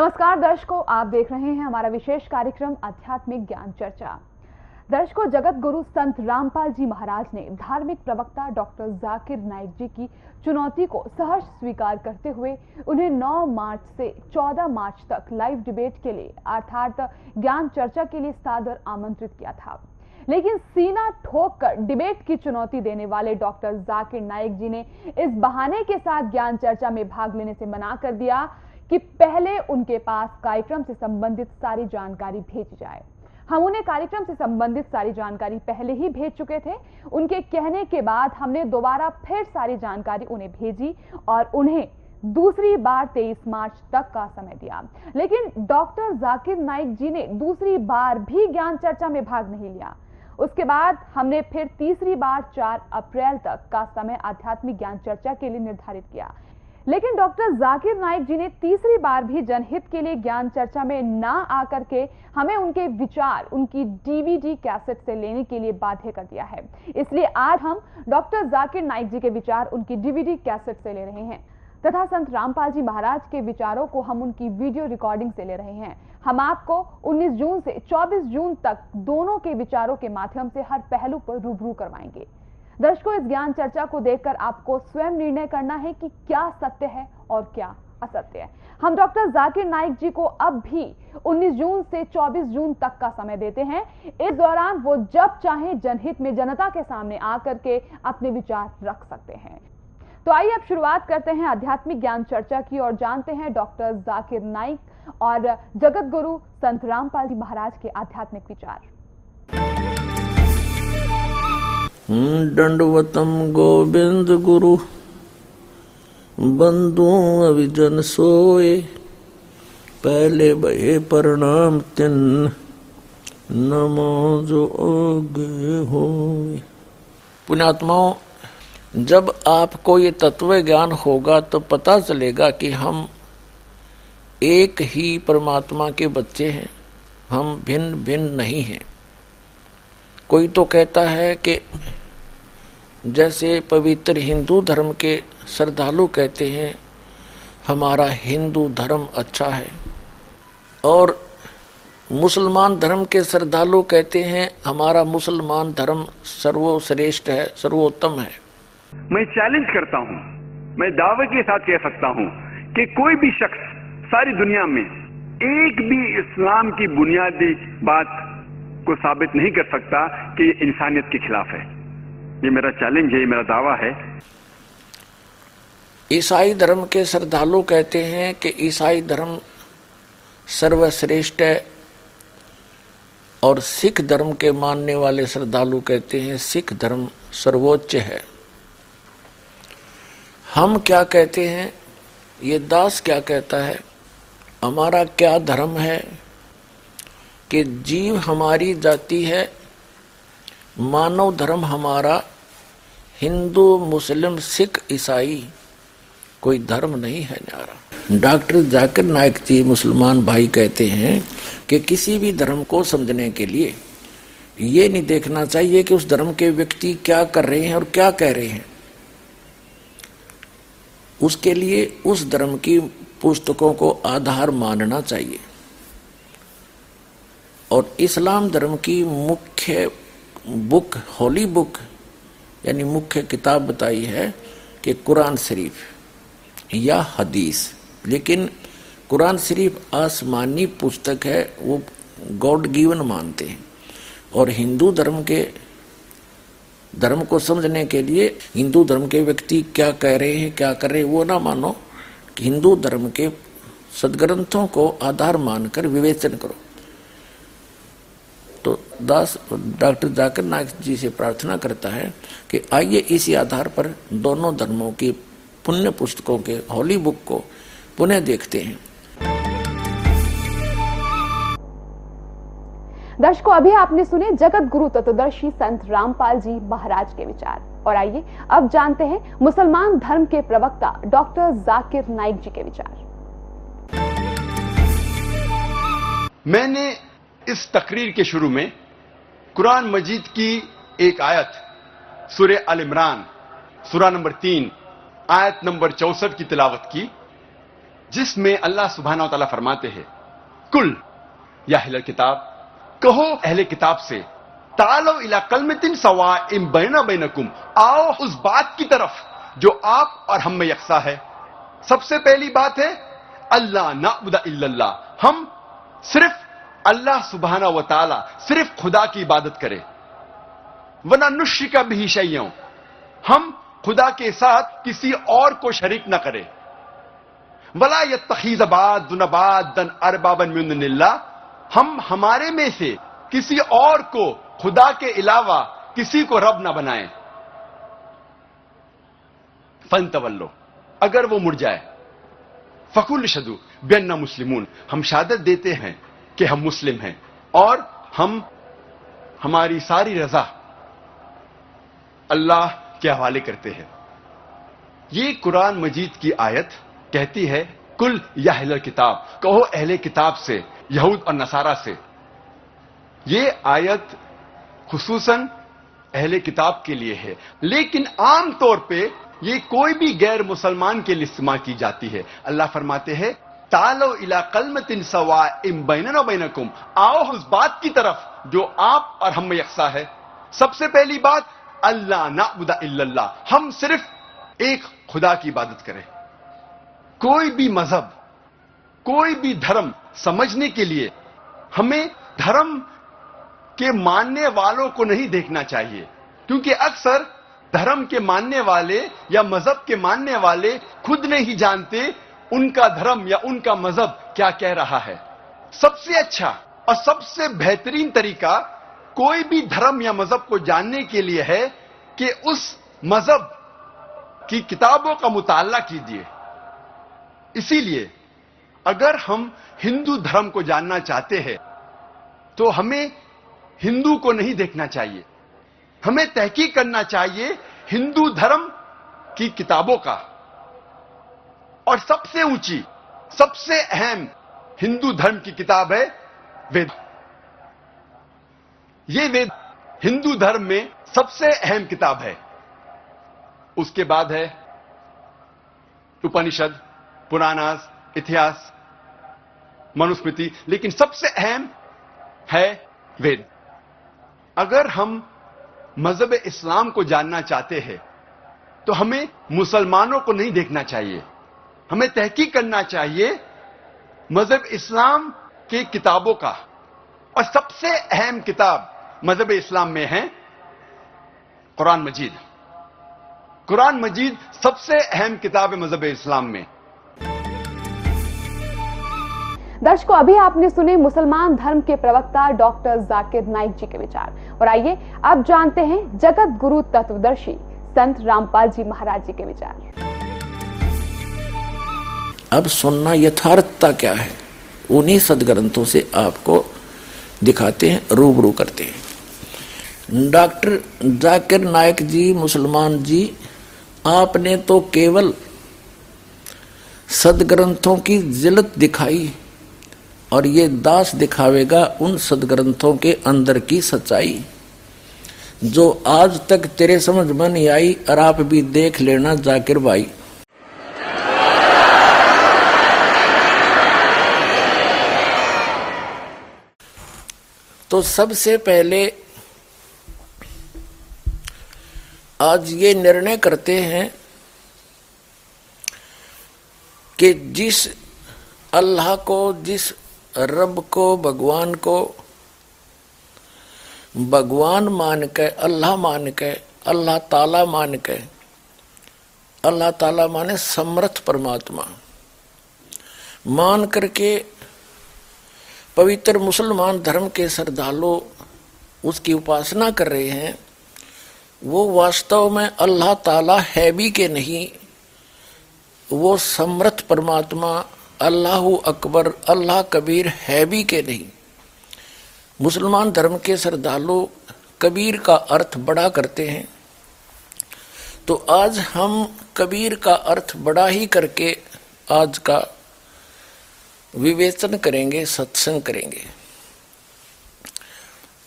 नमस्कार दर्शकों, आप देख रहे हैं हमारा विशेष कार्यक्रम आध्यात्मिक ज्ञान चर्चा। दर्शकों जगत गुरु संत रामपाल जी महाराज ने धार्मिक प्रवक्ता डॉक्टर जाकिर नाइक जी की चुनौती को सहर्ष स्वीकार करते हुए उन्हें 9 मार्च से 14 मार्च तक लाइव डिबेट के लिए, अर्थात ज्ञान चर्चा के लिए सादर आमंत्रित किया था। लेकिन सीना ठोक कर डिबेट की चुनौती देने वाले डॉक्टर जाकिर नाइक जी ने इस बहाने के साथ ज्ञान चर्चा में भाग लेने से मना कर दिया। कि पहले उनके पास कार्यक्रम से संबंधित सारी जानकारी भेजी जाए। हम उन्हें कार्यक्रम से संबंधित सारी जानकारी पहले ही भेज चुके थे। उनके कहने के बाद हमने दोबारा फिर सारी जानकारी उन्हें भेजी और उन्हें दूसरी बार 23 मार्च तक का समय दिया। लेकिन डॉक्टर जाकिर नाइक जी ने दूसरी बार भी ज्ञान चर्चा में भाग नहीं लिया। उसके बाद हमने फिर तीसरी बार 4 अप्रैल तक का समय आध्यात्मिक ज्ञान चर्चा के लिए निर्धारित किया। लेकिन डॉक्टर जाकिर नाइक जी ने तीसरी बार भी जनहित के लिए ज्ञान चर्चा में ना आकर के हमें उनके विचार, उनकी डीवीडी कैसेट से लेने के लिए बाध्य कर दिया है। इसलिए आज हम डॉक्टर जाकिर नाइक जी के विचार, उनकी डीवीडी कैसेट से ले रहे हैं। तथा संत रामपाल जी महाराज के विचारों को हम उनकी वीडियो रिकॉर्डिंग से ले रहे हैं। हम आपको 19 जून से 24 जून तक दोनों के विचारों के माध्यम से हर पहलू पर रूबरू करवाएँगे। दर्शकों, इस ज्ञान चर्चा को देखकर आपको स्वयं निर्णय करना है कि क्या सत्य है और क्या असत्य है। हम डॉक्टर जाकिर नाइक जी को अब भी 19 जून से 24 जून तक का समय देते हैं। इस दौरान वो जब चाहे जनहित में जनता के सामने आकर के अपने विचार रख सकते हैं। तो आइए अब शुरुआत करते हैं आध्यात्मिक ज्ञान चर्चा की और जानते हैं डॉक्टर जाकिर नाइक और जगत गुरु संत रामपाल जी महाराज के आध्यात्मिक विचार। दंडवतम गोविंद गुरु। बंधु अभिजन सोए। पहले बहे प्रणाम तिन। नमो जो हो पुण्यात्माओं, जब आपको ये तत्व ज्ञान होगा तो पता चलेगा कि हम एक ही परमात्मा के बच्चे हैं। हम भिन्न भिन्न नहीं हैं। कोई तो कहता है कि जैसे पवित्र हिंदू धर्म के श्रद्धालु कहते हैं, हमारा हिंदू धर्म अच्छा है। और मुसलमान धर्म के श्रद्धालु कहते हैं, हमारा मुसलमान धर्म सर्वश्रेष्ठ है, सर्वोत्तम है। मैं चैलेंज करता हूँ, मैं दावे के साथ कह सकता हूँ कि कोई भी शख्स सारी दुनिया में एक भी इस्लाम की बुनियादी बात को साबित नहीं कर सकता कि ये इंसानियत के खिलाफ है। ये मेरा चैलेंज है, ये मेरा दावा है। ईसाई धर्म के श्रद्धालु कहते हैं कि ईसाई धर्म सर्वश्रेष्ठ है और सिख धर्म के मानने वाले श्रद्धालु कहते हैं, सिख धर्म सर्वोच्च है। हम क्या कहते हैं? ये दास क्या कहता है? हमारा क्या धर्म है कि जीव हमारी जाति है मानव धर्म हमारा हिंदू, मुस्लिम, सिख, ईसाई, कोई धर्म नहीं है न्यारा। डॉक्टर जाकिर नायक जी मुसलमान भाई कहते हैं कि किसी भी धर्म को समझने के लिए ये नहीं देखना चाहिए कि उस धर्म के व्यक्ति क्या कर रहे हैं और क्या कह रहे हैं। उसके लिए उस धर्म की पुस्तकों को आधार मानना चाहिए। और इस्लाम धर्म की मुख्य बुक, होली बुक, यानी मुख्य किताब बताई है कि कुरान शरीफ या हदीस। लेकिन कुरान शरीफ आसमानी पुस्तक है, वो गॉड गिवन मानते हैं। और हिंदू धर्म के, धर्म को समझने के लिए हिंदू धर्म के व्यक्ति क्या कह रहे हैं, क्या कर रहे हैं, वो ना मानो। हिंदू धर्म के सदग्रंथों को आधार मानकर विवेचन करो। तो दास डॉक्टर जाकिर नायक जी से प्रार्थना करता है कि आइए इसी आधार पर दोनों धर्मों की पुण्य पुस्तकों के होली बुक को पुनः देखते हैं। दर्शकों अभी आपने सुने जगत गुरु तत्वदर्शी संत रामपाल जी महाराज के विचार। और आइए अब जानते हैं मुसलमान धर्म के प्रवक्ता डॉक्टर जाकिर नाइक जी के विचार। मैंने इस तकरीर के शुरू में कुरान मजीद की एक आयत सुर अल इमरान सुरा नंबर तीन, आयत नंबर चौसठ की तिलावत की, जिसमें अल्लाह सुबहाना तला फरमाते हैं, कुल, या अहल किताब, कहो अहले किताब से, तालो इला कलमतिन सवा इम बैना बैनकुम, आओ उस बात की तरफ़ जो आप और हम में यकसा है। सबसे पहली बात है अल्लाह नाबुदा हम सिर्फ़ अल्लाह सुबहाना व ताला सिर्फ़ खुदा की इबादत करे। वना नुष्य का भी शैयों हम खुदा के साथ किसी और को शरीक न करें। वला य तखीजबाद दुनबाद दन अरबाबन मिल्ला हम हमारे में से किसी और को खुदा के अलावा किसी को रब ना बनाएँ। फन तवल्लो अगर वो मुड़ जाए। फकुल शदु, बेन्ना मुस्लिमून, हम शहादत देते हैं। कि हम मुस्लिम हैं और हम, हमारी सारी रजा अल्लाह के हवाले करते हैं। ये कुरान मजीद की आयत कहती है, कुल या अहल किताब कहो अहले किताब से, यहूद और नसारा से। ये आयत खसूसन अहले किताब के लिए है, लेकिन आम तौर पे ये कोई भी गैर मुसलमान के लिए इस्तेमाल की जाती है। अल्लाह फरमाते हैं तालो इला कलमतिन सवा इम बैनन बैनकुम। आओ उस बात की तरफ़, जो आप और हम यकसा है। सबसे पहली बात अल्लाह नाबुदा इल्लल्लाह। हम सिर्फ़ एक खुदा की इबादत करें। कोई भी मज़हब, कोई भी धर्म समझने के लिए हमें धर्म के मानने वालों को नहीं देखना चाहिए। क्योंकि अक्सर धर्म के मानने वाले या मज़हब के मानने वाले खुद नहीं जानते उनका धर्म या उनका मज़हब क्या कह रहा है? सबसे अच्छा और सबसे बेहतरीन तरीका कोई भी धर्म या मज़हब को जानने के लिए है कि उस मज़हब की किताबों का मुताला कीजिए। इसीलिए अगर हम हिंदू धर्म को जानना चाहते हैं तो हमें हिंदू को नहीं देखना चाहिए। हमें तहकीक करना चाहिए हिंदू धर्म की किताबों का। और सबसे ऊँची, सबसे अहम हिंदू धर्म की किताब है वेद। ये वेद हिंदू धर्म में सबसे अहम किताब है। उसके बाद है उपनिषद, पुराणास, इतिहास, मनुस्मृति, लेकिन सबसे अहम है वेद। अगर हम मज़हब इस्लाम को जानना चाहते हैं तो हमें मुसलमानों को नहीं देखना चाहिए। हमें तहकीक करना चाहिए मज़हब इस्लाम की किताबों का। और सबसे अहम किताब मज़हब इस्लाम में है कुरान मजीद। कुरान मजीद सबसे अहम किताब है मज़हब इस्लाम में। दर्शकों, अभी आपने सुने मुसलमान धर्म के प्रवक्ता डॉक्टर जाकिर नाइक जी के विचार। और आइए अब जानते हैं जगत गुरु तत्वदर्शी संत रामपाल जी महाराज जी के विचार। अब सुनना यथार्थता क्या है? उन्हीं सदग्रंथों से आपको दिखाते हैं, रूबरू करते हैं। डॉक्टर जाकिर नायक जी, मुसलमान जी, आपने तो केवल सदग्रंथों की जिलत दिखाई और ये दास दिखावेगा उन सदग्रंथों के अंदर की सच्चाई, जो आज तक तेरे समझ में नहीं आई और आप भी देख लेना जाकिर भाई। तो सबसे पहले आज ये निर्णय करते हैं कि जिस अल्लाह को, जिस रब को, भगवान को, भगवान मान के अल्लाह मान के अल्लाह ताला मान के अल्लाह ताला माने समर्थ परमात्मा, मान करके पवित्र मुसलमान धर्म के श्रद्धालु उसकी उपासना कर रहे हैं, वो वास्तव में अल्लाह ताला है भी के नहीं, वो समर्थ परमात्मा अल्लाह अकबर, अल्लाह कबीर है भी के नहीं। मुसलमान धर्म के श्रद्धालु कबीर का अर्थ बड़ा करते हैं। तो आज हम कबीर का अर्थ बड़ा ही करके आज का विवेचन करेंगे, सत्संग करेंगे।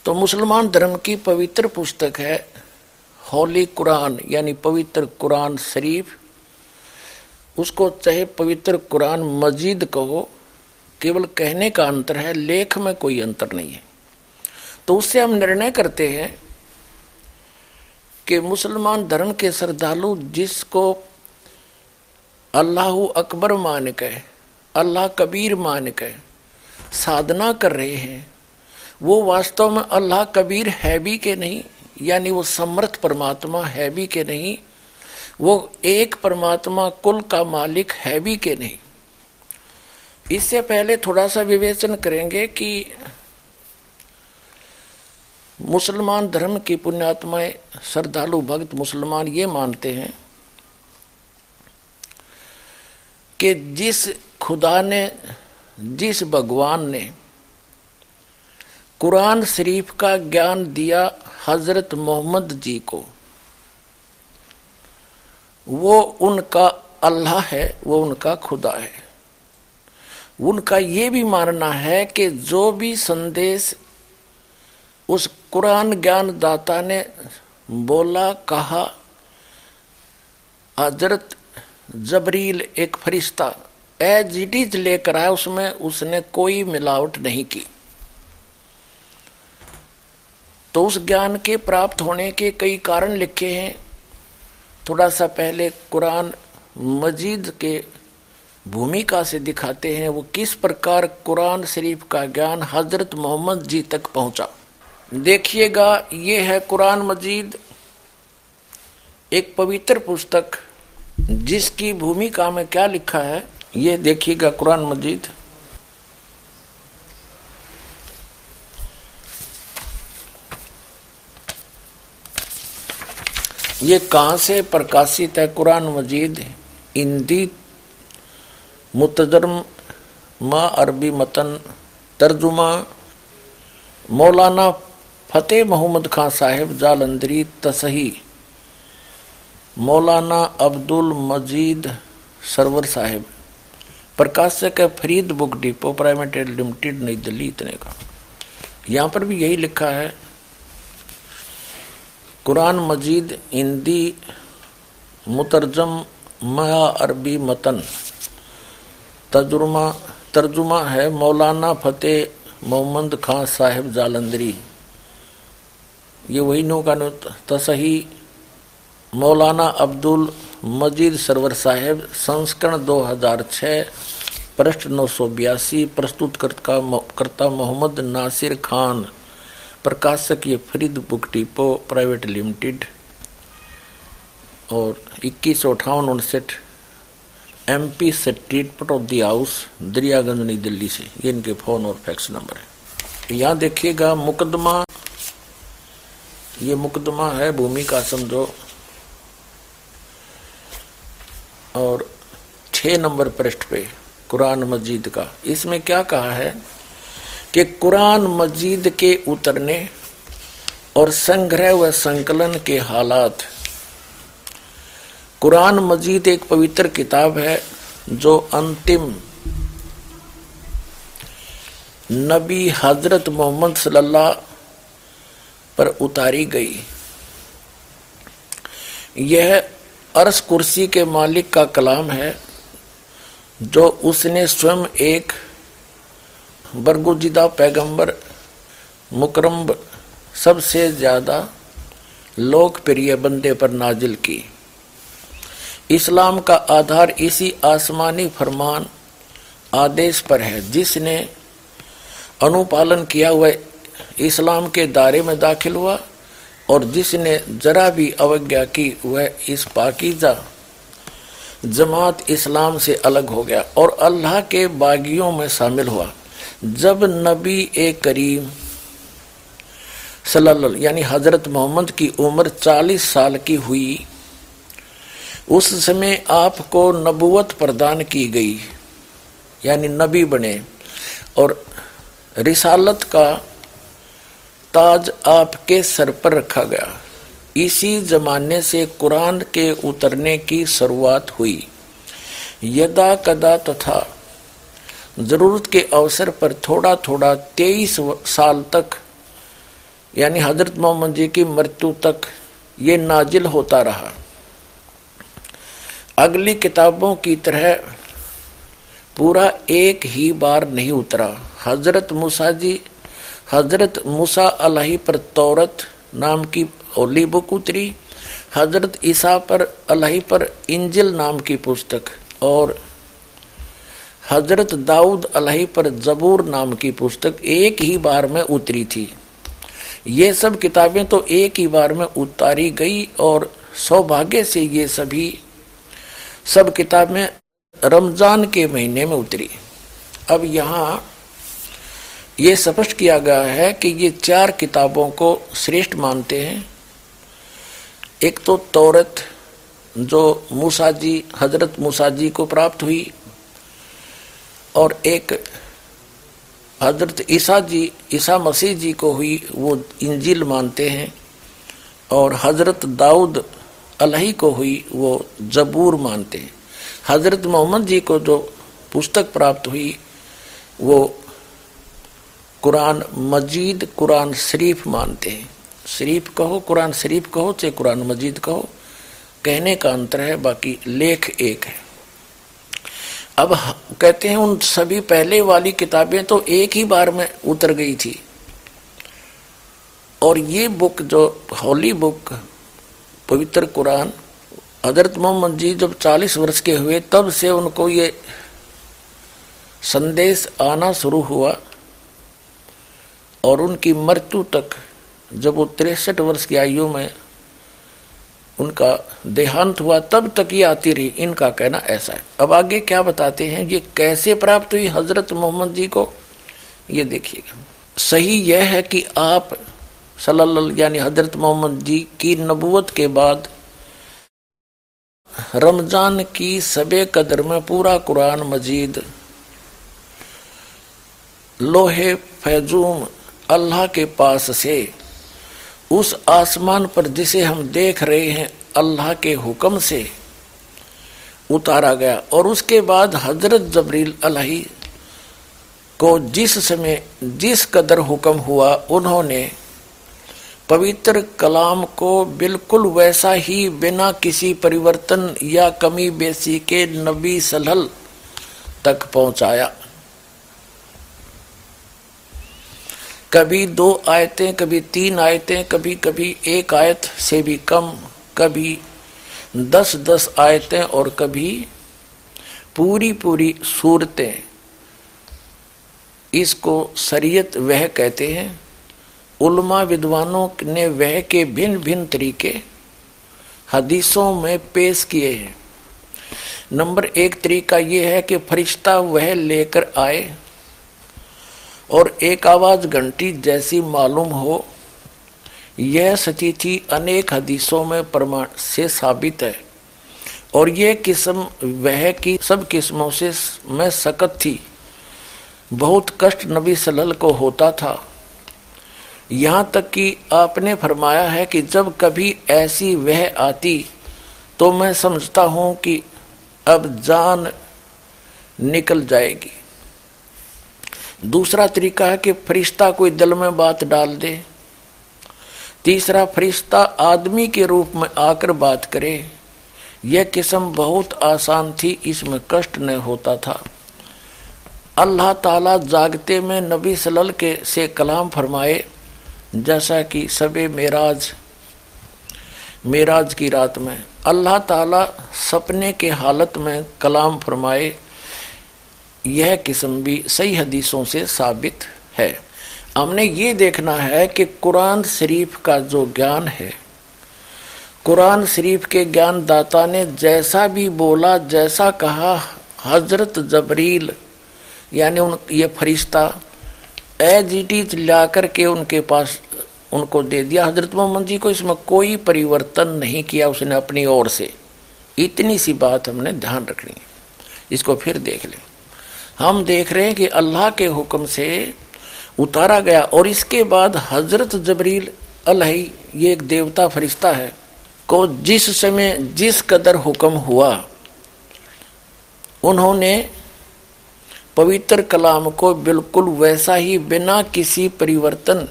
तो मुसलमान धर्म की पवित्र पुस्तक है, होली कुरान, यानी पवित्र कुरान शरीफ। उसको चाहे पवित्र कुरान मजीद कहो, केवल कहने का अंतर है, लेख में कोई अंतर नहीं है। तो उससे हम निर्णय करते हैं कि मुसलमान धर्म के श्रद्धालु जिसको अल्लाह अकबर मान के अल्लाह कबीर मान के साधना कर रहे हैं। वो वास्तव में अल्लाह कबीर है भी के नहीं, यानी वो समर्थ परमात्मा है भी के नहीं, वो एक परमात्मा कुल का मालिक है भी के नहीं। इससे पहले थोड़ा सा विवेचन करेंगे कि मुसलमान धर्म की पुण्यात्माएँ श्रद्धालु भक्त मुसलमान ये मानते हैं कि जिस खुदा ने, जिस भगवान ने कुरान शरीफ का ज्ञान दिया हज़रत मोहम्मद जी को, वो उनका अल्लाह है, वो उनका खुदा है। उनका ये भी मानना है कि जो भी संदेश उस कुरान ज्ञान दाता ने बोला, कहा, हज़रत जबरील एक फरिश्ता एज इट इज़ लेकर आया उसमें उसने कोई मिलावट नहीं की। तो उस ज्ञान के प्राप्त होने के कई कारण लिखे हैं। थोड़ा सा पहले कुरान मजीद के भूमिका से दिखाते हैं, वो किस प्रकार कुरान शरीफ का ज्ञान हज़रत मोहम्मद जी तक पहुँचा। देखिएगा, ये है कुरान मजीद एक पवित्र पुस्तक, जिसकी भूमिका में क्या लिखा है? ये देखिएगा कुरान मजीद। ये कहाँ से प्रकाशित है कुरान मजीद? हिंदी मुतजरम माँ अरबी मतन तर्जुमा मौलाना फतेह मोहम्मद खान साहिब जालंदरी तसही, मौलाना अब्दुल मजीद सरवर साहिब। प्रकाशक है Farid book depot private limited New Delhi, इतने का। यहाँ पर भी यही लिखा है, कुरान मजीद, हिंदी, मुतरजम मया अरबी मतन, तजुर्मा, तर्जुमा है मौलाना फतेह मोहम्मद खान साहिब जालंदरी ये वही नो का तसही मौलाना अब्दुल मजीद सरवर साहेब, संस्करण 2006 पृष्ठ नौ सौ बयासी प्रस्तुत करता मोहम्मद नासिर खान, प्रकाशक ये Farid book depot private limited, और इक्कीस सौ अठावन उनसठ M P street Pataudi house, Daryaganj New Delhi से। ये इनके फ़ोन और फैक्स नंबर है। यहाँ देखिएगा मुकदमा, ये मुकदमा है भूमि का, समझो। और छह नंबर पृष्ठ पे कुरान मजीद का। इसमें क्या कहा है कि कुरान मजीद के उतरने और संग्रह व संकलन के हालात। कुरान मजीद एक पवित्र किताब है, जो अंतिम नबी हज़रत मोहम्मद सल्लल्लाह पर उतारी गई। यह अरस कुर्सी के मालिक का कलाम है, जो उसने स्वयं एक बरगुजिदा पैगंबर मुकरम सबसे ज़्यादा लोकप्रिय बंदे पर नाजिल की। इस्लाम का आधार इसी आसमानी फरमान, आदेश पर है, जिसने अनुपालन किया हुआ इस्लाम के दायरे में दाखिल हुआ। और जिसने जरा भी अवज्ञा की, वह इस पाकिजा जमात इस्लाम से अलग हो गया और अल्लाह के बागियों में शामिल हुआ। जब नबी ए करीम सल्लल्लाहु यानी हज़रत मोहम्मद की उम्र 40 साल की हुई, उस समय आपको नबुवत प्रदान की गई, यानी नबी बने और रिसालत का ताज आपके सर पर रखा गया। इसी जमाने से कुरान के उतरने की शुरुआत हुई। यदा कदा तथा। ज़रूरत के अवसर पर थोड़ा थोड़ा तेईस साल तक, यानी हज़रत मोहम्मद जी की मृत्यु तक ये नाजिल होता रहा। अगली किताबों की तरह पूरा एक ही बार नहीं उतरा। हज़रत मूसा जी हज़रत मूसा अलही पर तौरत नाम की ओली बुक उतरी। हज़रत ईसा पर अलही पर इंजिल नाम की पुस्तक और हज़रत दाऊद अलही पर जबूर नाम की पुस्तक एक ही बार में उतरी थी। ये सब किताबें तो एक ही बार में उतारी गई और सौभाग्य से ये सभी सब किताबें रमज़ान के महीने में उतरी। अब यहाँ ये स्पष्ट किया गया है कि ये चार किताबों को श्रेष्ठ मानते हैं। एक तो तौरत, जो मूसा जी, हज़रत मूसा जी को प्राप्त हुई, और एक हज़रत ईसा जी, ईसा मसीह जी को हुई, वो इंजिल मानते हैं, और हज़रत दाऊद अलही को हुई, वो जबूर मानते हैं। हज़रत मोहम्मद जी को जो पुस्तक प्राप्त हुई, वो कुरान मजीद कुरान शरीफ मानते हैं। शरीफ कहो, कुरान शरीफ कहो, चाहे कुरान मजीद कहो। कहने का अंतर है, बाकी लेख एक है। अब कहते हैं, उन सभी पहले वाली किताबें तो एक ही बार में उतर गई थी। और ये बुक जो होली बुक, पवित्र कुरान, हज़रत मोहम्मद जी जब 40 वर्ष के हुए, तब से उनको ये संदेश आना शुरू हुआ। और उनकी मृत्यु तक, जब वो तिरसठ वर्ष की आयु में उनका देहांत हुआ, तब तक ये आती रही इनका कहना ऐसा है। अब आगे क्या बताते हैं, ये कैसे प्राप्त हुई हज़रत मोहम्मद जी को? ये देखिएगा। सही यह है कि आप सल्लल्लाहु यानी हज़रत मोहम्मद जी की नबूवत के बाद रमज़ान की सबे कदर में पूरा कुरान मजीद, लोहे फैजूम अल्लाह के पास से, उस आसमान पर जिसे हम देख रहे हैं, अल्लाह के हुक्म से उतारा गया। और उसके बाद हज़रत जबरील अलही को जिस समय, जिस कदर हुक्म हुआ, उन्होंने पवित्र कलाम को बिल्कुल वैसा ही बिना किसी परिवर्तन या कमी बेसी के नबी सलहल तक पहुँचाया। कभी दो आयतें, कभी तीन आयतें, कभी कभी एक आयत से भी कम, कभी दस दस आयतें और कभी पूरी पूरी सूरतें। इसको शरीयत वह कहते हैं। उलमा विद्वानों ने वह के भिन्न भिन्न तरीके हदीसों में पेश किए हैं। नंबर एक तरीका यह है कि फरिश्ता वह लेकर आए और एक आवाज़ घंटी जैसी मालूम हो, यह स्थिति अनेक हदीसों में प्रमाण से साबित है। और यह किस्म वह की सब किस्मों से में सकत थी। बहुत कष्ट नबी सलल को होता था। यहाँ तक कि आपने फरमाया है कि जब कभी ऐसी वह आती तो मैं समझता हूँ कि अब जान निकल जाएगी। दूसरा तरीका है कि फरिश्ता कोई दिल में बात डाल दे। तीसरा, फरिश्ता आदमी के रूप में आकर बात करे। यह किस्म बहुत आसान थी, इसमें कष्ट न होता था। अल्लाह ताला जागते में नबी सलल के से कलाम फरमाए, जैसा कि सबे मेराज मेराज की रात में। अल्लाह ताला सपने के हालत में कलाम फरमाए यह किस्म भी सही हदीसों से साबित है। हमने ये देखना है कि कुरान शरीफ का जो ज्ञान है, कुरान शरीफ के ज्ञान दाता ने जैसा भी बोला, जैसा कहा, हज़रत जबरील, यानी उन, ये फरिश्ता एज इट इज़ ला करके उनके पास, उनको दे दिया। हज़रत मोहम्मद जी को इसमें कोई परिवर्तन नहीं किया उसने अपनी ओर से। इतनी सी बात हमने ध्यान रखनी है। इसको फिर देख लें। हम देख रहे हैं कि अल्लाह के हुक्म से उतारा गया और इसके बाद हज़रत जबरील अलही, ये एक देवता फरिश्ता है, को जिस समय जिस कदर हुक्म हुआ, उन्होंने पवित्र कलाम को बिल्कुल वैसा ही बिना किसी परिवर्तन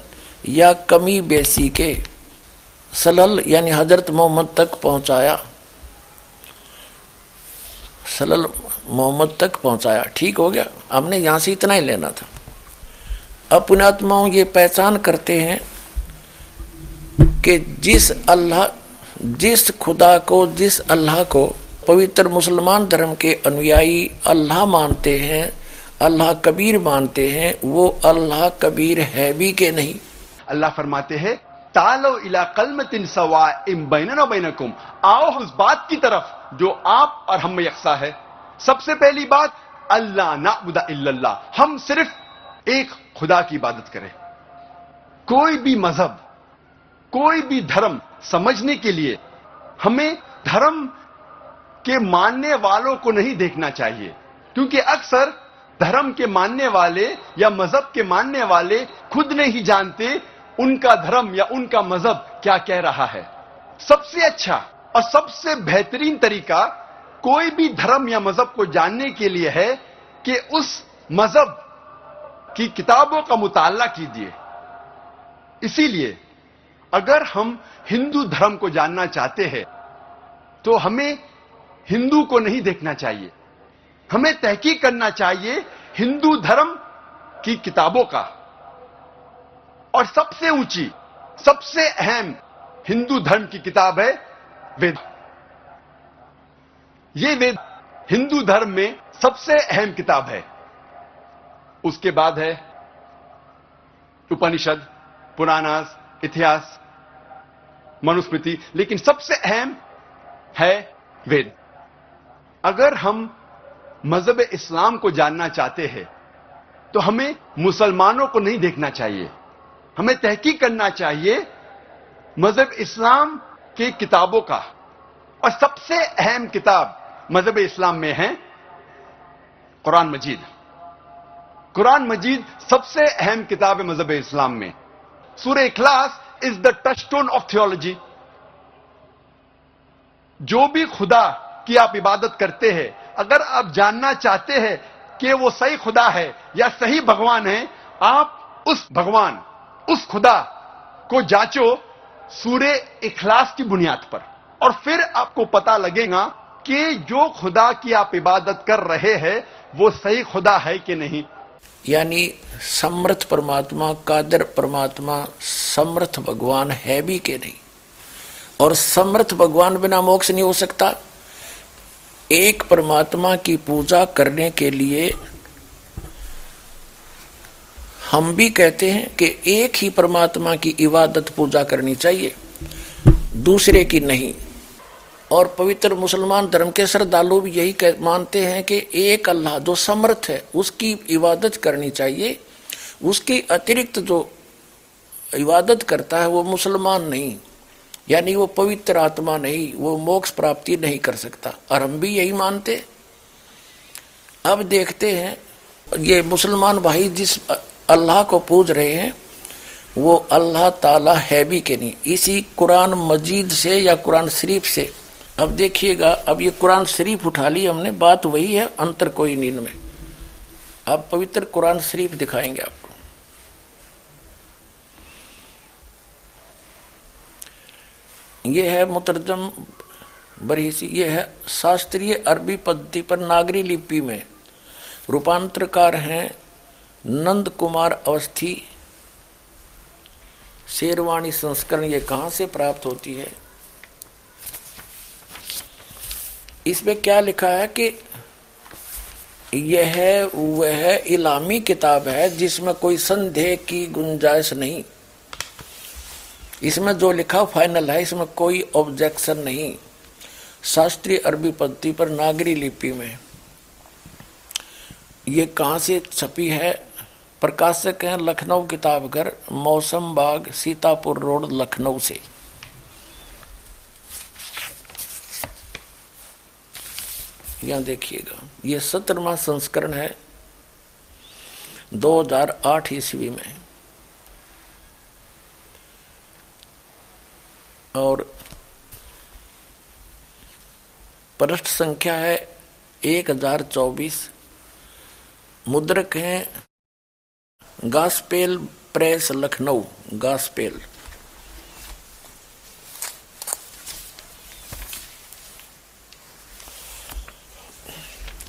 या कमी बेसी के सलल यानी हज़रत मोहम्मद तक पहुँचाया। सलल मोहम्मद तक पहुँचाया। ठीक हो गया। हमने यहाँ से इतना ही लेना था। अब पुणात्माओं ये पहचान करते हैं कि जिस अल्लाह, जिस खुदा को, जिस अल्लाह को पवित्र मुसलमान धर्म के अनुयायी अल्लाह मानते हैं, अल्लाह कबीर मानते हैं, वो अल्लाह कबीर है भी के नहीं। अल्लाह फरमाते हैं, तालो इला कलमतिन सवा इम बैनना बैनकुम। आओ उस बात की तरफ़, जो आप और हम में यकसा है। सबसे पहली बात अल्लाह नाबुदा इल्लल्लाह। हम सिर्फ़ एक खुदा की इबादत करें। कोई भी मज़हब, कोई भी धर्म समझने के लिए हमें धर्म के मानने वालों को नहीं देखना चाहिए। क्योंकि अक्सर धर्म के मानने वाले या मज़हब के मानने वाले खुद नहीं जानते उनका धर्म या उनका मज़हब क्या कह रहा है। सबसे अच्छा और सबसे बेहतरीन तरीका कोई भी धर्म या मज़हब को जानने के लिए है कि उस मज़हब की किताबों का मुताला कीजिए। इसीलिए अगर हम हिंदू धर्म को जानना चाहते हैं तो हमें हिंदू को नहीं देखना चाहिए। हमें तहकीक करना चाहिए हिंदू धर्म की किताबों का। और सबसे ऊँची, सबसे अहम हिंदू धर्म की किताब है वेद। ये वेद हिंदू धर्म में सबसे अहम किताब है। उसके बाद है उपनिषद, पुराणास, इतिहास, मनुस्मृति, लेकिन सबसे अहम है वेद। अगर हम मज़हब इस्लाम को जानना चाहते हैं तो हमें मुसलमानों को नहीं देखना चाहिए। हमें तहकीक करना चाहिए मज़हब इस्लाम की किताबों का। और सबसे अहम किताब मज़हब इस्लाम में है, कुरान मजीद। कुरान मजीद सबसे अहम किताब है मज़हब इस्लाम में। सूर्य इखलास is the touchstone of theology जो भी खुदा की आप इबादत करते हैं, अगर आप जानना चाहते हैं कि वो सही खुदा है या सही भगवान है, आप उस भगवान, उस खुदा को जांचो सूर्य इखलास की बुनियाद पर। और फिर आपको पता लगेगा कि जो खुदा की आप इबादत कर रहे हैं, वो सही खुदा है कि नहीं? यानी समर्थ परमात्मा, कादर परमात्मा, समर्थ भगवान है भी के नहीं? और समर्थ भगवान बिना मोक्ष नहीं हो सकता। एक परमात्मा की पूजा करने के लिए हम भी कहते हैं कि एक ही परमात्मा की इबादत पूजा करनी चाहिए, दूसरे की नहीं। और पवित्र मुसलमान धर्म के श्रद्धालु भी यही मानते हैं कि एक अल्लाह जो समर्थ है, उसकी इबादत करनी चाहिए। उसकी अतिरिक्त जो इबादत करता है, वो मुसलमान नहीं। यानी वो पवित्र आत्मा नहीं, वो मोक्ष प्राप्ति नहीं कर सकता। और हम भी यही मानते अब देखते हैं, ये मुसलमान भाई जिस अल्लाह को पूज रहे हैं, वो अल्लाह ताला है भी के नहीं। इसी कुरान मजीद से या कुरान शरीफ से अब देखिएगा, अब ये कुरान शरीफ उठा ली हमने, बात वही है, अंतर कोई नींद में अब पवित्र कुरान शरीफ दिखाएँगे आपको। ये है मुतरजम बरीसी ये है शास्त्रीय अरबी पद्धति पर नागरी लिपि में रूपांतरकार हैं नंद कुमार अवस्थी। शेरवाणी संस्करण ये कहाँ से प्राप्त होती है? इसमें क्या लिखा है कि यह वह इलामी किताब है जिसमें कोई संदेह की गुंजाइश नहीं। इसमें जो लिखा फाइनल है, इसमें कोई ऑब्जेक्शन नहीं। शास्त्रीय अरबी पद्धति पर नागरी लिपि में। ये कहाँ से छपी है? प्रकाशक हैं लखनऊ किताब घर मौसम बाग, सीतापुर रोड, लखनऊ से। यहाँ देखिएगा, ये सत्रहवा संस्करण है 2008 ईस्वी में। और पृष्ठ संख्या है एक हज़ार चौबीस। मुद्रक हैं गास्पेल प्रेस लखनऊ, गास्पेल।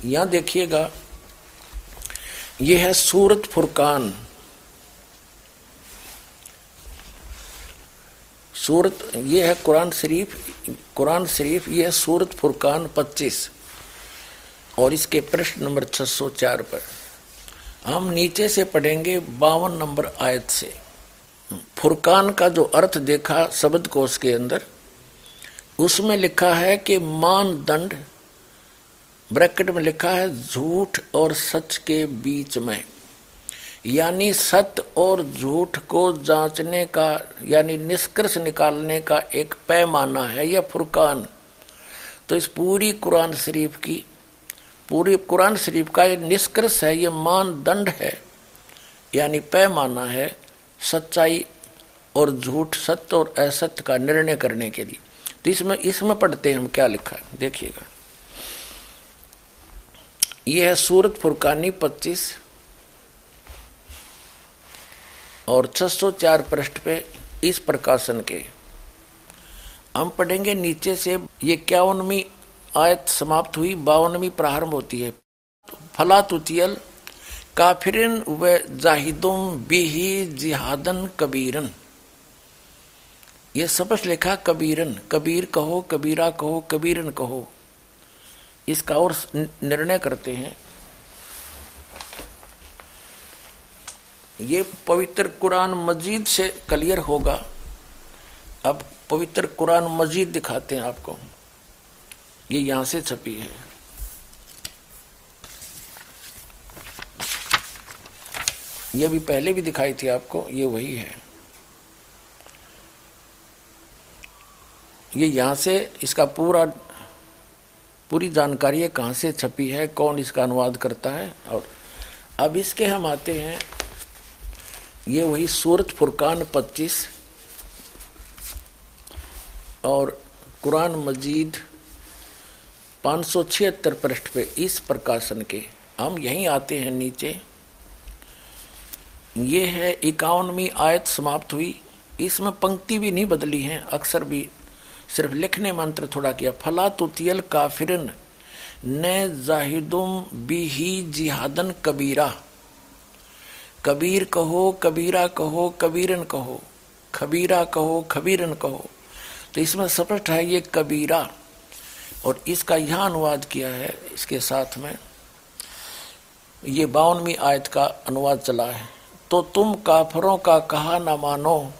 यहाँ देखिएगा, यह है सूरत फुरकान। सूरत ये है कुरान शरीफ कुरान शरीफ ये है सूरत फुरकान 25 और इसके प्रश्न नंबर 604 पर, हम नीचे से पढ़ेंगे बावन नंबर आयत से। फुरकान का जो अर्थ देखा शब्द कोश के अंदर, उसमें लिखा है कि मानदंड ब्रैकेट में लिखा है, झूठ और सच के बीच में। यानी सत्य और झूठ को जांचने का, यानी निष्कर्ष निकालने का एक पैमाना है यह फुरकान। तो इस पूरी कुरान शरीफ की, पूरी कुरान शरीफ का ये निष्कर्ष है, ये मानदंड है। यानी पैमाना है सच्चाई और झूठ सत्य और असत्य का निर्णय करने के लिए। तो इसमें इसमें पढ़ते हैं हम क्या लिखा है, देखिएगा। यह है सूरत फुरकानी पच्चीस और 604 पृष्ठ पे इस प्रकाशन के। हम पढ़ेंगे नीचे से, ये इक्यावनवी आयत समाप्त हुई, बावनवी प्रारंभ होती है। फला तुतियल, काफिरन व जाहिदुम बिही जिहादन कबीरन। ये सबस लिखा कबीरन, कबीर कहो, कबीरा कहो, कबीरन कहो। इसका और निर्णय करते हैं। ये पवित्र कुरान मजीद से क्लियर होगा। अब पवित्र कुरान मजीद दिखाते हैं आपको। ये यहाँ से छपी है। ये भी पहले भी दिखाई थी आपको, ये वही है। ये यहाँ से इसका पूरा पूरी जानकारी है, कहाँ से छपी है, कौन इसका अनुवाद करता है, और अब इसके हम आते हैं, ये वही सूरत फुरकान 25 और कुरान मजीद पाँच सौ छिहत्तर पृष्ठ पे इस प्रकाशन के, हम यहीं आते हैं नीचे। ये है इक्यावनवी आयत समाप्त हुई, इसमें पंक्ति भी नहीं बदली है, अक्सर भी सिर्फ़ लिखने मंत्र थोड़ा किया। फला तुतियल काफिरन, न जाहिदुम बिही जिहादन कबीरा। कबीर कहो, कबीरा कहो, कबीरन कहो, खबीरा कहो, खबीरन कहो। तो इसमें स्पष्ट है ये कबीरा। और इसका यहाँ अनुवाद किया है इसके साथ में, ये बावनवी आयत का अनुवाद चला है। तो तुम काफरों का कहा ना मानो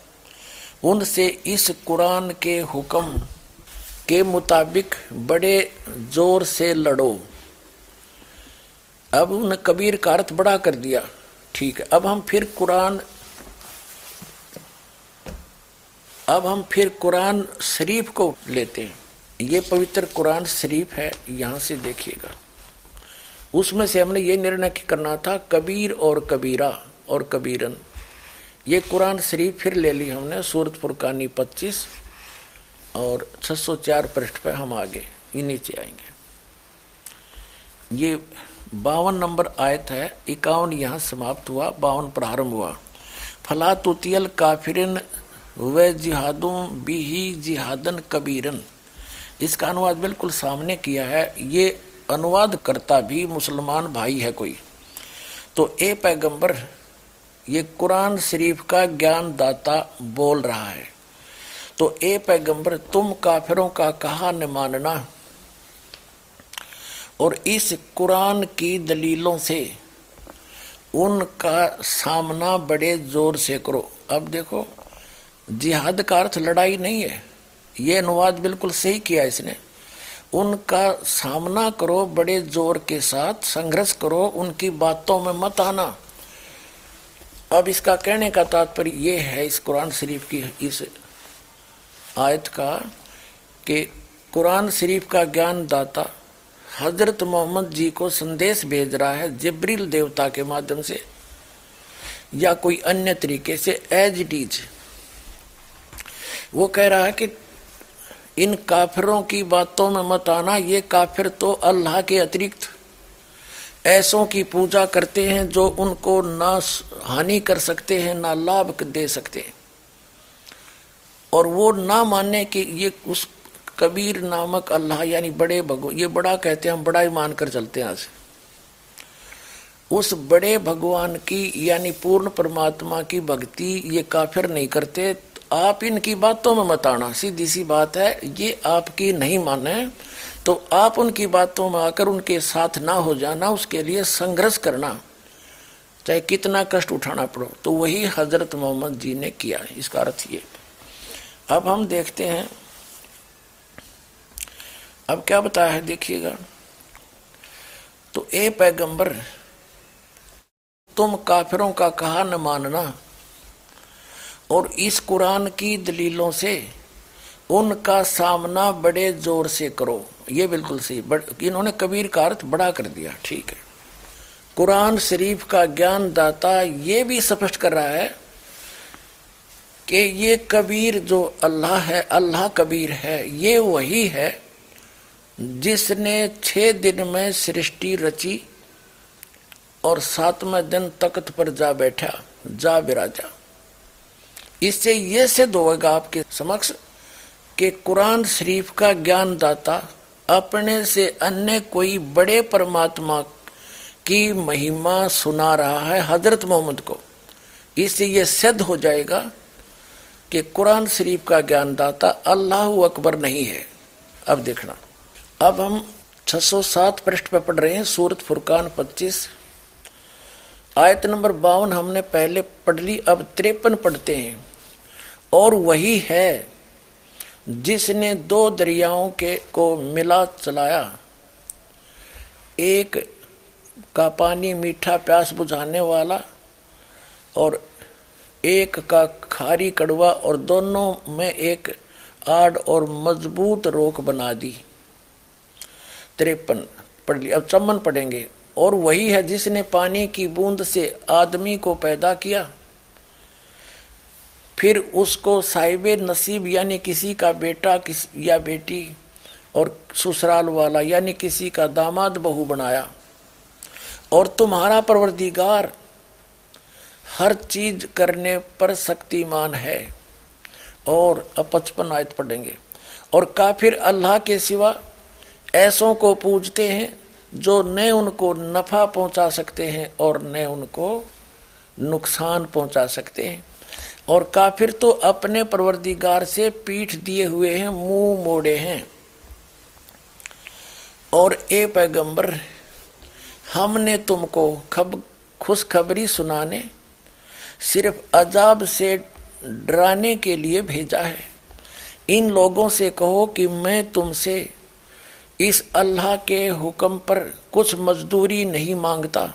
उनसे इस कुरान के हुक्म के मुताबिक बड़े ज़ोर से लड़ो। अब उन कबीर का अर्थ बड़ा कर दिया। ठीक है, अब हम फिर कुरान अब हम फिर कुरान शरीफ को लेते हैं। ये पवित्र कुरान शरीफ है, यहाँ से देखिएगा। उसमें से हमने ये निर्णय करना था, कबीर और कबीरा और कबीरन। ये कुरान शरीफ फिर ले ली हमने, सूरत फुरकानी 25 और 604 पृष्ठ पे हम आगे, ये नीचे आएँगे। ये बावन नंबर आयत है, इक्यावन यहाँ समाप्त हुआ, बावन प्रारंभ हुआ। फला तुतियल काफिरन व जिहादों बिही जिहादन कबीरन। इसका अनुवाद बिल्कुल सामने किया है, ये अनुवाद करता भी मुसलमान भाई है कोई। तो ए पैगंबर ये कुरान शरीफ का ज्ञान दाता बोल रहा है। तो ए पैगंबर, तुम काफिरों का कहा न मानना? और इस कुरान की दलीलों से उनका सामना बड़े ज़ोर से करो। अब देखो, जिहाद का अर्थ लड़ाई नहीं है। ये अनुवाद बिल्कुल सही किया इसने। उनका सामना करो बड़े ज़ोर के साथ, संघर्ष करो, उनकी बातों में मत आना। अब इसका कहने का तात्पर्य ये है इस कुरान शरीफ की, इस आयत का कि कुरान शरीफ का ज्ञान दाता हज़रत मोहम्मद जी को संदेश भेज रहा है जबरील देवता के माध्यम से या कोई अन्य तरीके से एज इट इज़। वो कह रहा है कि इन काफिरों की बातों में मत आना, ये काफिर तो अल्लाह के अतिरिक्त ऐसों की पूजा करते हैं जो उनको ना हानि कर सकते हैं, ना लाभ दे सकते हैं। और वो ना मानने कि ये उस कबीर नामक अल्लाह, यानी बड़े भगवान ये बड़ा कहते हैं, हम बड़ा ही मानकर चलते हैं आज। उस बड़े भगवान की, यानी पूर्ण परमात्मा की भक्ति ये काफिर नहीं करते। आप इनकी बातों में मत आना। सीधी सी बात है, ये आपकी नहीं माने। तो आप उनकी बातों में आकर उनके साथ ना हो जाना, उसके लिए संघर्ष करना, चाहे कितना कष्ट उठाना पड़ो तो वही हज़रत मोहम्मद जी ने किया, इसका अर्थ ये। अब हम देखते हैं, अब क्या बताया है, देखिएगा। तो ए पैगंबर, तुम काफिरों का कहा न मानना, और इस कुरान की दलीलों से उनका सामना बड़े ज़ोर से करो। ये बिल्कुल सही इन्होंने कबीर का अर्थ बड़ा कर दिया, ठीक है। कुरान शरीफ का ज्ञान दाता ये भी स्पष्ट कर रहा है कि ये कबीर जो अल्लाह है, अल्लाह कबीर है, ये वही है जिसने छह दिन में सृष्टि रची और सातवें दिन तख्त पर जा बैठा, जा विराजा इससे यह सिद्ध होगा आपके समक्ष कि कुरान शरीफ का ज्ञान दाता अपने से अन्य कोई बड़े परमात्मा की महिमा सुना रहा है, हज़रत मोहम्मद को। इससे यह सिद्ध हो जाएगा कि कुरान शरीफ का ज्ञानदाता अल्लाह अकबर नहीं है। अब देखना। अब हम 607 पृष्ठ पर पढ़ रहे हैं, सूरत फुरकान 25 आयत नंबर बावन हमने पहले पढ़ ली, अब तिरपन पढ़ते हैं। और वही है जिसने दो दरियाओं के को मिला चलाया। एक का पानी मीठा प्यास बुझाने वाला और एक का खारी कड़वा और दोनों में एक आड़ और मज़बूत रोक बना दी। तिरपन पढ़ लिया, अब चमन पढ़ेंगे। और वही है जिसने पानी की बूंद से आदमी को पैदा किया। फिर उसको साहिब नसीब, यानी किसी का बेटा किस, या बेटी और ससुराल वाला, यानी किसी का दामाद बहू बनाया। और तुम्हारा परवरदिगार हर चीज़ करने पर शक्तिमान है। और अब पचपन आयत पढ़ेंगे। और काफिर अल्लाह के सिवा ऐसों को पूजते हैं जो न उनको नफा पहुँचा सकते हैं और न उनको नुकसान पहुँचा सकते हैं। और काफिर तो अपने परवरदिगार से पीठ दिए हुए हैं, मुँह मोड़े हैं। और ए पैगंबर, हमने तुमको खब, खुशखबरी सुनाने, सिर्फ़ अजाब से डराने के लिए भेजा है। इन लोगों से कहो कि मैं तुमसे इस अल्लाह के हुक्म पर कुछ मजदूरी नहीं माँगता।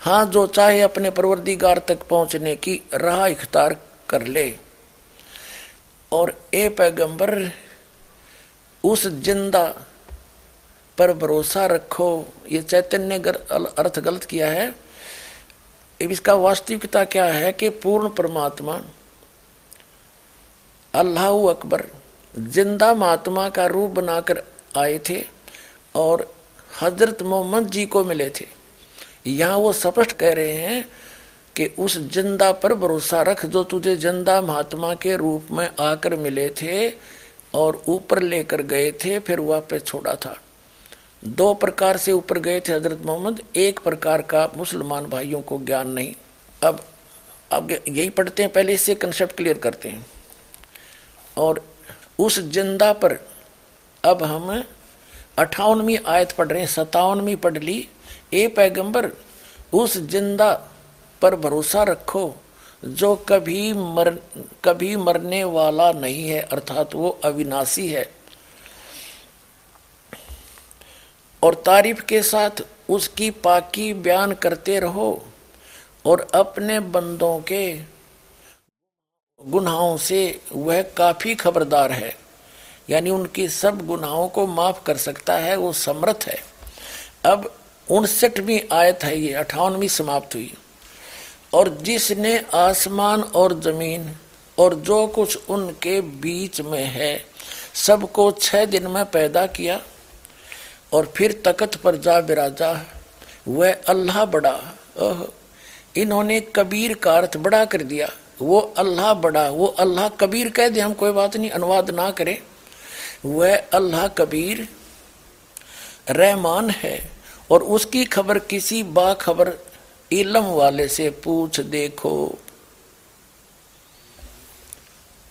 हाँ जो चाहे अपने परवरदिगार तक पहुँचने की राह इख्तार कर ले। और ए पैगंबर, उस ज़िंदा पर भरोसा रखो। ये चैतन्य अर्थ गलत किया है। इसका वास्तविकता क्या है कि पूर्ण परमात्मा, अल्लाह अकबर, ज़िंदा महात्मा का रूप बनाकर आए थे और हज़रत मोहम्मद जी को मिले थे। यहाँ वो स्पष्ट कह रहे हैं कि उस ज़िंदा पर भरोसा रख जो तुझे ज़िंदा महात्मा के रूप में आकर मिले थे और ऊपर लेकर गए थे, फिर वापस छोड़ा था। दो प्रकार से ऊपर गए थे हज़रत मोहम्मद। एक प्रकार का मुसलमान भाइयों को ज्ञान नहीं। अब अब यही पढ़ते हैं, पहले इससे कंसेप्ट क्लियर करते हैं। और उस ज़िंदा पर अब हम अठावनवीं आयत पढ़ रहे हैं, सतावनवीं पढ़ ली। ए पैगंबर, उस ज़िंदा पर भरोसा रखो, जो कभी मर, कभी मरने वाला नहीं है, अर्थात वो अविनाशी है। और तारीफ़ के साथ उसकी पाकी बयान करते रहो और अपने बंदों के गुनाहों से वह काफ़ी खबरदार है। यानी उनकी सब गुनाहों को माफ़ कर सकता है, वो समर्थ है। अब उनसठवीं आयत है ये, अठावनवीं समाप्त हुई। और जिसने आसमान और ज़मीन और जो कुछ उनके बीच में है, सबको छह दिन में पैदा किया और फिर तकत पर जा बिराजा। वह अल्लाह बड़ा इन्होंने कबीर का अर्थ बड़ा कर दिया। वो अल्लाह बड़ा, वो अल्लाह कबीर कह दे, हम कोई बात नहीं, अनुवाद ना करें। वह अल्लाह कबीर रहमान है और उसकी खबर किसी बाखबर इलम वाले से पूछ देखो।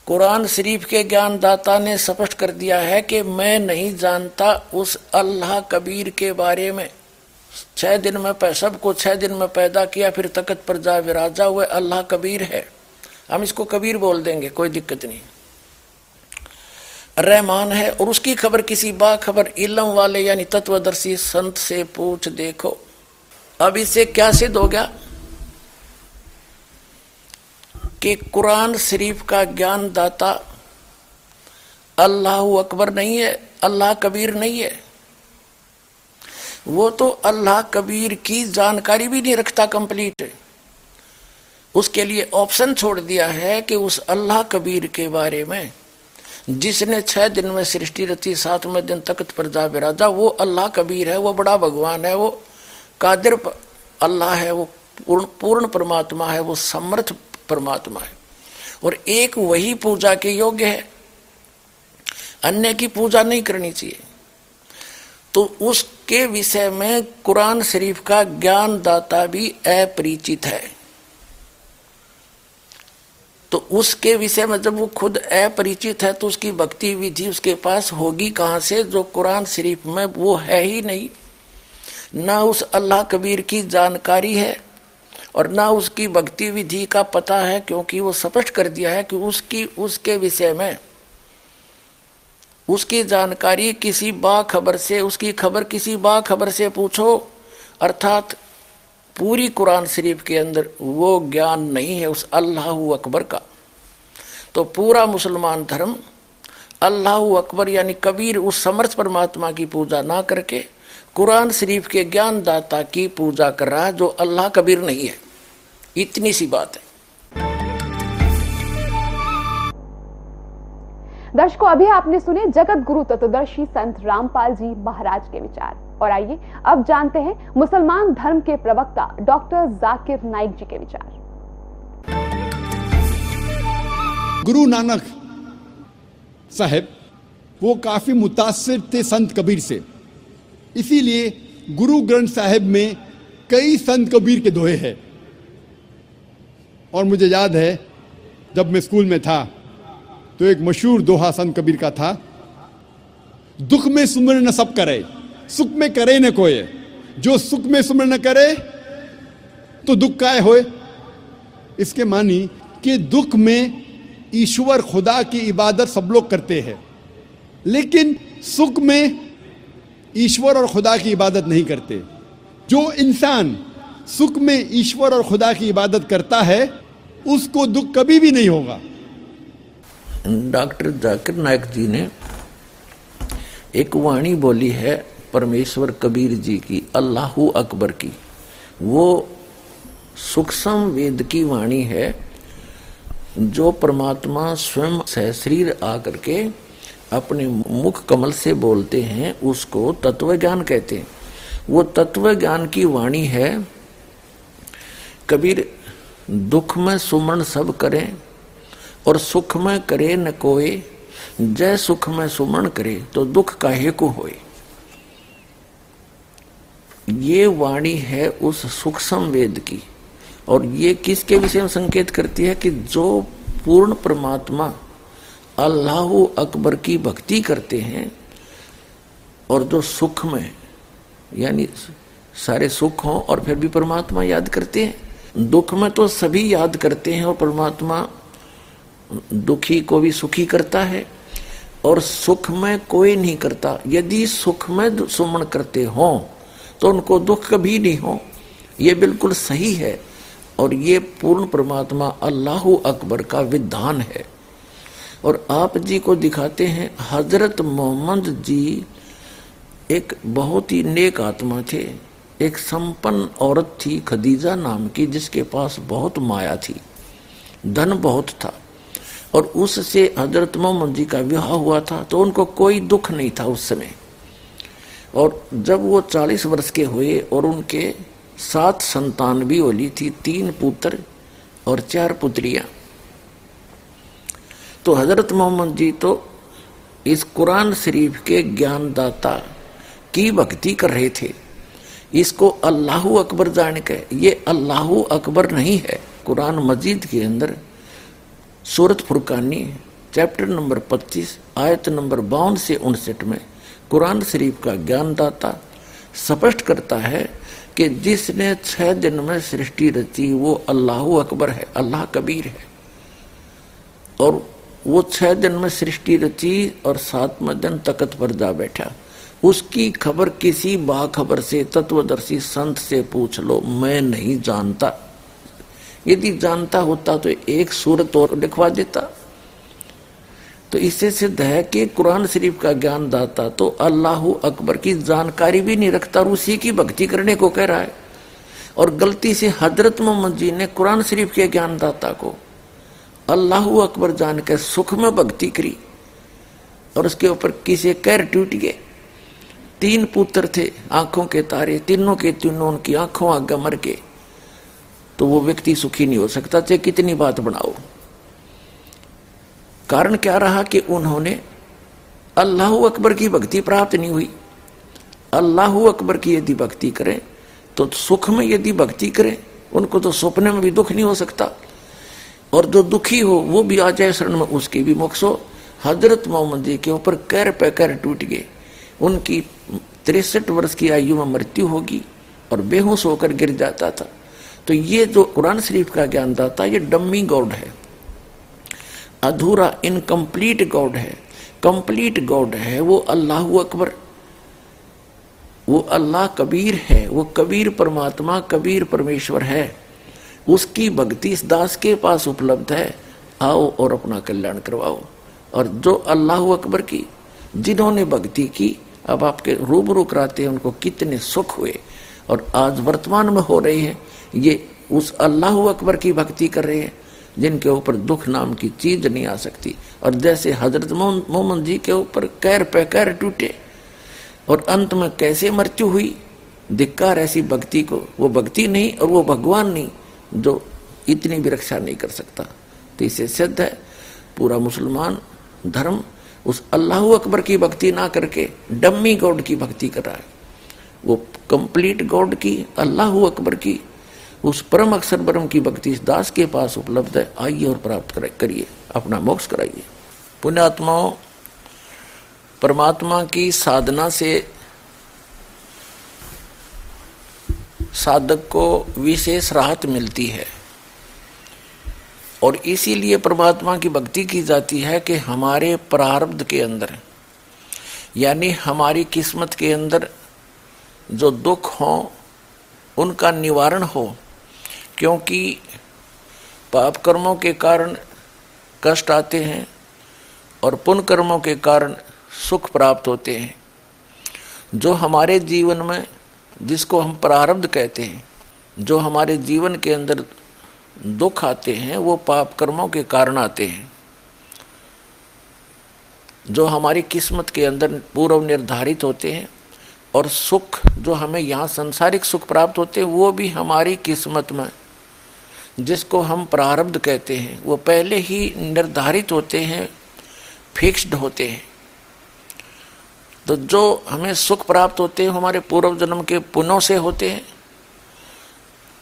कुरान शरीफ के ज्ञानदाता ने स्पष्ट कर दिया है कि मैं नहीं जानता उस अल्लाह कबीर के बारे में। छह दिन में सबको छह दिन में पैदा किया, फिर तकत पर जा विराजा हुए, अल्लाह कबीर है। हम इसको कबीर बोल देंगे, कोई दिक्कत नहीं। रहमान है, और उसकी खबर किसी बाखबर इलम वाले, यानी तत्वदर्शी संत से पूछ देखो। अब इससे क्या सिद्ध हो गया? कि कुरान शरीफ का ज्ञान दाता अल्लाह अकबर नहीं है, अल्लाह कबीर नहीं है। वो तो अल्लाह कबीर की जानकारी भी नहीं रखता कंप्लीट उसके लिए ऑप्शन छोड़ दिया है कि उस अल्लाह कबीर के बारे में जिसने छह दिन में सृष्टि रची, सातवें दिन तख्त पर जा बिराजा, वो अल्लाह कबीर है, वो बड़ा भगवान है, वो कादिर अल्लाह है, वो पूर्ण पूर्ण परमात्मा है, वो समर्थ परमात्मा है। और एक वही पूजा के योग्य है। अन्य की पूजा नहीं करनी चाहिए। तो उसके विषय में कुरान शरीफ का ज्ञान दाता भी अपरिचित है। तो उसके विषय में जब वो खुद अपरिचित है तो उसकी भक्ति विधि उसके पास होगी कहाँ से? जो कुरान शरीफ में वो है ही नहीं। ना उस अल्लाह कबीर की जानकारी है और ना उसकी भक्ति विधि का पता है, क्योंकि वो स्पष्ट कर दिया है कि उसकी, उसके विषय में, उसकी जानकारी किसी बा खबर से, उसकी खबर किसी बा खबर से पूछो, अर्थात पूरी कुरान शरीफ के अंदर वो ज्ञान नहीं है उस अल्लाह अकबर का। तो पूरा मुसलमान धर्म अल्लाह अकबर यानी कबीर उस समर्थ परमात्मा की पूजा ना करके कुरान शरीफ के ज्ञानदाता की पूजा कर रहा है जो अल्लाह कबीर नहीं है। इतनी सी बात है। दर्शकों अभी आपने सुने जगत गुरु तत्वदर्शी संत रामपाल जी महाराज के विचार। और आइए अब जानते हैं मुसलमान धर्म के प्रवक्ता डॉक्टर जाकिर नाइक जी के विचार। गुरु नानक साहब वो काफ़ी मुतासर थे संत कबीर से। इसीलिए गुरु ग्रंथ साहब में कई संत कबीर के दोहे हैं। और मुझे याद है, जब मैं स्कूल में था तो एक मशहूर दोहा संत कबीर का था, दुख में सुमर न सब करे, सुख में करे न कोई जो सुख में सुमर न करे तो दुख काय होए? इसके मानी कि दुख में ईश्वर खुदा की इबादत सब लोग करते हैं। लेकिन सुख में ईश्वर और खुदा की इबादत नहीं करते। जो इंसान सुख में ईश्वर और खुदा की इबादत करता है, उसको दुख कभी भी नहीं होगा। डॉक्टर जाकिर नायक जी ने एक वाणी बोली है, परमेश्वर कबीर जी की, अल्लाह अकबर की। वो सूक्ष्म वेद की वाणी है, जो परमात्मा स्वयं सहशरीर आकर के अपने मुख कमल से बोलते हैं, उसको तत्व ज्ञान कहते हैं। वो तत्व ज्ञान की वाणी है, कबीर दुख में सुमन सब करें, और सुख में करे न कोई जय सुख में सुमन करे तो दुख काहे को होए? ये वाणी है उस सूक्ष्म वेद की, और ये किसके विषय में संकेत करती है कि जो पूर्ण परमात्मा अल्लाह अकबर की भक्ति करते हैं और जो सुख में, यानी सारे सुख हों और फिर भी परमात्मा याद करते हैं। दुख में तो सभी याद करते हैं और परमात्मा दुखी को भी सुखी करता है और सुख में कोई नहीं करता। यदि सुख में सुमन करते हो तो उनको दुख कभी नहीं हो। ये बिल्कुल सही है और ये पूर्ण परमात्मा अल्लाह अकबर का विधान है। और आप जी को दिखाते हैं, हज़रत मोहम्मद जी एक बहुत ही नेक आत्मा थे। एक संपन्न औरत थी, खदीजा नाम की, जिसके पास बहुत माया थी। धन बहुत था। और उससे हज़रत मोहम्मद जी का विवाह हुआ था तो उनको कोई दुख नहीं था उस समय। और जब वो चालीस वर्ष के हुए और उनके सात संतान भी होली थी, तीन पुत्र और चार पुत्रियाँ। तो हज़रत मोहम्मद जी तो इस कुरान शरीफ के ज्ञानदाता की भक्ति कर रहे थे। इसको अल्लाह अकबर जान के ये अल्लाह अकबर नहीं है, कुरान मजीद के अंदर सूरत फुरकानी चैप्टर नंबर 25 आयत नंबर बावन से उनसठ में कुरान शरीफ का ज्ञानदाता स्पष्ट करता है कि जिसने छह दिन में सृष्टि रची, वो अल्लाह अकबर है, अल्लाह कबीर है। और वो छह दिन में सृष्टि रची और सातवें दिन तकत पर जा बैठा। उसकी खबर किसी बाखबर से, तत्वदर्शी संत से पूछ लो, मैं नहीं जानता। यदि जानता होता तो एक सूरत और लिखवा देता। तो इससे सिद्ध है कि कुरान शरीफ का ज्ञान दाता तो अल्लाह अकबर की जानकारी भी नहीं रखता और उसी की भक्ति करने को कह रहा है। और गलती से हज़रत मोहम्मद जी ने कुरान शरीफ के ज्ञान दाता को अल्लाह अकबर जान के सुख में भक्ति करी और उसके ऊपर किसी कैर टूट गए। तीन पुत्र थे, आँखों के तारे, तीनों के तीनों उनकी आँखों आगे मर के तो वो व्यक्ति सुखी नहीं हो सकता, चाहे कितनी बात बनाओ। कारण क्या रहा कि उन्होंने अल्लाह अकबर की भक्ति प्राप्त नहीं हुई। अल्लाह अकबर की यदि भक्ति करें तो सुख में यदि भक्ति करें, उनको तो सपने में भी दुख नहीं हो सकता। और जो दुखी हो, वो भी आ जाए शरण में, उसकी भी मोक्ष हो। हज़रत मोहम्मद जी के ऊपर कैर पे कैर टूट गए। उनकी तिरसठ वर्ष की आयु में मृत्यु होगी और बेहोश होकर गिर जाता था। तो ये जो कुरान शरीफ का ज्ञान दाता, ये डम्मी गॉड है। अधूरा इनकम्प्लीट गॉड है। कंप्लीट गॉड है, वो अल्लाह अकबर। वो अल्लाह कबीर है, वो कबीर परमात्मा, कबीर परमेश्वर है। उसकी भक्ति इस दास के पास उपलब्ध है। आओ और अपना कल्याण करवाओ। और जो अल्लाह अकबर की, जिन्होंने भक्ति की, अब आपके रूबरू कराते हैं, उनको कितने सुख हुए। और आज वर्तमान में हो रही है, ये उस अल्लाह अकबर की भक्ति कर रहे हैं, जिनके ऊपर दुख नाम की चीज़ नहीं आ सकती। और जैसे हज़रत मोहम्मद जी के ऊपर कैर पे कैर टूटे, और अंत में कैसे मृत्यु हुई, धिक्कार ऐसी भक्ति को, वो भक्ति नहीं, और वो भगवान नहीं जो इतनी भी रक्षा नहीं कर सकता। तो इसे सिद्ध है, पूरा मुसलमान धर्म उस अल्लाह अकबर की भक्ति ना करके, डम्मी गॉड की भक्ति कर रहा है। वो कंप्लीट गॉड की, अल्लाह अकबर की, उस परम अक्षर ब्रह्म की भक्ति इस दास के पास उपलब्ध है। आइए और प्राप्त करिए, अपना मोक्ष कराइए। पुण्यात्माओं, परमात्मा की साधना से साधक को विशेष राहत मिलती है। और इसीलिए परमात्मा की भक्ति की जाती है कि हमारे प्रारब्ध के अंदर, यानी हमारी किस्मत के अंदर जो दुख हो, उनका निवारण हो, क्योंकि पाप कर्मों के कारण कष्ट आते हैं और पुण्य कर्मों के कारण सुख प्राप्त होते हैं। जो हमारे जीवन में जिसको हम प्रारब्ध कहते हैं, जो हमारे जीवन के अंदर दुख आते हैं, वो पाप कर्मों के कारण आते हैं। जो हमारी किस्मत के अंदर पूर्व निर्धारित होते हैं और सुख जो हमें यहाँ संसारिक सुख प्राप्त होते हैं, वो भी हमारी किस्मत में, जिसको हम प्रारब्ध कहते हैं, वो पहले ही निर्धारित होते हैं, फिक्स्ड होते हैं। तो जो हमें सुख प्राप्त होते हैं, हमारे पूर्व जन्म के पुनों से होते हैं,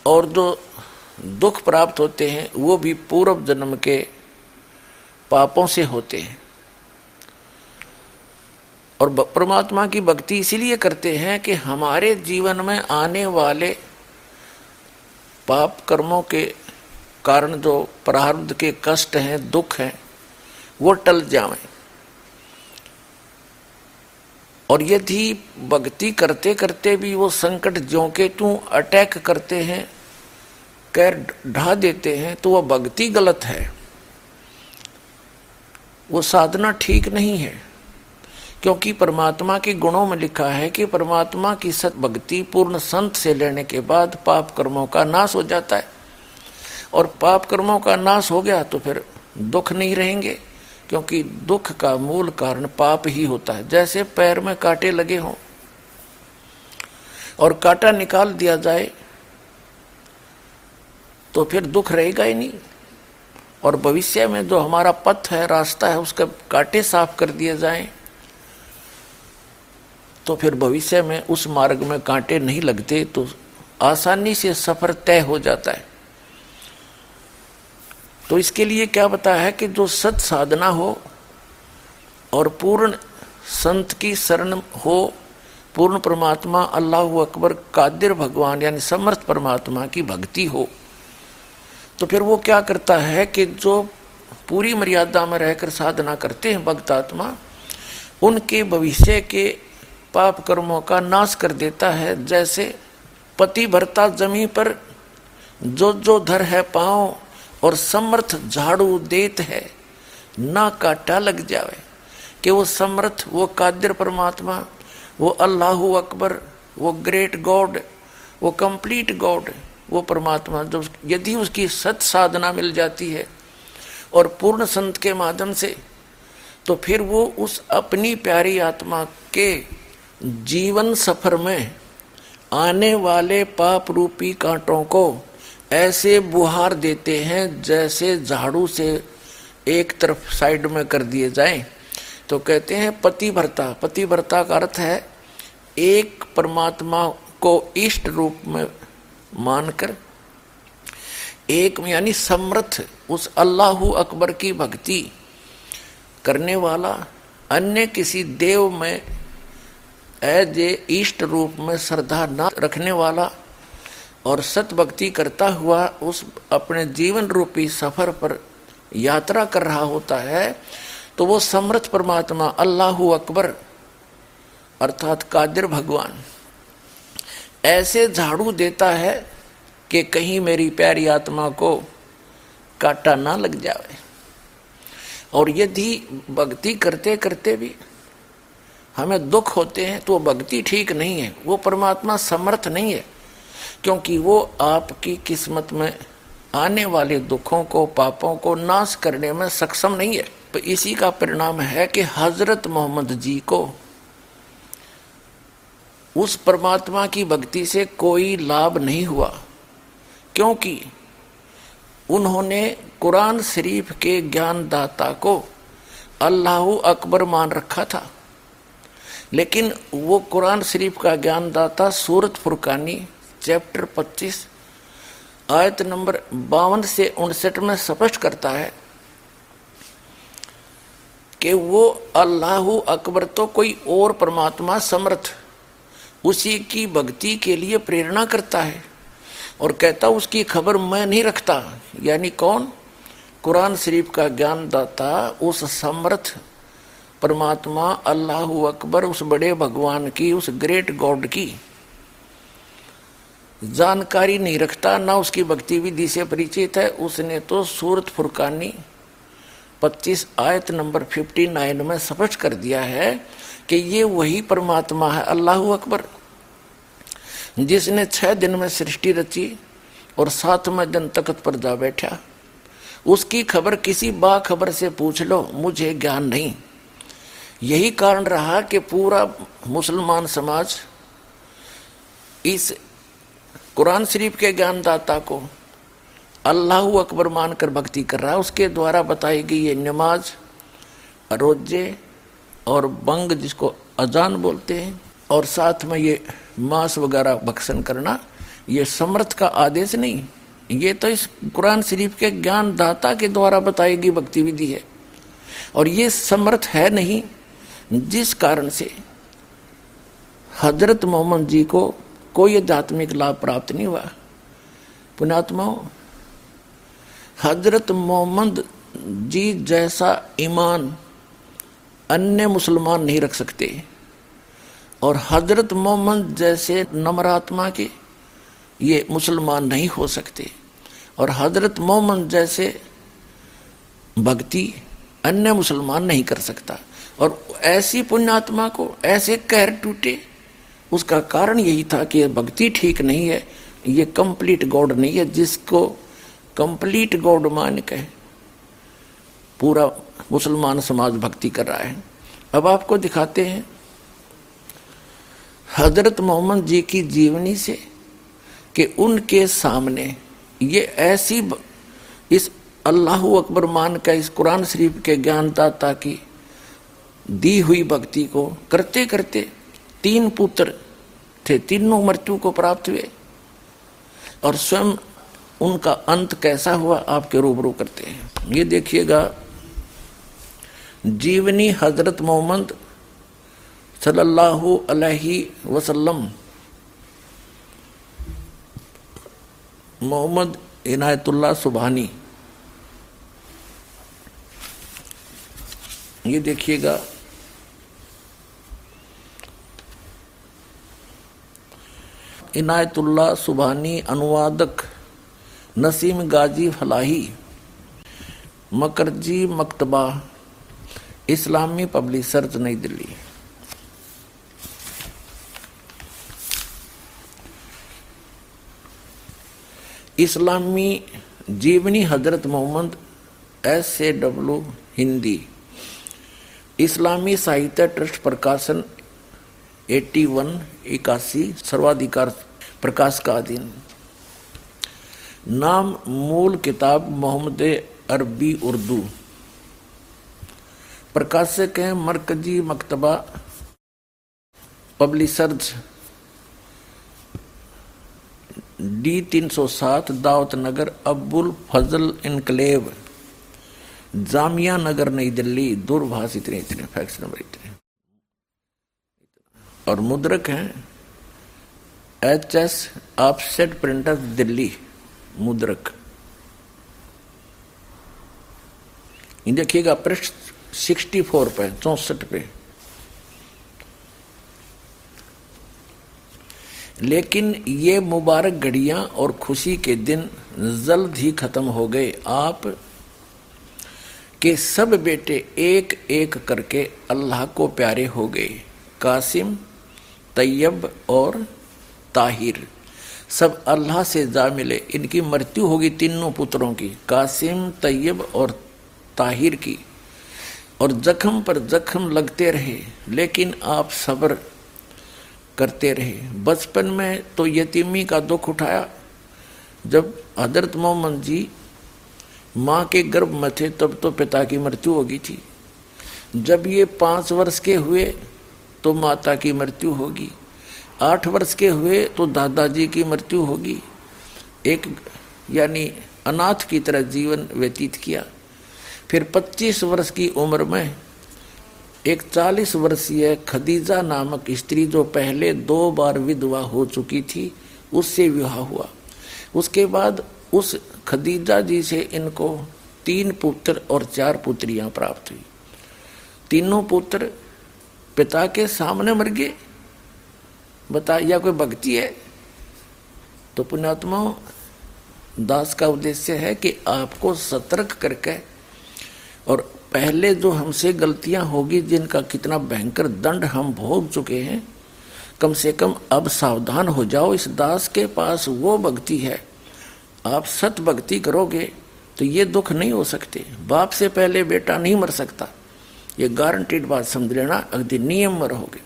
और जो दुख प्राप्त होते हैं, वो भी पूर्व जन्म के पापों से होते हैं। और परमात्मा की भक्ति इसीलिए करते हैं कि हमारे जीवन में आने वाले पाप कर्मों के कारण जो प्रारब्ध के कष्ट हैं, दुख हैं, वो टल जाए। और यदि भक्ति करते करते भी वो संकट जो के तू अटैक करते हैं कैर ढा देते हैं तो वह भक्ति गलत है। वो साधना ठीक नहीं है, क्योंकि परमात्मा के गुणों में लिखा है कि परमात्मा की सत भक्ति पूर्ण संत से लेने के बाद पाप कर्मों का नाश हो जाता है। और पाप कर्मों का नाश हो गया तो फिर दुख नहीं रहेंगे। क्योंकि दुख का मूल कारण पाप ही होता है। जैसे पैर में कांटे लगे हों और कांटा निकाल दिया जाए तो फिर दुख रहेगा ही नहीं। और भविष्य में जो हमारा पथ है, रास्ता है, उसके कांटे साफ़ कर दिए जाएँ तो फिर भविष्य में उस मार्ग में कांटे नहीं लगते तो आसानी से सफ़र तय हो जाता है। तो इसके लिए क्या बताया है कि जो सत साधना हो और पूर्ण संत की शरण हो, पूर्ण परमात्मा, अल्लाह अकबर, कादिर भगवान, यानी समर्थ परमात्मा की भक्ति हो तो फिर वो क्या करता है कि जो पूरी मर्यादा में रहकर साधना करते हैं भक्त आत्मा उनके भविष्य के पाप कर्मों का नाश कर देता है। जैसे पति भरता जमी पर जो जो धर है पाओ और समर्थ झाड़ू देत है। ना काटा लग जावे। कि वो समर्थ, वो कादिर परमात्मा, वो अल्लाह अकबर, वो ग्रेट गॉड वो कंप्लीट गॉड वो परमात्मा। जो यदि उसकी सत साधना मिल जाती है और पूर्ण संत के माध्यम से तो फिर वो उस अपनी प्यारी आत्मा के जीवन सफ़र में आने वाले पाप रूपी कांटों को ऐसे बुहार देते हैं जैसे झाड़ू से एक तरफ़ साइड में कर दिए जाए। तो कहते हैं पति भरता पति भरता का अर्थ है एक परमात्मा को इष्ट रूप में मानकर, एक यानी समर्थ उस अल्लाह अकबर की भक्ति करने वाला अन्य किसी देव में एज इष्ट रूप में श्रद्धा न रखने वाला और सत भक्ति करता हुआ उस अपने जीवन रूपी सफ़र पर यात्रा कर रहा होता है तो वो समर्थ परमात्मा अल्लाह अकबर, अर्थात कादिर भगवान। ऐसे झाड़ू देता है कि कहीं मेरी प्यारी आत्मा को काटा ना लग जाए और यदि भक्ति करते करते भी हमें दुख होते हैं तो भक्ति ठीक नहीं है। वो परमात्मा समर्थ नहीं है। क्योंकि वो आपकी किस्मत में आने वाले दुखों को, पापों को नाश करने में सक्षम नहीं है। तो इसी का परिणाम है कि हज़रत मोहम्मद जी को उस परमात्मा की भक्ति से कोई लाभ नहीं हुआ, क्योंकि उन्होंने कुरान शरीफ के ज्ञानदाता को अल्लाह अकबर मान रखा था। लेकिन वो कुरान शरीफ का ज्ञानदाता सूरत फुरकानी चैप्टर 25 आयत नंबर बावन से उनसठ में स्पष्ट करता है कि वो अल्लाह अकबर तो कोई और परमात्मा समर्थ, उसी की भक्ति के लिए प्रेरणा करता है और कहता उसकी खबर मैं नहीं रखता। यानी कौन? कुरान शरीफ का ज्ञानदाता उस समर्थ परमात्मा अल्लाह अकबर, उस बड़े भगवान की, उस ग्रेट गॉड की। जानकारी नहीं रखता, ना उसकी भक्ति विधि से परिचित है। उसने तो सूरत फुरकानी 25 आयत नंबर 59 में स्पष्ट कर दिया है कि ये वही परमात्मा है, अल्लाह अकबर, जिसने छह दिन में सृष्टि रची और सातवें दिन तख्त पर जा बैठा। उसकी खबर किसी बाखबर से पूछ लो, मुझे ज्ञान नहीं। यही कारण रहा कि पूरा मुसलमान समाज इस कुरान शरीफ के ज्ञानदाता को अल्लाह अकबर मानकर भक्ति कर रहा है। उसके द्वारा बताई गई ये नमाज़, रोज़े और बंग जिसको अजान बोलते हैं, और साथ में ये मांस वगैरह भक्षण करना, ये समर्थ का आदेश नहीं। ये तो इस कुरान शरीफ के ज्ञानदाता के द्वारा बताई गई भक्ति विधि है। और ये समर्थ है नहीं, जिस कारण से हज़रत मोहम्मद जी को कोई आध्यात्मिक लाभ प्राप्त नहीं हुआ। पुणात्मा हज़रत मोहम्मद जी जैसा ईमान अन्य मुसलमान नहीं रख सकते। और हज़रत मोहम्मद जैसे नमरात्मा के ये मुसलमान नहीं हो सकते। और हज़रत मोहम्मद जैसे भक्ति अन्य मुसलमान नहीं कर सकता। और ऐसी पुण्यात्मा को ऐसे कहर टूटे उसका कारण यही था कि भक्ति ठीक नहीं है, ये कंप्लीट गॉड नहीं है, जिसको कंप्लीट गॉड मान के पूरा मुसलमान समाज भक्ति कर रहा है। अब आपको दिखाते हैं, हज़रत मोहम्मद जी की जीवनी से कि उनके सामने ये ऐसी इस अल्लाह अकबर मान का इस कुरान शरीफ के ज्ञानदाता की दी हुई भक्ति को करते करते तीन पुत्र थे, तीनों मृत्यु को प्राप्त हुए। और स्वयं उनका अंत कैसा हुआ, आपके रूबरू करते हैं। ये देखिएगा, जीवनी हज़रत मोहम्मद सल्लल्लाहु अलैहि वसल्लम, मोहम्मद इनायतुल्लाह सुबहानी। ये देखिएगा इनायतुल्लाह सुबहानी अनुवादक नसीम गाजी फलाही, मकरजी मकतबा, इस्लामी पब्लिशर्स नई दिल्ली। इस्लामी जीवनी हज़रत Mohammad S A W Hindi, इस्लामी साहित्य ट्रस्ट प्रकाशन 81 इक्यासी सर्वाधिकार प्रकाश का अधीन। नाम, मूल किताब, मोहम्मद अरबी उर्दू। प्रकाशक हैं मरकजी मकतबा, पब्लिशर्स, डी तीन सौ सात दावत नगर अब्बुल फजल इनकलेव जामिया नगर, नई दिल्ली। दूरभाष इतने इतने फैक्स नंबर इतने और मुद्रक हैं। H S offset printer Delhi, मुद्रक। देखिएगा, पृष्ठ सिक्सटी फोर पे, चौसठ पे। लेकिन ये मुबारक घड़ियाँ और खुशी के दिन जल्द ही खत्म हो गए। आप के सब बेटे एक एक करके अल्लाह को प्यारे हो गए। कासिम तैयब और ताहिर। सब अल्लाह से जा मिले। इनकी मृत्यु होगी तीनों पुत्रों की, कासिम, तैयब और ताहिर की। और जख्म पर जख्म लगते रहे, लेकिन आप सब्र करते रहे। बचपन में तो यतीमी का दुख उठाया। जब हज़रत मोहम्मद जी माँ के गर्भ में थे, तब तो पिता की मृत्यु होगी थी। जब ये पाँच वर्ष के हुए तो माता की मृत्यु होगी। आठ वर्ष के हुए तो दादाजी की मृत्यु होगी। एक, यानी अनाथ की तरह जीवन व्यतीत किया। फिर 25 वर्ष की उम्र में एक चालीस वर्षीय खदीजा नामक स्त्री जो पहले दो बार विधवा हो चुकी थी, उससे विवाह हुआ। उसके बाद उस खदीजा जी से इनको तीन पुत्र और चार पुत्रियाँ प्राप्त हुई। तीनों पुत्र पिता के सामने मर गए। बता, या कोई भक्ति है? तो पुण्यात्मा, दास का उद्देश्य है कि आपको सतर्क करके और पहले जो हमसे गलतियाँ होगी, जिनका कितना भयंकर दंड हम भोग चुके हैं, कम से कम अब सावधान हो जाओ। इस दास के पास वो भक्ति है। आप सत भक्ति करोगे तो ये दुख नहीं हो सकते। बाप से पहले बेटा नहीं मर सकता। ये गारंटीड बात समझ लेना, अगदी नियम में रहोगे।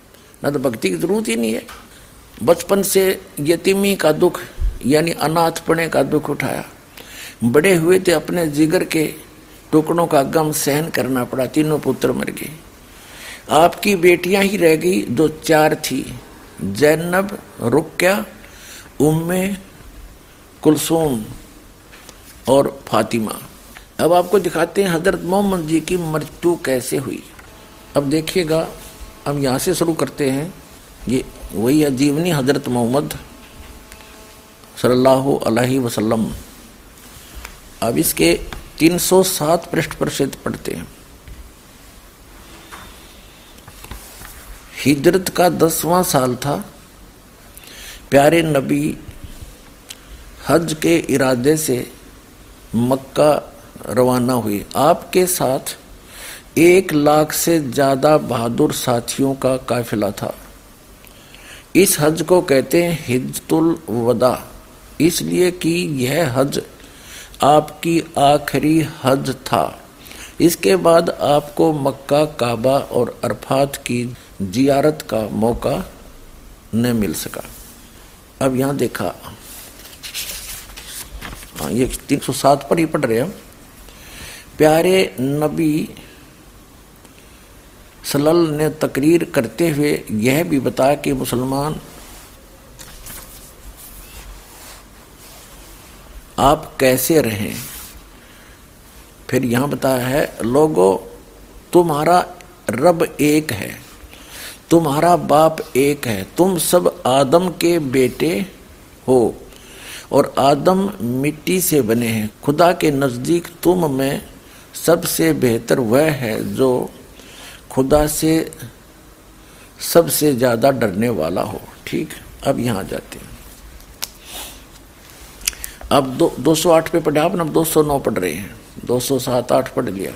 ना तो भक्ति की ज़रूरत ही नहीं है। बचपन से यतीमी का दुख, यानी अनाथपणे का दुख उठाया। बड़े हुए थे अपने जिगर के टुकड़ों का गम सहन करना पड़ा, तीनों पुत्र मर गए। आपकी बेटियाँ ही रह गई जो चार थी। जैनब, रुक्या, उम्मे, कुलसूम और फातिमा। अब आपको दिखाते हैं हज़रत मोहम्मद जी की मृत्यु कैसे हुई। अब देखिएगा, हम यहाँ से शुरू करते हैं। ये वही है जीवनी हज़रत मोहम्मद सल्लल्लाहु अलैहि वसल्लम। अब इसके 307 पृष्ठ पर पढ़ते हैं। हिजरत का दसवां साल था। प्यारे नबी, हज के इरादे से मक्का रवाना हुई। आपके साथ एक लाख से ज़्यादा बहादुर साथियों का काफिला था। इस हज को कहते हैं हिजतुल वदा। इसलिए कि यह हज आपकी आखिरी हज था। इसके बाद आपको मक्का, काबा और अरफात की जियारत का मौका न मिल सका। अब यहाँ देखा। ये तीन सौ सात पर ही पढ़ रहे हैं प्यारे नबी सलल ने तकरीर करते हुए यह भी बताया कि मुसलमान, आप कैसे रहें? फिर यहाँ बताया है, लोगो, तुम्हारा रब एक है, तुम्हारा बाप एक है, तुम सब आदम के बेटे हो और आदम मिट्टी से बने हैं, खुदा के नज़दीक तुम में सबसे बेहतर वह है जो खुदा से सबसे ज़्यादा डरने वाला हो। ठीक? अब यहाँ जाते हैं। अब दो, 208 पे पढ़ा अपन अब 209 पढ़ रहे हैं। 207 आठ पढ़ लिया।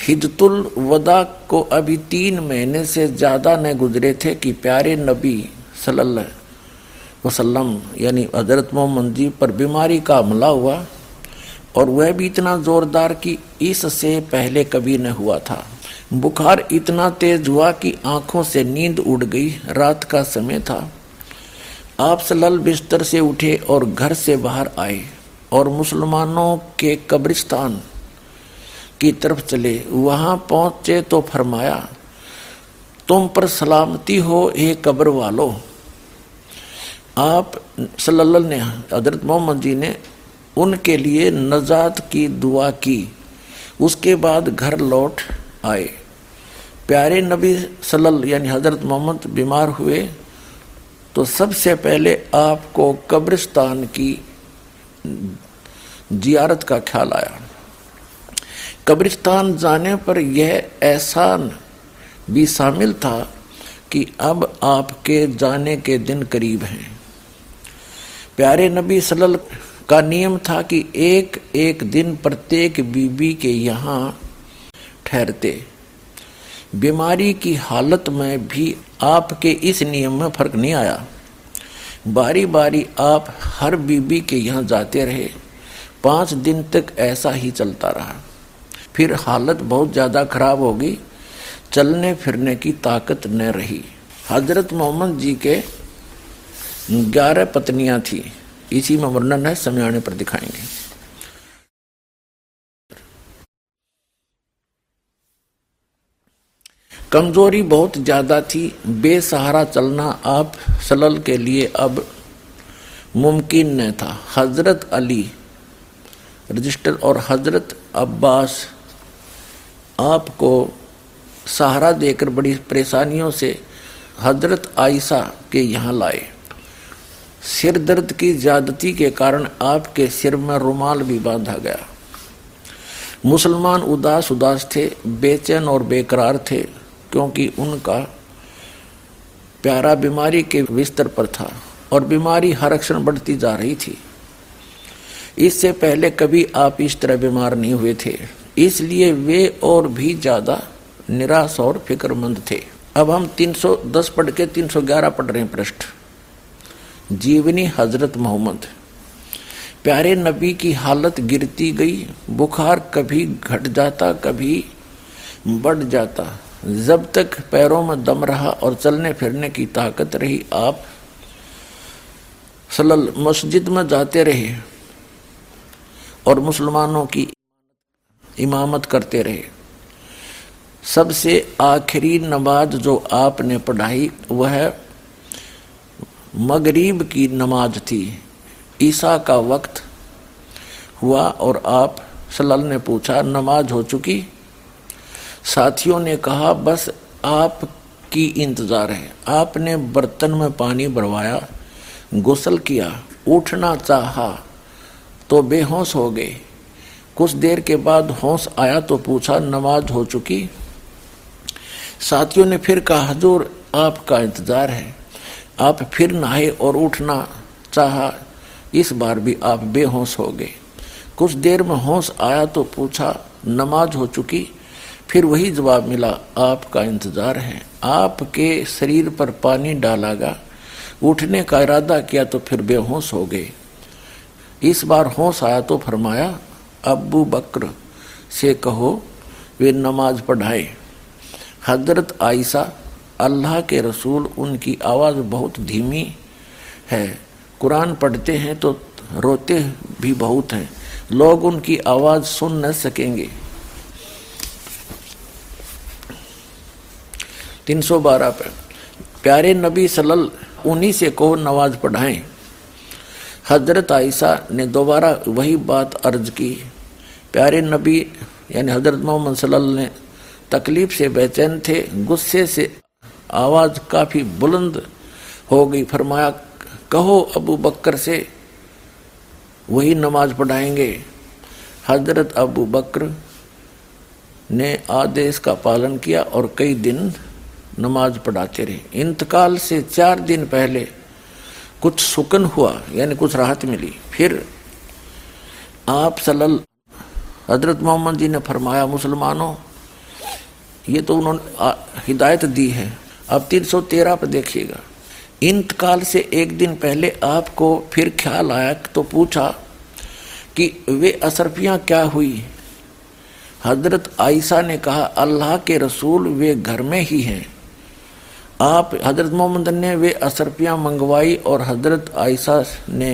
हिजतुल वदा को अभी तीन महीने से ज़्यादा न गुजरे थे कि प्यारे नबी सल्लल्लाहु वसल्लम यानी हज़रत मोहम्मद जी पर बीमारी का हमला हुआ। और वह भी इतना जोरदार कि इससे पहले कभी न हुआ था। बुखार इतना तेज हुआ कि आँखों से नींद उड़ गई, रात का समय था। आप सलल बिस्तर से उठे और घर से बाहर आए और मुसलमानों के कब्रिस्तान की तरफ़ चले। वहाँ पहुँचे तो फरमाया, तुम पर सलामती हो ये कब्र वालो। आप सल्लल्लाहु ने हज़रत मोहम्मद जी ने उनके लिए नजात की दुआ की। उसके बाद घर लौट आए। प्यारे नबी सल्लल्लाहु यानी हज़रत मोहम्मद बीमार हुए तो सबसे पहले आपको कब्रिस्तान की जियारत का ख्याल आया। कब्रिस्तान जाने पर यह एहसान भी शामिल था कि अब आपके जाने के दिन करीब हैं। प्यारे नबी सल्लल्लाहु का नियम था कि एक एक दिन प्रत्येक बीबी के यहाँ ठहरते। बीमारी की हालत में भी आपके इस नियम में फ़र्क नहीं आया। बारी बारी आप हर बीबी के यहाँ जाते रहे। पाँच दिन तक ऐसा ही चलता रहा। फिर हालत बहुत ज़्यादा खराब हो गई चलने फिरने की ताकत न रही। हज़रत मोहम्मद जी के ग्यारह पत्नियाँ थी। इसी में वर्णन है समय आने पर दिखाएँगे। कमज़ोरी बहुत ज़्यादा थी, बेसहारा चलना आप सलल के लिए अब मुमकिन न था। हज़रत अली, रजिस्टर और हज़रत अब्बास आपको सहारा देकर बड़ी परेशानियों से हज़रत आयशा के यहाँ लाए। सिर दर्द की ज्यादती के कारण आपके सिर में रुमाल भी बांधा गया। मुसलमान उदास उदास थे, बेचैन और बेकरार थे, क्योंकि उनका प्यारा बीमारी के बिस्तर पर था और बीमारी हर क्षण बढ़ती जा रही थी। इससे पहले कभी आप इस तरह बीमार नहीं हुए थे, इसलिए वे और भी ज़्यादा निराश और फिक्रमंद थे। अब हम 310 पढ़ के 311 पढ़ रहे हैं पृष्ठ जीवनी हज़रत मोहम्मद। प्यारे नबी की हालत गिरती गई, बुखार कभी घट जाता, कभी बढ़ जाता। जब तक पैरों में दम रहा और चलने फिरने की ताकत रही, आप सलल मस्जिद में जाते रहे और मुसलमानों की इमामत करते रहे। सबसे आखिरी नमाज़ जो आपने पढ़ाई, वह मगरीब की नमाज़ थी। ईसा का वक्त हुआ और आप सलल ने पूछा, नमाज़ हो चुकी? साथियों ने कहा, बस आप की इंतज़ार है। आपने बर्तन में पानी भरवाया, गुसल किया, उठना चाहा तो बेहोश हो गए। कुछ देर के बाद होश आया तो पूछा, नमाज़ हो चुकी? साथियों ने फिर कहा, हजूर, आपका इंतज़ार है। आप फिर नहाए और उठना चाहा, इस बार भी आप बेहोश हो गए। कुछ देर में होश आया तो पूछा, नमाज़ हो चुकी? फिर वही जवाब मिला, आपका इंतज़ार है। आपके शरीर पर पानी डाला गया। उठने का इरादा किया तो फिर बेहोश हो गए। इस बार होश आया तो फरमाया, अबू बकर से कहो, वे नमाज़ पढ़ाए। हज़रत आयशा अल्लाह के रसूल उनकी आवाज़ बहुत धीमी है। कुरान पढ़ते हैं तो रोते भी बहुत हैं। लोग उनकी आवाज़ सुन न सकेंगे। तीन सौ बारह पर प्यारे नबी सलल उन्हीं से को नवाज़ पढ़ाएँ। हज़रत आयशा ने दोबारा वही बात अर्ज़ की। प्यारे नबी, यानी हज़रत मोहम्मद सल्लल्लाहु ने तकलीफ़ से बेचैन थे, गुस्से से आवाज़ काफ़ी बुलंद हो गई। फरमाया, कहो अबू बकर से, वही नमाज़ पढ़ाएँगे। हज़रत अबू बकर ने आदेश का पालन किया और कई दिन नमाज़ पढ़ाते रहे। इंतकाल से चार दिन पहले कुछ सुकन हुआ, यानी कुछ राहत मिली। फिर आप सलल हज़रत मोहम्मद जी ने फरमाया, मुसलमानों, ये तो उन्होंने हिदायत दी है। अब तीन सौ तेरह पर देखिएगा। इंतकाल से एक दिन पहले आपको फिर ख्याल आया तो पूछा कि वे असरफियाँ क्या हुई? हज़रत आयशा ने कहा, अल्लाह के रसूल वे घर में ही हैं। आप, हज़रत मोहम्मद ने वे असरफियाँ मंगवाई और हज़रत आयशा ने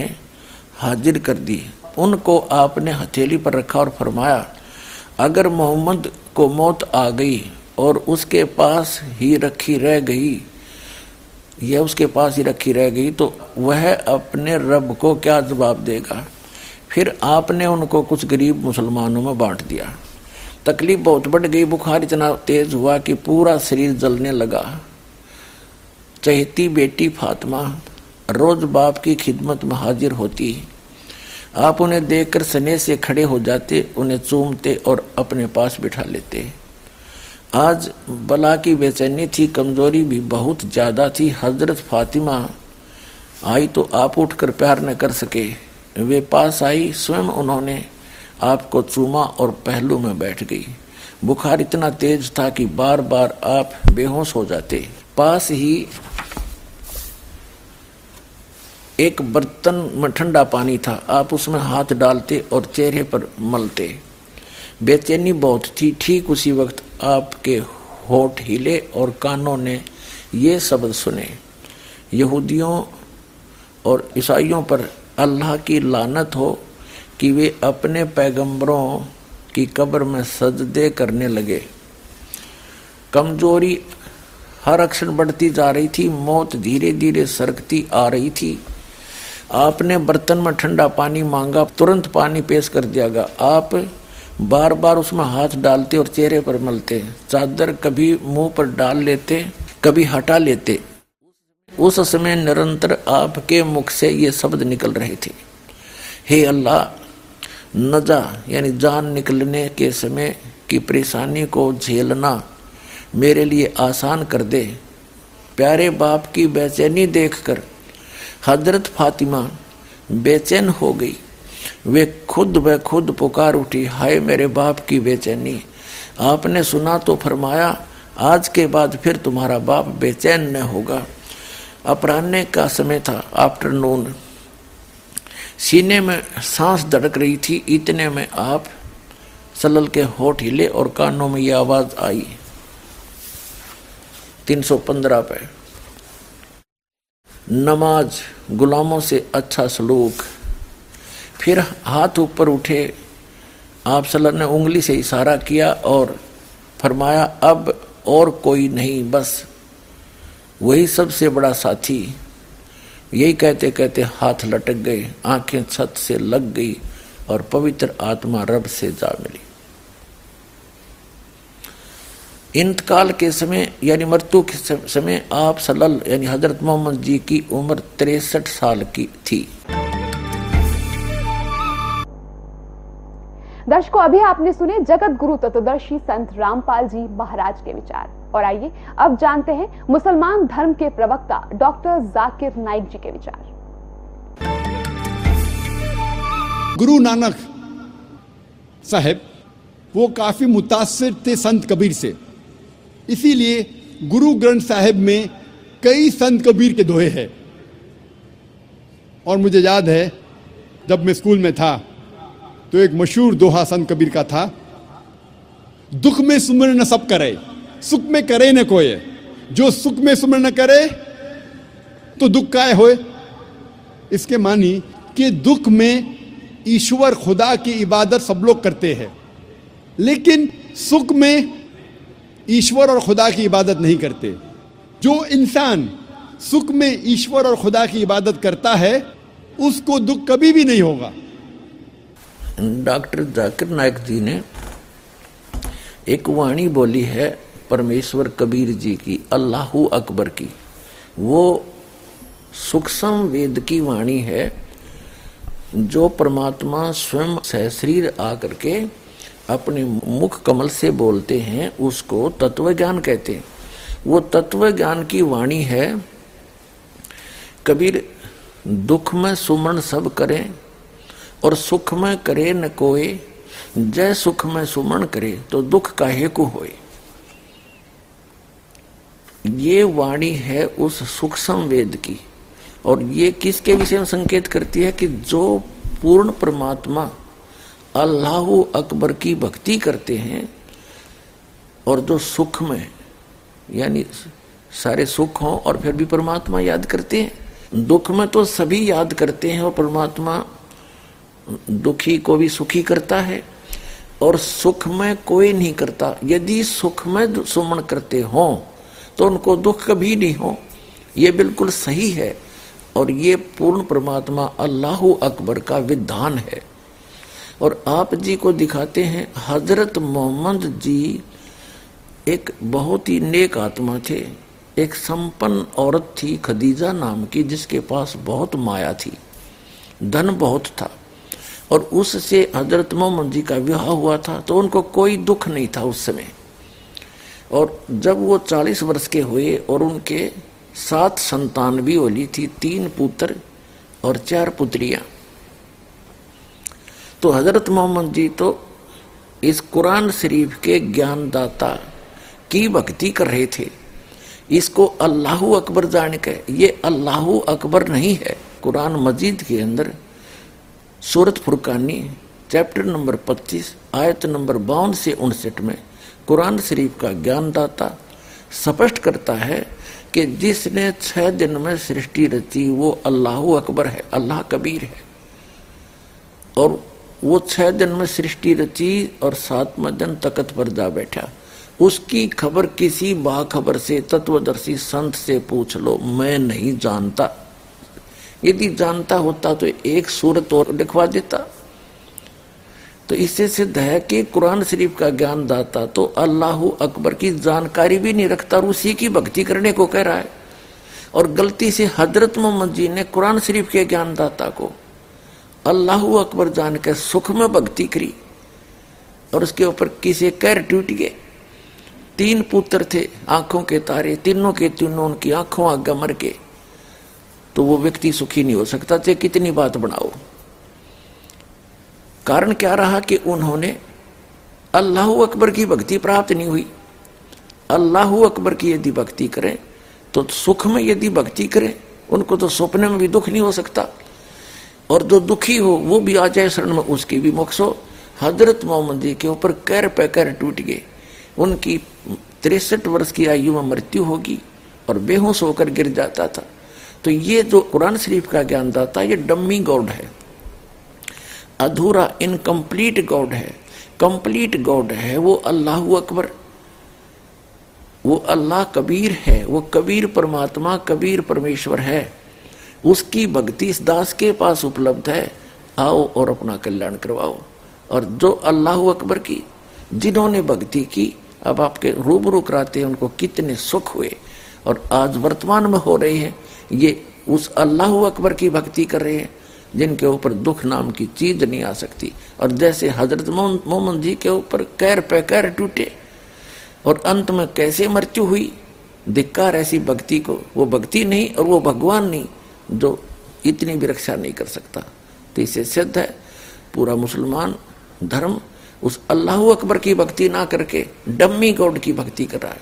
हाजिर कर दी। उनको आपने हथेली पर रखा और फरमाया, अगर मोहम्मद को मौत आ गई और उसके पास ही रखी रह गई। यह उसके पास ही रखी रह गई तो वह अपने रब को क्या जवाब देगा? फिर आपने उनको कुछ गरीब मुसलमानों में बांट दिया। तकलीफ़ बहुत बढ़ गई, बुखार इतना तेज हुआ कि पूरा शरीर जलने लगा। चहती बेटी फातिमा, रोज बाप की खिदमत में हाजिर होती। आप उन्हें देखकर स्नेह से खड़े हो जाते, उन्हें चूमते और अपने पास बिठा लेते। आज बला की बेचैनी थी, कमज़ोरी भी बहुत ज़्यादा थी। हज़रत फातिमा आई तो आप उठकर प्यार न कर सके। वे पास आई, स्वयं उन्होंने आपको चूमा और पहलू में बैठ गई। बुखार इतना तेज था कि बार बार आप बेहोश हो जाते। पास ही एक बर्तन में ठंडा पानी था। आप उसमें हाथ डालते और चेहरे पर मलते। बेचैनी बहुत थी। ठीक उसी वक्त आपके होठ हिले और कानों ने ये शब्द सुने। यहूदियों और ईसाइयों पर अल्लाह की लानत हो कि वे अपने पैगंबरों की कब्र में सजदे करने लगे। कमज़ोरी हर अक्षण बढ़ती जा रही थी, मौत धीरे धीरे सरकती आ रही थी। आपने बर्तन में ठंडा पानी मांगा, तुरंत पानी पेश कर दिया गया। आप बार बार उसमें हाथ डालते और चेहरे पर मलते चादर कभी मुँह पर डाल लेते, कभी हटा लेते। उस समय निरंतर आपके मुख से ये शब्द निकल रहे थे। हे अल्लाह नजा यानी जान निकलने के समय की परेशानी को झेलना मेरे लिए आसान कर दे। प्यारे बाप की बेचैनी देखकर हज़रत फातिमा बेचैन हो गई। वे खुद व खुद पुकार उठी, हाय मेरे बाप की बेचैनी। आपने सुना तो फरमाया, आज के बाद फिर तुम्हारा बाप बेचैन न होगा। अपराह्न का समय था, आफ्टरनून। सीने में सांस धड़क रही थी, इतने में आप सलल के होठ हिले और कानों में यह आवाज़ आई 315 पे। नमाज़ गुलामों से अच्छा सलूक। फिर हाथ ऊपर उठे, आप सल्लल्लाहु ने उंगली से इशारा किया और फरमाया, अब और कोई नहीं, बस वही सबसे बड़ा साथी। यही कहते कहते हाथ लटक गए, आँखें छत से लग गई और पवित्र आत्मा रब से जा मिली। इंतकाल के समय, यानी मृत्यु के समय आप सलल यानी हज़रत मोहम्मद जी की उम्र तिरसठ साल की थी। दर्शकों, अभी आपने सुने जगत गुरु तत्वदर्शी संत रामपाल जी महाराज के विचार। और आइए, अब जानते हैं मुसलमान धर्म के प्रवक्ता डॉक्टर जाकिर नाइक जी के विचार। गुरु नानक साहब, वो काफ़ी मुतासर थे संत कबीर से। इसीलिए गुरु ग्रंथ साहब में कई संत कबीर के दोहे हैं। और मुझे याद है, जब मैं स्कूल में था तो एक मशहूर दोहा संत कबीर का था, दुख में सुमर न सब करे, सुख में करे न कोई जो सुख में सुमर न करे तो दुख काय होए? इसके मानी कि दुख में ईश्वर खुदा की इबादत सब लोग करते हैं, लेकिन सुख में ईश्वर और खुदा की इबादत नहीं करते। जो इंसान सुख में ईश्वर और खुदा की इबादत करता है, उसको दुख कभी भी नहीं होगा। डॉक्टर जाकिर नायक जी ने एक वाणी बोली है परमेश्वर कबीर जी की, अल्लाह अकबर की। वो सूक्ष्म वेद की वाणी है जो परमात्मा स्वयं सहशरीर आकर के अपने मुख कमल से बोलते हैं, उसको तत्व ज्ञान कहते हैं। वो तत्व ज्ञान की वाणी है, कबीर, दुख में सुमन सब करें और सुख में करे न कोई जय सुख में सुमन करे तो दुख का हेकु होए। ये वाणी है उस सूक्ष्म वेद की, और ये किसके विषय में संकेत करती है कि जो पूर्ण परमात्मा अल्लाह अकबर की भक्ति करते हैं, और जो सुख में, यानी सारे सुख हों और फिर भी परमात्मा याद करते हैं। दुख में तो सभी याद करते हैं और परमात्मा दुखी को भी सुखी करता है और सुख में कोई नहीं करता। यदि सुख में सुमन करते हो तो उनको दुख कभी नहीं हो। ये बिल्कुल सही है और ये पूर्ण परमात्मा अल्लाह अकबर का विधान है। और आप जी को दिखाते हैं, हज़रत मोहम्मद जी एक बहुत ही नेक आत्मा थे। एक संपन्न औरत थी, खदीजा नाम की, जिसके पास बहुत माया थी। धन बहुत था। और उससे हज़रत मोहम्मद जी का विवाह हुआ था तो उनको कोई दुख नहीं था उस समय। और जब वो चालीस वर्ष के हुए और उनके सात संतान भी होली थी, तीन पुत्र और चार पुत्रियाँ। तो हज़रत मोहम्मद जी तो इस कुरान शरीफ के ज्ञानदाता की भक्ति कर रहे थे। इसको अल्लाह अकबर जान के ये अल्लाह अकबर नहीं है, कुरान मजीद के अंदर सूरत फुरकानी चैप्टर नंबर 25 आयत नंबर बावन से उनसठ में कुरान शरीफ का ज्ञानदाता स्पष्ट करता है कि जिसने छह दिन में सृष्टि रची, वो अल्लाह अकबर है, अल्लाह कबीर है। और वो छह दिन में सृष्टि रची और सातवें दिन तकत पर जा बैठा। उसकी खबर किसी बाखबर से, तत्वदर्शी संत से पूछ लो, मैं नहीं जानता। यदि जानता होता तो एक सूरत और लिखवा देता। तो इससे सिद्ध है कि कुरान शरीफ का ज्ञान दाता तो अल्लाह अकबर की जानकारी भी नहीं रखता और उसी की भक्ति करने को कह रहा है। और गलती से हज़रत मोहम्मद जी ने कुरान शरीफ के ज्ञानदाता को अल्लाह अकबर जान के सुख में भक्ति करी और उसके ऊपर किसे कैर टूट गए। तीन पुत्र थे, आँखों के तारे, तीनों के तीनों उनकी आँखों आगे मर के तो वो व्यक्ति सुखी नहीं हो सकता। चाहे कितनी बात बनाओ। कारण क्या रहा कि उन्होंने अल्लाह अकबर की भक्ति प्राप्त नहीं हुई। अल्लाह अकबर की यदि भक्ति करें तो सुख में यदि भक्ति करें, उनको तो सपने में भी दुख नहीं हो सकता। और जो दुखी हो, वो भी आ जाए शरण में, उसकी भी मोक्ष हो। हज़रत मोहम्मद जी के ऊपर कैर पे कैर टूट गए। उनकी तिरसठ वर्ष की आयु में मृत्यु होगी और बेहोश होकर गिर जाता था। तो ये जो कुरान शरीफ का ज्ञान दाता, ये डम्मी गॉड है। अधूरा इनकम्प्लीट गॉड है। कंप्लीट गॉड है, वो अल्लाह अकबर। वो अल्लाह कबीर है, वो कबीर परमात्मा, कबीर परमेश्वर है। उसकी भक्ति इस दास के पास उपलब्ध है। आओ और अपना कल्याण करवाओ। और जो अल्लाह अकबर की, जिन्होंने भक्ति की, अब आपके रूबरू कराते उनको कितने सुख हुए। और आज वर्तमान में हो रही है, ये उस अल्लाह अकबर की भक्ति कर रहे हैं, जिनके ऊपर दुख नाम की चीज़ नहीं आ सकती। और जैसे हज़रत मोहम्मद जी के ऊपर कैर पे कैर टूटे, और अंत में कैसे मृत्यु हुई, धिक्कार ऐसी भक्ति को, वो भक्ति नहीं और वो भगवान नहीं, जो इतनी भी रक्षा नहीं कर सकता। तो इसे सिद्ध है, पूरा मुसलमान धर्म उस अल्लाह अकबर की भक्ति ना करके डम्मी गॉड की भक्ति कर रहा है।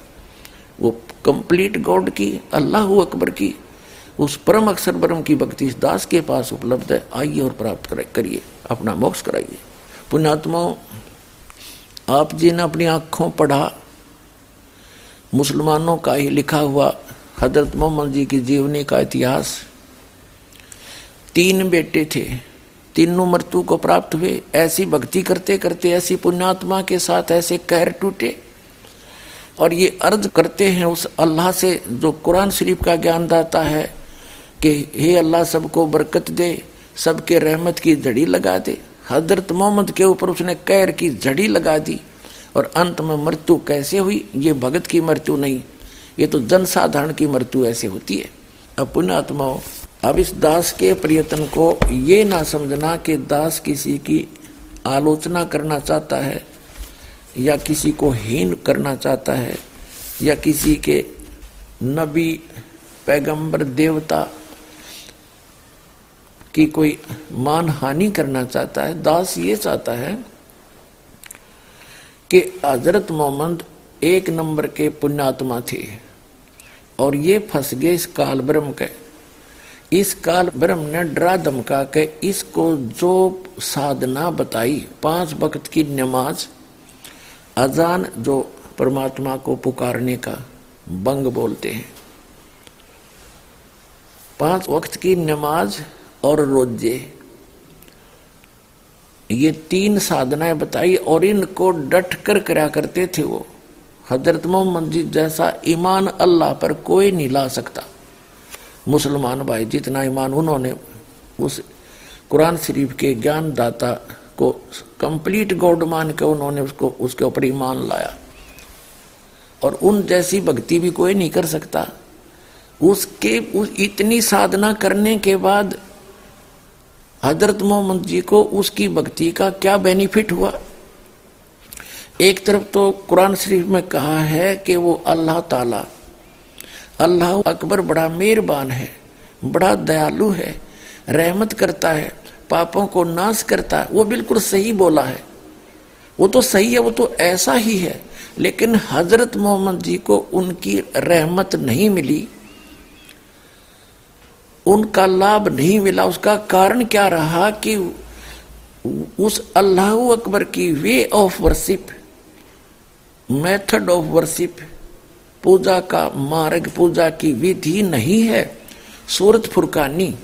वो कंप्लीट गॉड की अल्लाह अकबर की, उस परम अक्षर परम की भक्ति इस दास के पास उपलब्ध है। आइए और प्राप्त करिए, अपना मोक्ष कराइए। पुण्यात्मा आप जी ने अपनी आँखों पढ़ा, मुसलमानों का ही लिखा हुआ हज़रत मोहम्मद जी की जीवनी का इतिहास, तीन बेटे थे, तीनों मृत्यु को प्राप्त हुए, ऐसी भक्ति करते करते ऐसी पुण्यात्मा के साथ ऐसे कहर टूटे और ये अर्ज़ करते हैं उस अल्लाह से जो कुरान शरीफ का ज्ञान दाता है कि हे अल्लाह सबको बरकत दे, सबके रहमत की जड़ी लगा दे। हज़रत मोहम्मद के ऊपर उसने कैर की जड़ी लगा दी और अंत में मृत्यु कैसे हुई? ये भगत की मृत्यु नहीं, ये तो जनसाधारण की मृत्यु ऐसे होती है। अब पुण्यात्माओं अब इस दास के प्रयत्न को ये ना समझना कि दास किसी की आलोचना करना चाहता है या किसी को हीन करना चाहता है, या किसी के नबी, पैगंबर, देवता की कोई मान हानि करना चाहता है, दास ये चाहता है कि हज़रत मोहम्मद एक नंबर के पुण्यात्मा थे और ये फंस गए इस काल ब्रह्म के। इस काल ब्रह्म ने डरा धमका के इसको जो साधना बताई, पाँच वक्त की नमाज़ अजान जो परमात्मा को पुकारने का बंग बोलते हैं। पाँच वक्त की नमाज़ और रोज़े। ये तीन साधनाएँ बताई और इनको डट कर करा करते थे वो। हज़रत मोहम्मद जी जैसा ईमान अल्लाह पर कोई नहीं ला सकता। मुसलमान भाई, जितना ईमान उन्होंने, उस कुरान शरीफ के ज्ञान दाता को कंप्लीट गॉड मान के उन्होंने उसको, उसके ऊपर ईमान लाया। और उन जैसी भक्ति भी कोई नहीं कर सकता। उसके, उस इतनी साधना करने के बाद हज़रत मोहम्मद जी को उसकी भक्ति का क्या बेनिफिट हुआ? एक तरफ़ तो कुरान शरीफ में कहा है कि वो अल्लाह ताला, अल्लाह अकबर बड़ा मेहरबान है, बड़ा दयालु है, रहमत करता है। पापों को नाश करता है। वो बिल्कुल सही बोला है। वो तो सही है, वो तो ऐसा ही है। लेकिन हज़रत मोहम्मद जी को उनकी रहमत नहीं मिली। उनका लाभ नहीं मिला। उसका कारण क्या रहा कि उस अल्लाह अकबर की way of worship method of worship पूजा का मार्ग, पूजा की विधि नहीं है। सूरत फुरकानी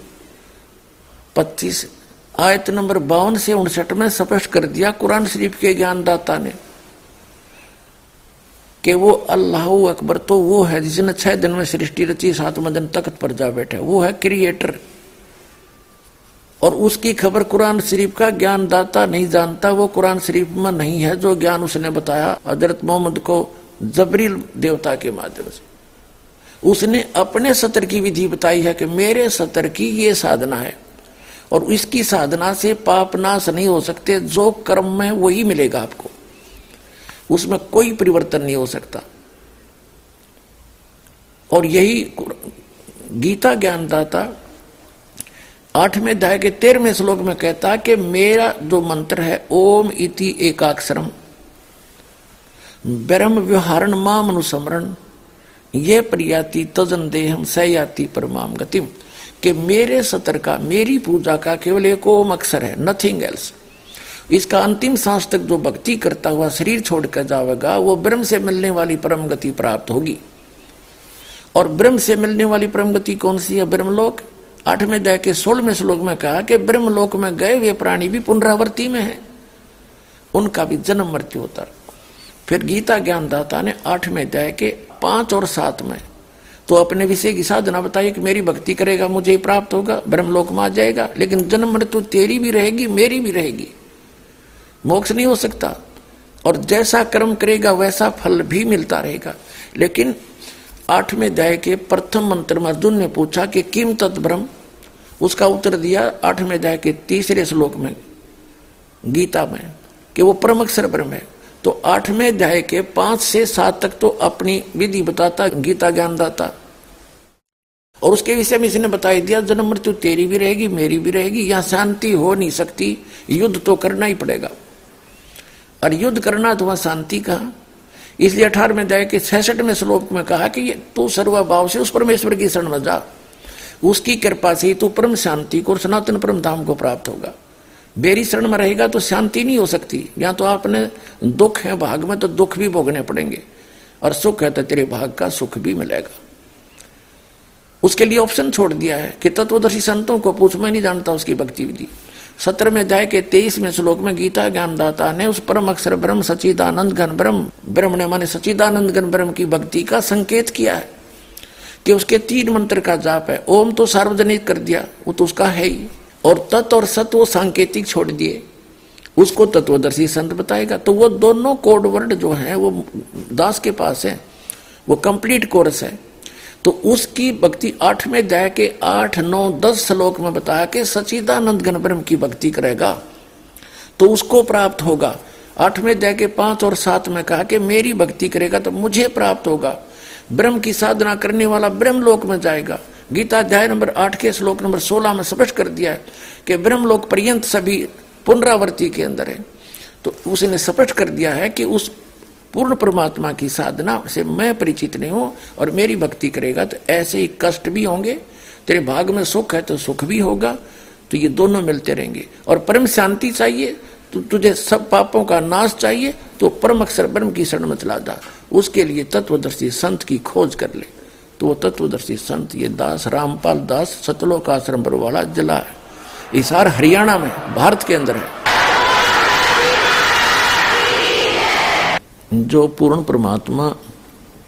25 आयत नंबर बावन से उनसठ में स्पष्ट कर दिया कुरान शरीफ के ज्ञानदाता ने कि वो अल्लाह अकबर तो वो है जिसने छह दिन में सृष्टि रची, सातवें दिन तख्त पर जा बैठे। वो है क्रिएटर। और उसकी खबर कुरान शरीफ का ज्ञान दाता नहीं जानता, वो कुरान शरीफ में नहीं है, जो ज्ञान उसने बताया हज़रत मोहम्मद को जबरील देवता के माध्यम से। उसने अपने सत्र की विधि बताई है कि मेरे सत्र की ये साधना है। और इसकी साधना से पाप नाश नहीं हो सकते, जो कर्म में वही मिलेगा आपको। उसमें कोई परिवर्तन नहीं हो सकता। और यही गीता ज्ञानदाता आठवें अध्याय के तेरहवें श्लोक में कहता कि मेरा जो मंत्र है, ओम इति एकाक्षरम। ब्रह्म व्यवहारण माम अनुसमरण। ये प्रयाति तजन देहम सयाति परमाम गतिम। कि मेरे सतर का, मेरी पूजा का केवल एक ओम अक्षर है नथिंग एल्स इसका अंतिम सांस तक जो भक्ति करता हुआ शरीर छोड़कर जाएगा, वो ब्रह्म से मिलने वाली परम गति प्राप्त होगी। और ब्रह्म से मिलने वाली परम गति कौन सी है? ब्रह्मलोक। आठवें दया के सोलहवें श्लोक में कहा कि ब्रह्मलोक में गए हुए प्राणी भी पुनरावृत्ति में है। उनका भी जन्म मृत्यु होता। फिर गीता ज्ञानदाता ने आठवें अध्याय के पाँच और सात में तो अपने विषय की साधना बताइए कि मेरी भक्ति करेगा, मुझे प्राप्त होगा ब्रह्मलोक में आ जाएगा, लेकिन जन्म मृत्यु तेरी भी रहेगी, मेरी भी रहेगी। मोक्ष नहीं हो सकता। और जैसा कर्म करेगा, वैसा फल भी मिलता रहेगा। लेकिन आठवें अध्याय के प्रथम मंत्र में अर्जुन ने पूछा कि किम तत् ब्रह्म? उसका उत्तर दिया आठवें अध्याय के तीसरे श्लोक में, गीता में, कि वो परम अक्षर ब्रह्म है। तो आठवें अध्याय के पाँच से सात तक तो अपनी विधि बताता, गीता ज्ञान दाता। और उसके विषय में इसने बता दिया, जन्म मृत्यु तेरी भी रहेगी, मेरी भी रहेगी, यहाँ शांति हो नहीं सकती, युद्ध तो करना ही पड़ेगा। और युद्ध करना तो वहाँ शांति कहा इसलिए अठारहवें अध्याय के छसठवें श्लोक में कहा कि तू सर्वभाव से उस परमेश्वर की शरण में जा। उसकी कृपा से तू परम शांति को सनातन परम धाम को प्राप्त होगा। बेरी शरण में रहेगा तो शांति नहीं हो सकती। या तो आपने दुख है भाग में तो दुख भी भोगने पड़ेंगे। और सुख है तो तेरे भाग का सुख भी मिलेगा। उसके लिए ऑप्शन छोड़ दिया है कि तत्वदर्शी संतों को पूछ, मैं नहीं जानता उसकी भक्ति विधि। सत्र में जाए के तेईसवें श्लोक में गीता ज्ञानदाता ने उस परम अक्षर ब्रह्म सचिदानंद घन ब्रह्म ब्रह्म ने माने सचिदानंद घन ब्रह्म की भक्ति का संकेत किया है कि उसके तीन मंत्र का जाप है। ओम तो सार्वजनिक कर दिया, वो तो उसका है ही। और तत् और सत वो सांकेतिक छोड़ दिए। उसको तत्वदर्शी संत बताएगा। तो वो दोनों कोड वर्ड जो है, वो दास के पास है, वो कंप्लीट कोर्स है। तो उसकी भक्ति आठवें अध्याय के आठ, नौ, दस श्लोक में बताया कि सचिदानंद घन ब्रह्म की भक्ति करेगा। तो उसको प्राप्त होगा। आठवें अध्याय के पाँच और सात में कहा कि मेरी भक्ति करेगा तो मुझे प्राप्त होगा। ब्रह्म की साधना करने वाला ब्रह्म लोक में जाएगा। गीता अध्याय नंबर आठ के श्लोक नंबर सोलह में स्पष्ट कर दिया है कि ब्रह्म लोक पर्यंत सभी पुनरावृत्ति के अंदर है। तो उसने स्पष्ट कर दिया है कि उस पूर्ण परमात्मा की साधना से मैं परिचित नहीं हूँ और मेरी भक्ति करेगा तो ऐसे ही कष्ट भी होंगे, तेरे भाग में सुख है तो सुख भी होगा तो ये दोनों मिलते रहेंगे। और परम शांति चाहिए तो तुझे सब पापों का नाश चाहिए तो परम अक्षर ब्रह्म की शरण में चला जा उसके लिए तत्वदर्शी संत की खोज कर ले। तो वो तत्वदर्शी संत ये दास, रामपाल दास सतलोक आश्रम पर वाला जिला है। इसार हरियाणा में, भारत के अंदर है। जो पूर्ण परमात्मा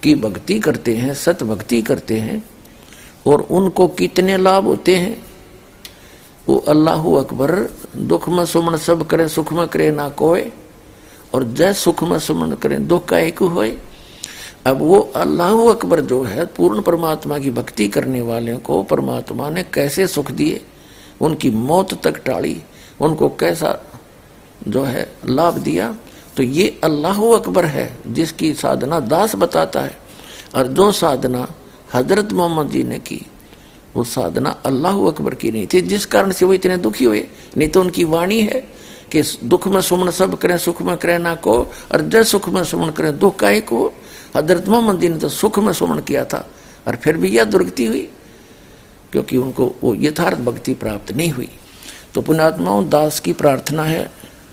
की भक्ति करते हैं सत भक्ति करते हैं, और उनको कितने लाभ होते हैं, वो अल्लाह अकबर, दुख में सुमन सब करे, सुख में करे, ना कोय और जय सुख में सुमन करे, दुख का एक होए अब वो अल्लाह अकबर जो है, पूर्ण परमात्मा की भक्ति करने वाले को परमात्मा ने कैसे सुख दिए? उनकी मौत तक टाड़ी उनको कैसा जो है लाभ दिया? तो ये अल्लाह अकबर है, जिसकी साधना दास बताता है। और जो साधना हज़रत मोहम्मद जी ने की, वो साधना अल्लाह अकबर की नहीं थी। जिस कारण से वो इतने दुखी हुए, नहीं तो उनकी वाणी है कि दुख में सुमन सब करें, सुख में करें ना को, और जय सुख में सुमन करें, दुख का हो हज़रत मोहम्मद जी ने तो सुख में सुमन किया था और फिर भी यह दुर्गति हुई क्योंकि उनको वो यथार्थ भक्ति प्राप्त नहीं हुई। तो पुण्यात्माओं दास की प्रार्थना है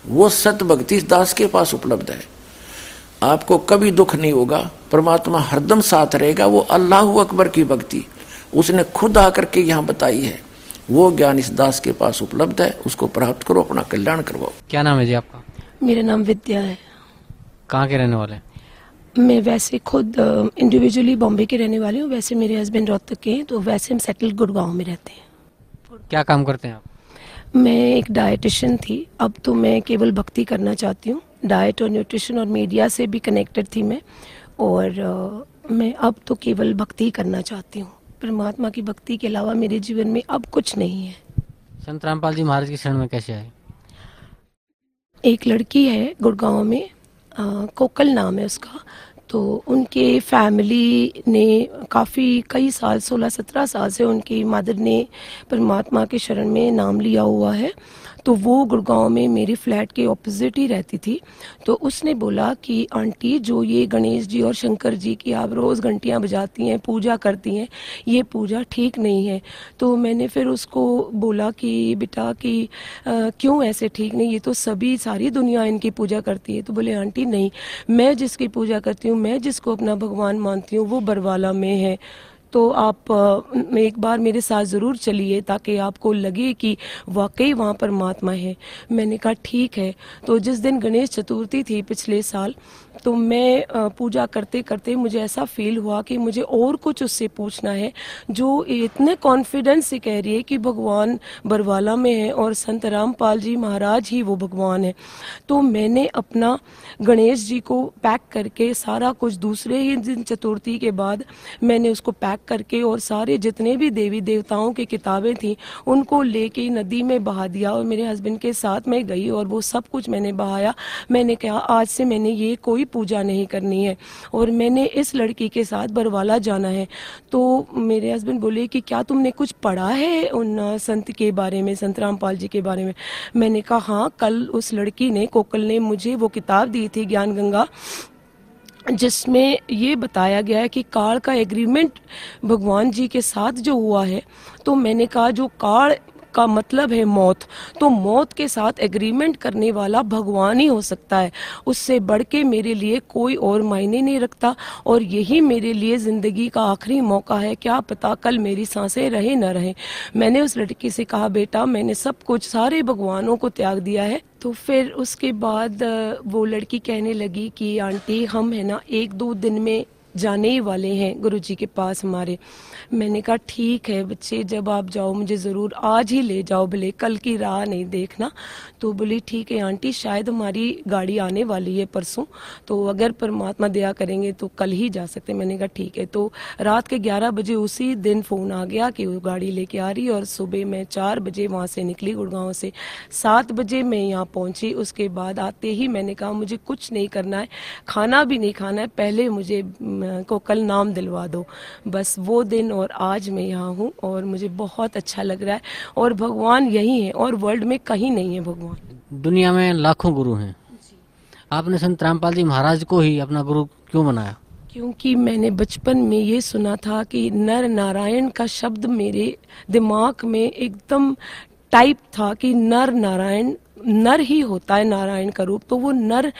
वो सत भक्ति दास के पास उपलब्ध है। आपको कभी दुख नहीं होगा परमात्मा हरदम साथ रहेगा वो अल्लाह अकबर की भक्ति उसने खुद आकर के यहाँ बताई है। वो ज्ञान इस दास के पास उपलब्ध है उसको प्राप्त करो अपना कल्याण करवाओ। क्या नाम है जी आपका? मेरा नाम विद्या है। कहाँ के रहने वाले मैं वैसे खुद इंडिविजुअली बॉम्बे के रहने वाली हूँ वैसे मेरे हस्बैंड रोहतक के हैं तो वैसे हम सेटल गुड़गांव में रहते हैं। क्या काम करते हैं आप? मैं एक डाइटिशियन थी अब तो मैं केवल भक्ति करना चाहती हूँ। डाइट और न्यूट्रिशन और मीडिया से भी कनेक्टेड थी मैं और uh, मैं अब तो केवल भक्ति ही करना चाहती हूँ। परमात्मा की भक्ति के अलावा मेरे जीवन में अब कुछ नहीं है। संत रामपाल जी महाराज की शरण में कैसे आए? एक लड़की है गुड़गांव में आ, कोकल नाम है उसका। तो उनके फैमिली ने काफ़ी, कई साल, सोलह सत्रह साल से उनकी मदर ने परमात्मा के शरण में नाम लिया हुआ है। तो वो गुड़गांव में मेरे फ्लैट के ऑपोजिट ही रहती थी। तो उसने बोला कि, आंटी, जो ये गणेश जी और शंकर जी की आप रोज़ घंटियाँ बजाती हैं, पूजा करती हैं, ये पूजा ठीक नहीं है। तो मैंने फिर उसको बोला कि, बेटा, कि क्यों ऐसे ठीक नहीं? ये तो सभी, सारी दुनिया इनकी पूजा करती है। तो बोले, आंटी, नहीं, मैं जिसकी पूजा करती हूँ, मैं जिसको अपना भगवान मानती हूँ, वो बरवाला में है। तो आप एक बार मेरे साथ ज़रूर चलिए ताकि आपको लगे कि वाकई वहाँ पर महात्मा है। मैंने कहा, ठीक है। तो जिस दिन गणेश चतुर्थी थी पिछले साल तो मैं पूजा करते करते मुझे ऐसा फील हुआ कि मुझे और कुछ उससे पूछना है, जो इतने कॉन्फिडेंस से कह रही है कि भगवान बरवाला में है और संत रामपाल जी महाराज ही वो भगवान है। तो मैंने अपना गणेश जी को पैक करके सारा कुछ दूसरे ही दिन चतुर्थी के बाद मैंने उसको पैक करके और सारे जितने भी देवी देवताओं की किताबें थी, उनको लेके नदी में बहा दिया और मेरे हस्बैंड के साथ मैं गई और वो सब कुछ मैंने बहाया। मैंने कहा, आज से मैंने ये कोई पूजा नहीं करनी है और मैंने इस लड़की के साथ बरवाला जाना है। तो मेरे हस्बैंड बोले कि क्या तुमने कुछ पढ़ा है उन संत के बारे में, संत रामपाल जी के बारे में? मैंने कहा हाँ कल उस लड़की ने, कोकल ने मुझे वो किताब दी थी, ज्ञान गंगा, जिसमें ये बताया गया है कि काल का एग्रीमेंट भगवान जी के साथ जो हुआ है। तो मैंने कहा, जो काल का मतलब है मौत। तो मौत के साथ एग्रीमेंट करने वाला भगवान ही हो सकता है। उससे बढ़ के मेरे लिए कोई और मायने नहीं रखता और यही मेरे लिए ज़िंदगी का आखिरी मौका है। क्या पता कल मेरी साँसें रहे न रहे। मैंने उस लड़की से कहा, बेटा, मैंने सब कुछ, सारे भगवानों को त्याग दिया है। तो फिर उसके बाद वो लड़की कहने लगी कि, आंटी, हम है ना, एक दो दिन में जाने ही वाले हैं गुरुजी के पास हमारे। मैंने कहा, ठीक है बच्चे, जब आप जाओ, मुझे ज़रूर आज ही ले जाओ, भले कल की राह नहीं देखना। तो बोली, ठीक है आंटी, शायद हमारी गाड़ी आने वाली है परसों। तो अगर परमात्मा दया करेंगे तो कल ही जा सकते मैंने कहा, ठीक है। तो रात के 11 बजे उसी दिन फ़ोन आ गया कि वो गाड़ी लेके आ रही और सुबह मैं चार बजे वहाँ से निकली गुड़गांव से। सात बजे मैं यहाँ पहुँची, उसके बाद आते ही मैंने कहा, मुझे कुछ नहीं करना है, खाना भी नहीं खाना है, पहले मुझे को कल नाम दिलवा दो। बस वो दिन और आज मैं यहाँ हूँ और मुझे बहुत अच्छा लग रहा है और भगवान यही है और वर्ल्ड में कहीं नहीं है भगवान। दुनिया में लाखों गुरु हैं। आपने संत रामपाल जी महाराज को ही अपना गुरु क्यों बनाया? क्योंकि मैंने बचपन में ये सुना था कि नर नारायण का शब्द मेरे दिमाग में एकदम टाइप था कि नर नारायण नर ही होता है नारायण का रूप तो वो नर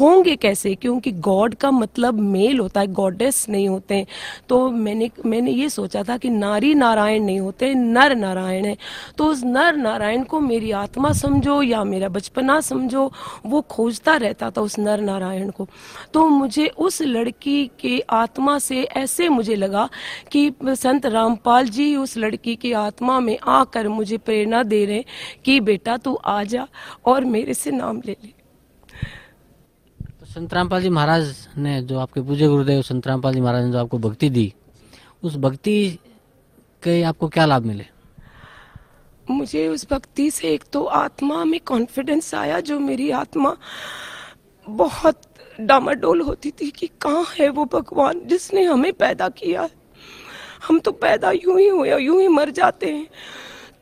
होंगे कैसे? क्योंकि गॉड का मतलब मेल होता है, गॉडेस नहीं होते। हैं तो मैंने मैंने ये सोचा था कि नारी नारायण नहीं होते, नर नारायण है। तो उस नर नारायण को मेरी आत्मा समझो या मेरा बचपना समझो, वो खोजता रहता था उस नर नारायण को। तो मुझे उस लड़की के आत्मा से ऐसे मुझे लगा कि संत रामपाल जी उस लड़की की आत्मा में आकर मुझे प्रेरणा दे रहे कि बेटा तू आ जा। और मेरे से नाम ले ले। तो संत रामपाल जी महाराज ने जो आपके पूज्य गुरुदेव संत रामपाल जी महाराज ने जो आपको भक्ति दी उस भक्ति के आपको क्या लाभ मिले? मुझे उस भक्ति से एक तो आत्मा में कॉन्फिडेंस आया जो मेरी आत्मा बहुत डामाडोल होती थी कि कहाँ है वो भगवान जिसने हमें पैदा किया। हम तो पैदा यूँ ही हुए यूँ ही मर जाते हैं।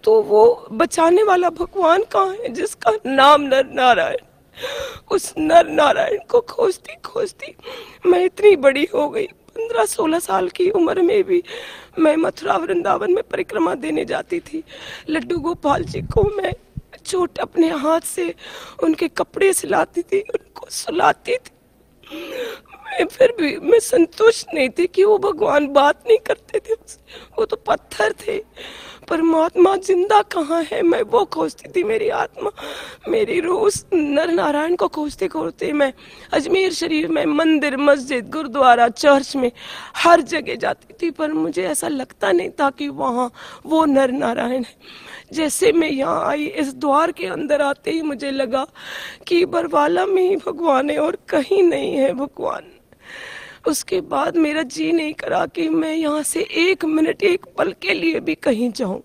तो वो बचाने वाला भगवान कहाँ है, जिसका नाम नर नारायण। उस नर नारायण को खोजती खोजती मैं इतनी बड़ी हो गई। पंद्रह सोलह साल की उम्र में भी मैं मथुरा, वृंदावन में परिक्रमा देने जाती थी। लड्डू गोपाल जी को मैं चोट अपने हाथ से उनके कपड़े सिलाती थी, उनको सुलाती थी। मैं फिर भी, मैं संतुष्ट नहीं थी कि वो भगवान बात नहीं करते थे। वो तो पत्थर थे। परमात्मा ज़िंदा कहाँ है? मैं वो खोजती थी मेरी आत्मा। मेरी रूह नर नारायण को खोजते खोजते मैं अजमेर शरीफ में मंदिर, मस्जिद, गुरुद्वारा, चर्च में हर जगह जाती थी, पर मुझे ऐसा लगता नहीं था कि वहाँ वो नर नारायण है। जैसे मैं यहाँ आई, इस द्वार के अंदर आते ही मुझे लगा कि बरवाला में ही भगवान है और कहीं नहीं है भगवान। उसके बाद मेरा जी नहीं करा कि मैं यहाँ से एक मिनट एक पल के लिए भी कहीं जाऊँ।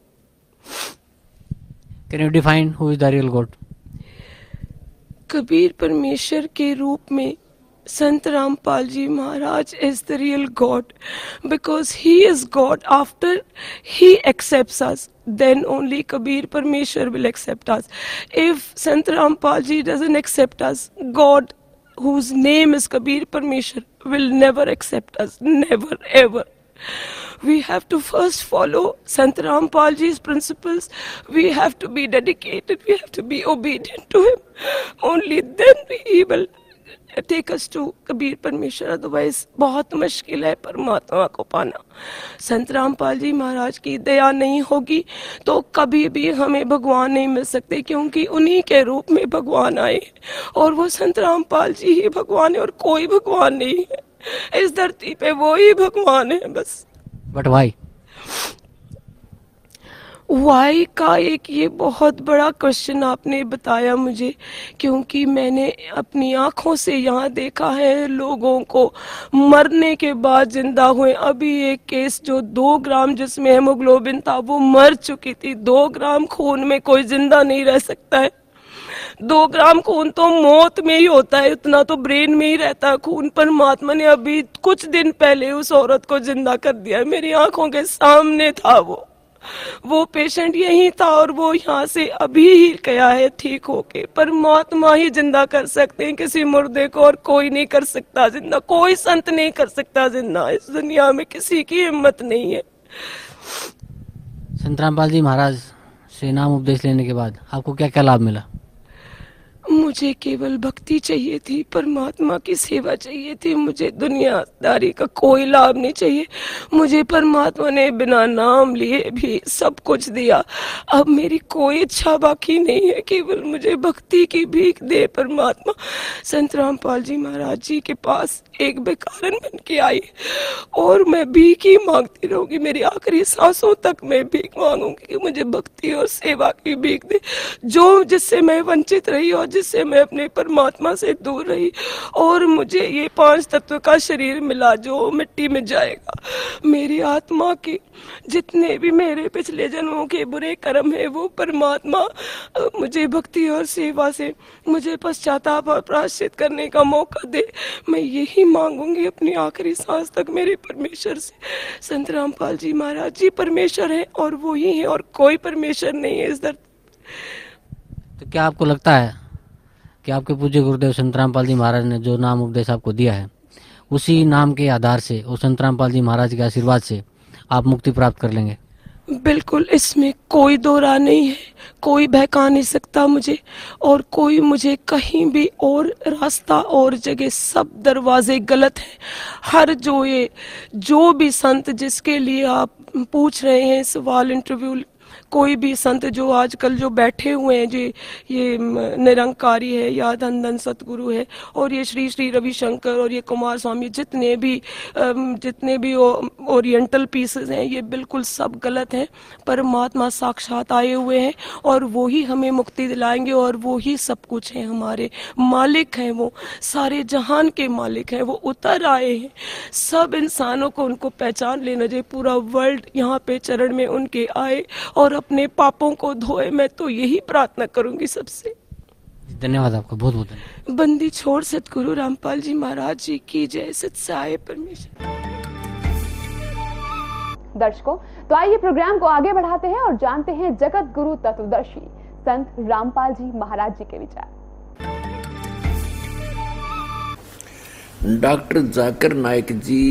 Can you define who is the real god Kabir परमेश्वर के रूप में Sant Rampal ji Maharaj is the real god because he is god after he accepts us then only kabir parmeshwar will accept us. If sant rampal ji doesn't accept us god whose name is kabir parmeshwar will never accept us never ever we have to first follow Sant Rampal ji's principles. We have to be dedicated. We have to be obedient to him. Only then he will take us to Kabir परमेश्वर otherwise बहुत मुश्किल है परमात्मा को पाना संत रामपाल जी महाराज की दया नहीं होगी तो कभी भी हमें भगवान नहीं मिल सकते क्योंकि उन्हीं के रूप में भगवान आए और वो संत रामपाल जी ही भगवान है और कोई भगवान नहीं है इस धरती पे वो ही भगवान है बस बट वाई वाई का एक ये बहुत बड़ा क्वेश्चन आपने बताया मुझे, क्योंकि मैंने अपनी आँखों से यहाँ देखा है लोगों को मरने के बाद ज़िंदा हुए। अभी एक केस जो दो ग्राम जिसमें हेमोग्लोबिन था, वो मर चुकी थी। दो ग्राम खून में कोई ज़िंदा नहीं रह सकता है। दो ग्राम खून तो मौत में ही होता है, इतना तो ब्रेन में ही रहता है। खून परमात्मा ने अभी कुछ दिन पहले उस औरत को ज़िंदा कर दिया मेरी आँखों के सामने था वो। वो पेशेंट यही था और वो यहाँ से अभी ही गया है, ठीक होके। पर मौत माँ ही ज़िंदा कर सकते हैं किसी मुर्दे को और कोई नहीं कर सकता ज़िंदा। कोई संत नहीं कर सकता ज़िंदा। इस दुनिया में किसी की हिम्मत नहीं है। संत रामपाल जी महाराज से नाम उपदेश लेने के बाद आपको क्या क्या लाभ मिला? मुझे केवल भक्ति चाहिए थी, परमात्मा की सेवा चाहिए थी। मुझे दुनियादारी का कोई लाभ नहीं चाहिए। मुझे परमात्मा ने बिना नाम लिए भी सब कुछ दिया। अब मेरी कोई इच्छा बाकी नहीं है, केवल मुझे भक्ति की भीख दे परमात्मा। संत रामपाल जी महाराज जी के पास एक बेकारन बन के आई और मैं भीख ही मांगती रहूँगी। मेरी आखिरी सांसों तक मैं भीख मांगूँगी कि मुझे भक्ति और सेवा की भीख दे। जो जिससे मैं वंचित रही और जिससे मैं अपने परमात्मा से दूर रही और मुझे ये पाँच तत्व का शरीर मिला जो मिट्टी में जाएगा। मेरी आत्मा की जितने भी मेरे पिछले जन्मों के बुरे कर्म है, वो परमात्मा मुझे भक्ति और सेवा से मुझे पश्चाताप और प्राश्चित करने का मौका दे। मैं यही मांगूँगी अपनी आखिरी सांस तक मेरे परमेश्वर से। संत रामपाल जी महाराज जी परमेश्वर है और वो ही है और कोई परमेश्वर नहीं है इस धरती तो क्या आपको लगता है कि आपके पूज्य गुरुदेव संत रामपाल जी महाराज ने जो नाम उपदेश आपको दिया है, उसी नाम के आधार से और संत रामपाल जी महाराज के आशीर्वाद से आप मुक्ति प्राप्त कर लेंगे। बिल्कुल, इसमें कोई दो राह नहीं है। कोई बहका नहीं सकता मुझे और कोई मुझे कहीं भी और रास्ता और जगह, सब दरवाजे गलत हैं। हर जो ये, जो भी संत जिसके लिए आप पूछ रहे हैं, सवाल इंटरव्यू कोई भी संत जो आजकल जो बैठे हुए हैं, जो, ये निरंकारी है या धन धन सतगुरु है, और ये श्री श्री रविशंकर और ये कुमार स्वामी, जितने भी जितने भी ओरिएंटल पीसेस हैं, ये बिल्कुल सब गलत हैं, परमात्मा साक्षात आए हुए हैं, और वो ही हमें मुक्ति दिलाएँगे, और वो ही सब कुछ है हमारे मालिक हैं वो, सारे जहान के मालिक हैं वो, उतर आए हैं। सब इंसानों को उनको पहचान लेना चाहिए, पूरा वर्ल्ड यहाँ पे चरण में उनके आए, और अपने पापों को धोए मैं तो यही प्रार्थना करूँगी सबसे। धन्यवाद आपका बहुत बहुत धन्यवाद। बंदी छोड़ सतगुरु रामपाल जी महाराज जी की जय सत्साय परमेश्वर। दर्शकों तो आइए प्रोग्राम को आगे बढ़ाते हैं और जानते हैं जगत गुरु तत्वदर्शी संत रामपाल जी महाराज जी के विचार। डॉक्टर जाकर नायक जी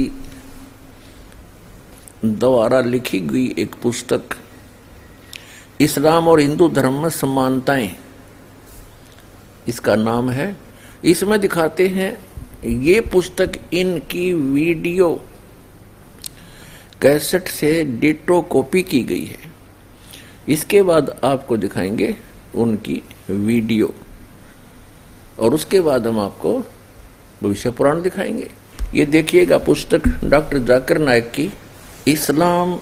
द्वारा लिखी गई एक पुस्तक इस्लाम और हिंदू धर्म में समानताएँ। इसका नाम है, इसमें दिखाते हैं, ये पुस्तक इनकी वीडियो कैसेट से डिटो कॉपी की गई है। इसके बाद आपको दिखाएँगे उनकी वीडियो। और उसके बाद हम आपको भविष्य पुराण दिखाएँगे। ये देखिएगा पुस्तक डॉक्टर जाकिर नायक की, इस्लाम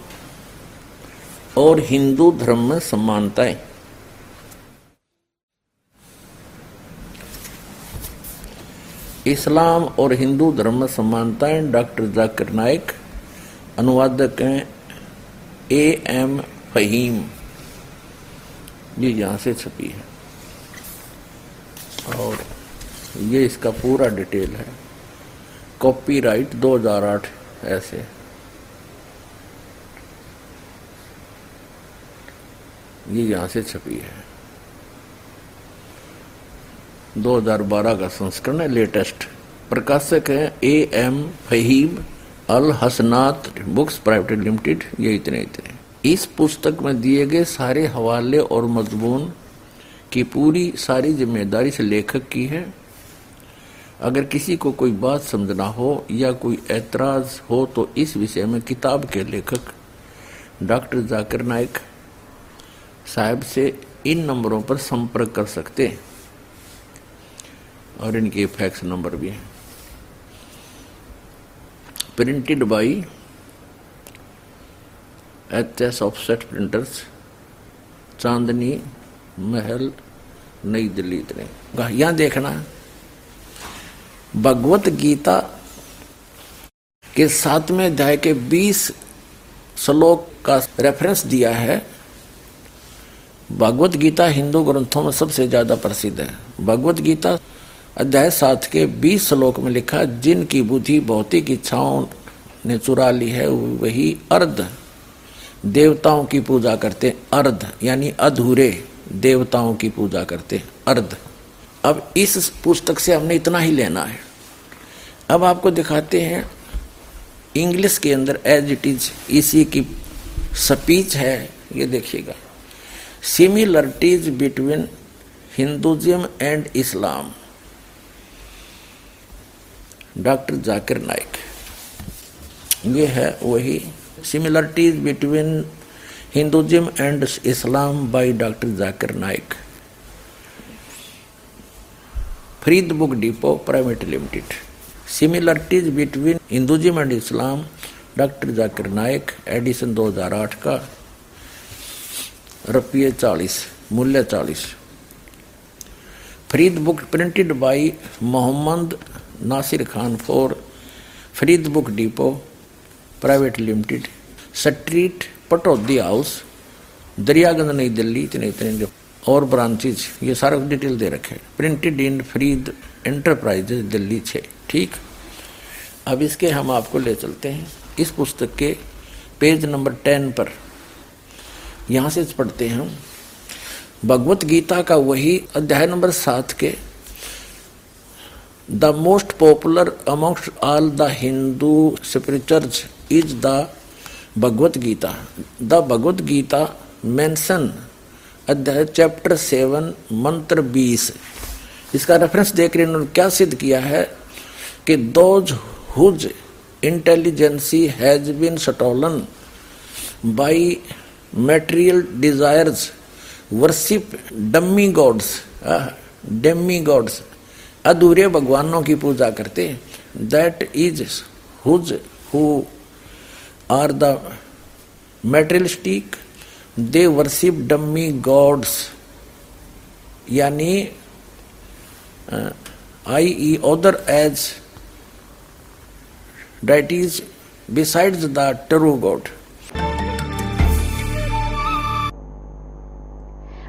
और हिंदू धर्म में समानताएँ इस्लाम और हिंदू धर्म में समानताएँ डॉक्टर जाकिर नाइक अनुवादक हैं ए एम फहीम। ये यहाँ से छपी है। और ये इसका पूरा डिटेल है। कॉपीराइट 2008 ऐसे। ये यहाँ से छपी है। 2012 का संस्करण है लेटेस्ट प्रकाशक है A M Faheem Al Hasanat books private limited, ये इतने इतने। इस पुस्तक में दिए गए सारे हवाले और मजमून की पूरी सारी ज़िम्मेदारी से लेखक की है। अगर किसी को कोई बात समझना हो या कोई ऐतराज हो तो इस विषय में किताब के लेखक डॉक्टर जाकिर नाइक साहब से इन नंबरों पर संपर्क कर सकते हैं। और इनके फैक्स नंबर भी हैं। Printed by H S offset printers, Chandni, Mahal, Nai Delhi इतने। यहाँ देखना। भगवत गीता के सातवें अध्याय के बीस श्लोक का रेफरेंस दिया है। भगवत गीता हिंदू ग्रंथों में सबसे ज़्यादा प्रसिद्ध है। भगवत गीता अध्याय सात के बीस श्लोक में लिखा, जिनकी बुद्धि भौतिक इच्छाओं ने चुरा ली है, वही अर्ध देवताओं की पूजा करते अर्ध, यानी अधूरे देवताओं की पूजा करते अर्ध। अब इस पुस्तक से हमने इतना ही लेना है। अब आपको दिखाते हैं इंग्लिश के अंदर एज इट इज़, इसी की स्पीच है, ये देखिएगा। Similarities between Hinduism and Islam doctor Zakir Naik ये है वही similarities between Hinduism and Islam by doctor Zakir Naik Farid book depot private limited similarities between Hinduism and Islam doctor Zakir Naik edition 2008 का रुपये चालीस, मूल्य चालीस। Farid book printed by Mohammad Nasir Khan for Farid book depot private limited street Pataudi house Daryaganj Nai Delhi, इतने इतने जो और branches ये सारा डिटेल दे रखे printed in Farid enterprises Delhi छः। ठीक? अब इसके हम आपको ले चलते हैं। इस पुस्तक के पेज नंबर टेन पर। यहाँ से पढ़ते हैं भगवत गीता का वही अध्याय नंबर सात के, the most popular almost all the Hindu scriptures is the Bhagavad Gita. The Bhagavad Gita mention अध्याय चैप्टर सेवन, मंत्र बीस। इसका रेफरेंस देख रहे इन्होंने क्या सिद्ध किया है कि those whose intelligence has been stolen by material desires worship dummy gods demi gods अधूरे भगवानों की पूजा करते that is whose who are the materialistic they worship dummy gods यानी I E other age is besides the true god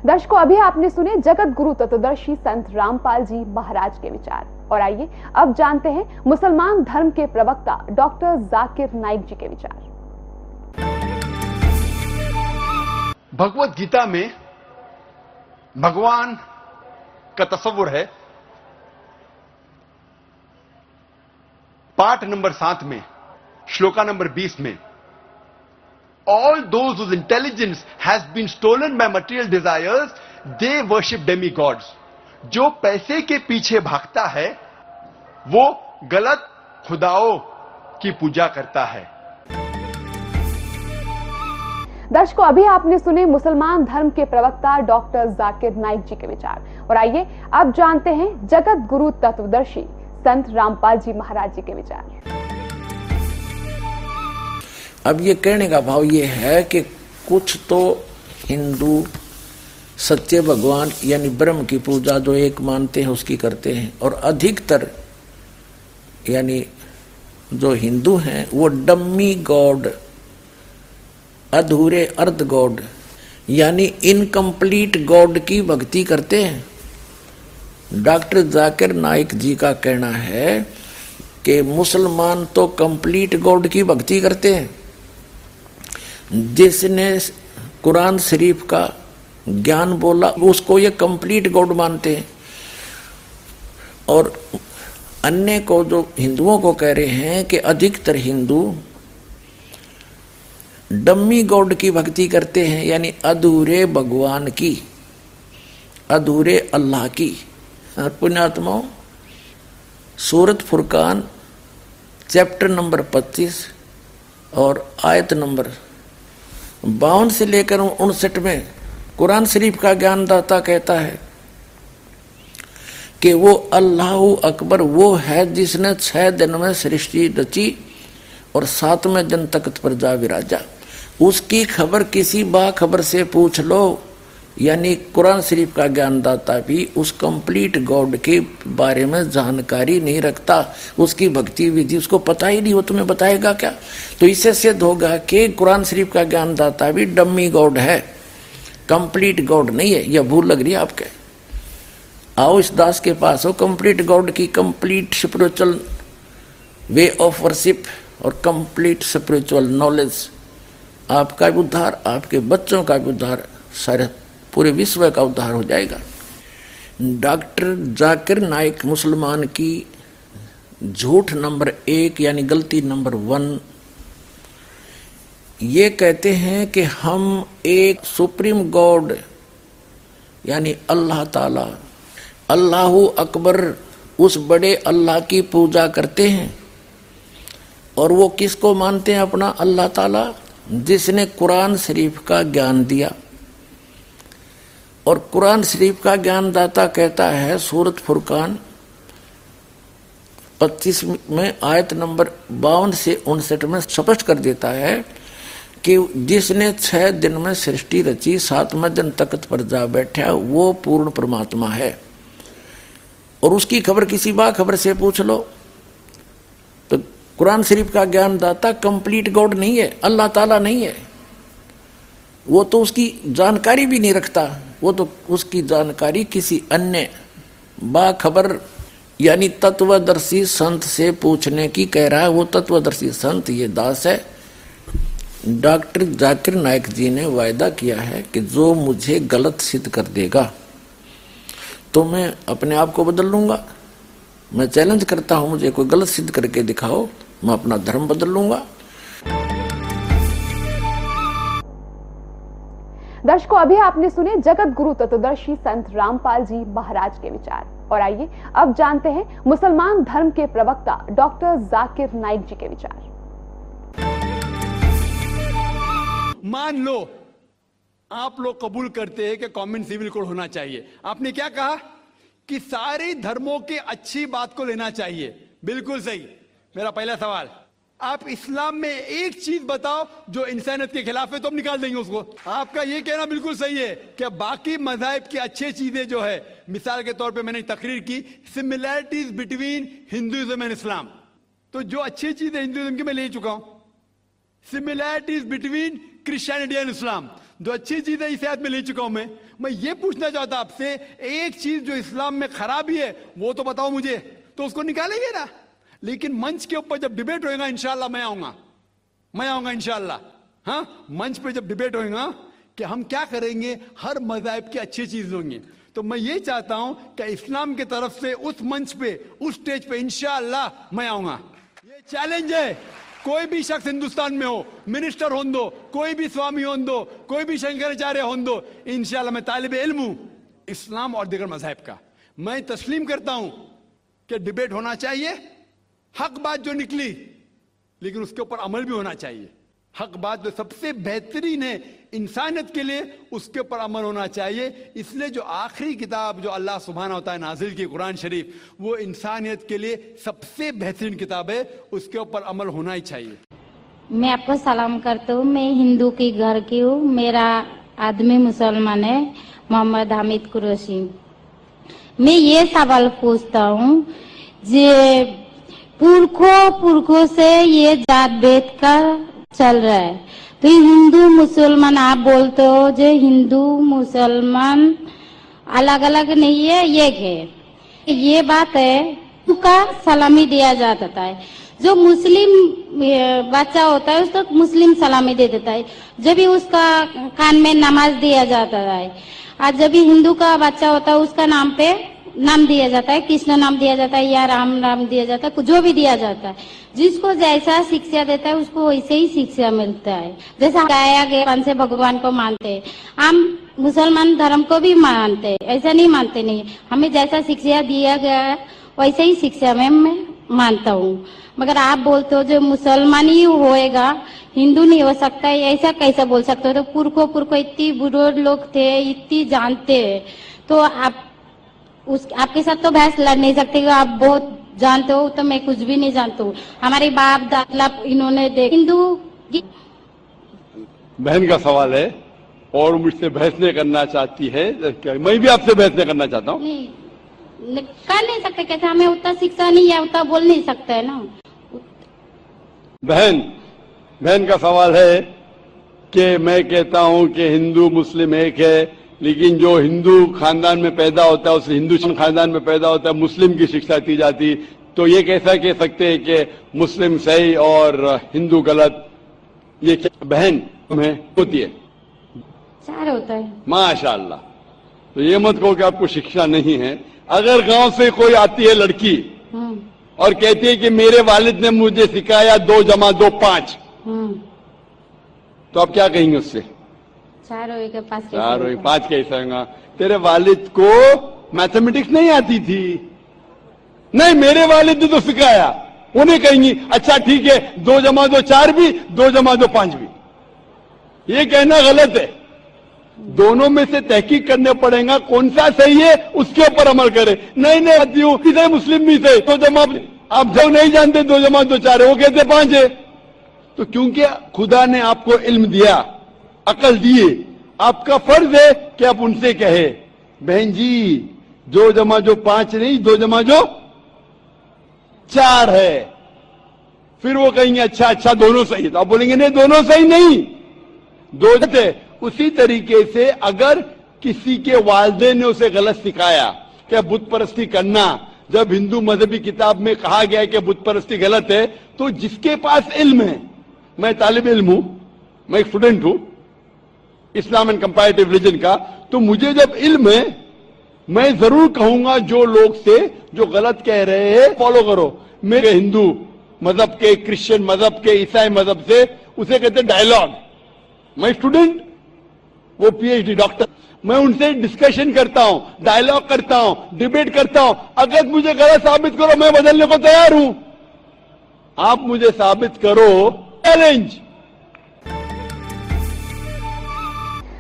दर्शकों, अभी आपने सुने जगत गुरु तत्वदर्शी संत रामपाल जी महाराज के विचार। और आइए, अब जानते हैं मुसलमान धर्म के प्रवक्ता डॉक्टर जाकिर नाइक जी के विचार। भगवत गीता में भगवान का तस्वुर है। पाठ नंबर सात में, श्लोका नंबर बीस में all those intelligence has been stolen by material desires they worship demi gods जो पैसे के पीछे भागता है, वो गलत खुदाओं की पूजा करता है। दर्शकों, अभी आपने सुने मुसलमान धर्म के प्रवक्ता डॉक्टर जाकिर नाइक जी के विचार। और आइए, अब जानते हैं जगत गुरु तत्वदर्शी संत रामपाल जी महाराज जी के विचार। अब ये कहने का भाव ये है कि कुछ तो हिंदू सत्य भगवान यानी ब्रह्म की पूजा जो एक मानते हैं उसकी करते हैं और अधिकतर यानी जो हिंदू हैं वो डम्मी गॉड, अधूरे अर्ध गॉड, यानी इनकम्प्लीट गॉड की भक्ति करते हैं। डॉक्टर जाकिर नाइक जी का कहना है कि मुसलमान तो कंप्लीट गॉड की भक्ति करते हैं। जिसने कुरान शरीफ का ज्ञान बोला, उसको ये कंप्लीट गॉड मानते हैं। और अन्य को जो हिंदुओं को कह रहे हैं कि अधिकतर हिंदू डम्मी गॉड की भक्ति करते हैं, यानी अधूरे भगवान की, अधूरे अल्लाह की। पुण्यात्माओं, सूरत फुरकान, चैप्टर नंबर 25 और आयत नंबर बावन से लेकर उनसठ में कुरान शरीफ का ज्ञानदाता कहता है कि वो अल्लाह अकबर, वो है जिसने छह दिन में सृष्टि रची और सातवें दिन तख्त पर जा विराजा। उसकी खबर किसी बाखबर से पूछ लो। यानी कुरान शरीफ का ज्ञानदाता भी उस कंप्लीट गॉड के बारे में जानकारी नहीं रखता। उसकी भक्ति विधि उसको पता ही नहीं हो, तुम्हें बताएगा क्या? तो इससे सिद्ध होगा कि कुरान शरीफ का ज्ञानदाता भी डम्मी गॉड है। कंप्लीट गॉड नहीं है, यह भूल लग रही है आपके। आओ इस दास के पास हो कंप्लीट गॉड की complete spiritual way of worship और कंप्लीट स्पिरिचुअल नॉलेज आपका भी उद्धार, आपके बच्चों का भी उद्धार, सारे पूरे विश्व का उद्धार हो जाएगा। डॉक्टर जाकिर नाइक मुसलमान की झूठ नंबर एक यानी गलती नंबर वन। ये कहते हैं कि हम एक सुप्रीम गॉड यानी अल्लाह ताला, अल्लाह अकबर, उस बड़े अल्लाह की पूजा करते हैं। और वो किसको मानते हैं अपना अल्लाह ताला? जिसने कुरान शरीफ का ज्ञान दिया। और कुरान शरीफ का ज्ञान दाता कहता है, सूरत फुरकान 25 में आयत नंबर बावन से उनसठ में स्पष्ट कर देता है कि जिसने छह दिन में सृष्टि रची, सातवें दिन तख्त पर जा बैठा, वो पूर्ण परमात्मा है। और उसकी खबर किसी बा खबर से पूछ लो। तो कुरान शरीफ का ज्ञान दाता कंप्लीट गॉड नहीं है, अल्लाह ताला नहीं है। वो तो उसकी जानकारी भी नहीं रखता। वो तो उसकी जानकारी किसी अन्य बाखबर, यानी तत्वदर्शी संत से पूछने की कह रहा है, वो तत्वदर्शी संत, ये दास है। डॉक्टर जाकिर नायक जी ने वायदा किया है कि जो मुझे गलत सिद्ध कर देगा तो मैं अपने आप को बदल लूँगा। मैं चैलेंज करता हूँ, मुझे कोई गलत सिद्ध करके दिखाओ, मैं अपना धर्म बदल लूँगा। दर्शकों, अभी आपने सुने जगत गुरु तत्वदर्शी संत रामपाल जी महाराज के विचार। और आइए, अब जानते हैं मुसलमान धर्म के प्रवक्ता डॉक्टर जाकिर नाइक जी के विचार। मान लो, आप लोग कबूल करते हैं कि कॉमन सिविल कोड होना चाहिए। आपने क्या कहा? कि सारे धर्मों के अच्छी बात को लेना चाहिए। बिल्कुल सही। मेरा पहला सवाल आप इस्लाम में एक चीज़ बताओ, जो इंसानियत के खिलाफ है तो हम निकाल देंगे उसको। आपका ये कहना बिल्कुल सही है कि बाकी मजाहब की अच्छी चीज़ें जो है, मिसाल के तौर पे मैंने तकरीर की similarities between Hinduism and Islam तो जो अच्छी चीज़ें हिंदुइज्म की मैं ले चुका हूँ। Similarities between Christianity and Islam जो अच्छी चीज़ें इस याद में ले चुका हूँ मैं। मैं ये पूछना चाहता आपसे, एक चीज़ जो इस्लाम में खराबी है, वो तो बताओ मुझे। तो उसको निकालेंगे ना? लेकिन मंच के ऊपर जब डिबेट होएगा इंशाला मैं आऊँगा। मैं आऊँगा इंशाला हाँ? मंच पे जब डिबेट होएगा कि हम क्या करेंगे, हर मजाहब की अच्छी चीज़ होंगी। तो मैं ये चाहता हूँ कि इस्लाम की तरफ़ से उस मंच पे, उस स्टेज पे इंशाला मैं आऊँगा। ये चैलेंज है। कोई भी शख्स हिंदुस्तान में हो मिनिस्टर हो दो, कोई भी स्वामी हो दो, कोई भी शंकराचार्य हो दो इंशाला मैं तालिब इल्म हूँ। इस्लाम और दिगर मजाहब का। मैं तस्लीम करता हूँ कि डिबेट होना चाहिए हक बात जो निकली, लेकिन उसके ऊपर अमल भी होना चाहिए। हक बात जो सबसे बेहतरीन है इंसानियत के लिए, उसके ऊपर अमल होना चाहिए। इसलिए जो आखिरी किताब जो अल्लाह सुबहाना होता है नाजिल की कुरान शरीफ, वो इंसानियत के लिए सबसे बेहतरीन किताब है। उसके ऊपर अमल होना ही चाहिए। मैं आपको सलाम करता हूँ। मैं हिंदू की घर की हूँ। मेरा आदमी मुसलमान है, मोहम्मद हामिद कुरैशी। मैं ये सवाल पूछता हूँ, जे पुरखों पुरखों से ये जात भेद का चल रहा है। तो हिंदू, मुसलमान, आप बोलते हो जो हिंदू, मुसलमान अलग अलग नहीं है, एक है। ये बात है का सलामी दिया जाता है। जो मुस्लिम बच्चा होता है, उसको मुस्लिम सलामी दे देता है। जब भी उसका कान में नमाज़ दिया जाता है, और जब भी हिंदू का बच्चा होता है, उसका नाम पे नाम दिया जाता है, कृष्ण नाम दिया जाता है या राम नाम दिया जाता है, जो भी दिया जाता है। जिसको जैसा शिक्षा देता है, उसको वैसे ही शिक्षा मिलता है। जैसा गाया गया से भगवान को मानते हैं। हम मुसलमान धर्म को भी मानते हैं, ऐसा नहीं मानते नहीं। हमें जैसा शिक्षा दिया गया है, वैसे ही शिक्षा में मैं मानता हूँ। मगर आप बोलते हो जो मुसलमान ही होएगा, हिंदू नहीं हो सकता है ऐसा कैसा बोल सकते हो? तो पुरखो पुरखो इतनी बुरे लोग थे, इतनी जानते तो आप उस आपके साथ तो बहस लड़ नहीं सकते आप बहुत जानते हो तो मैं कुछ भी नहीं जानता हूँ। हमारे बाप दादा इन्होंने देख हिंदू बहन का सवाल है और मुझसे बहस नहीं करना चाहती है मैं भी आपसे बहस नहीं करना चाहता हूँ? कर नहीं सकते कैसे हमें उतना शिक्षा नहीं है उतना बोल नहीं सकते है ना। बहन बहन का सवाल है कि मैं कहता हूँ कि हिंदू मुस्लिम एक है लेकिन जो हिंदू खानदान में पैदा होता है उस हिंदू खानदान में पैदा होता है मुस्लिम की शिक्षा दी जाती। तो ये कैसा कह सकते हैं कि मुस्लिम सही और हिंदू गलत ये क्या बहन में होती है? चार होता है। माशाल्लाह। तो ये मत कहो कि आपको शिक्षा नहीं है। अगर गाँव से कोई आती है लड़की हम्म, और कहती है कि मेरे वालिद ने मुझे सिखाया दो जमा दो पाँच हम्म। तो आप क्या कहेंगे उससे? चार हुए के पास चार हुए पाँच कैसे होगा तेरे वालिद को मैथमेटिक्स नहीं आती थी। नहीं मेरे वालिद ने तो सिखाया। उन्हें कहेंगी अच्छा ठीक है दो जमा दो चार भी दो जमा दो पाँच भी। ये कहना गलत है। दोनों में से तहकीक करने पड़ेगा कौन सा सही है उसके ऊपर अमल करे। नहीं नहीं आती हूँ इसे मुस्लिम भी सही दो जमा आप जब नहीं जानते दो जमा दो चार है वो कहते पाँच है। तो क्योंकि खुदा ने आपको इल्म दिया अकल दिए। आपका फ़र्ज़ है कि आप उनसे कहे, बहन जी, दो जमा जो पाँच नहीं, दो जमा जो चार है। फिर वो कहेंगे अच्छा अच्छा दोनों सही है। तो आप बोलेंगे, नहीं, दोनों सही नहीं। दो थे उसी तरीके से अगर किसी के वालदे ने उसे गलत सिखाया क्या बुत परस्ती करना, जब हिंदू मजहबी किताब में कहा गया है कि बुत परस्ती गलत है तो जिसके पास इल्म है, मैं तालिब इल्म हूँ, मैं स्टूडेंट हूँ इस्लाम एंड कंपैरेटिव रिलीजन का तो मुझे जब इल्म है, मैं ज़रूर कहूँगा जो लोग से जो गलत कह रहे हैं फॉलो करो। मेरे हिंदू मज़हब के क्रिश्चियन मज़हब के, ईसाई मज़हब से, उसे कहते डायलॉग मैं स्टूडेंट वो पीएचडी डॉक्टर मैं उनसे डिस्कशन करता हूँ डायलॉग करता हूँ डिबेट करता हूँ। अगर मुझे गलत साबित करो, मैं बदलने को तैयार हूँ। आप मुझे साबित करो चैलेंज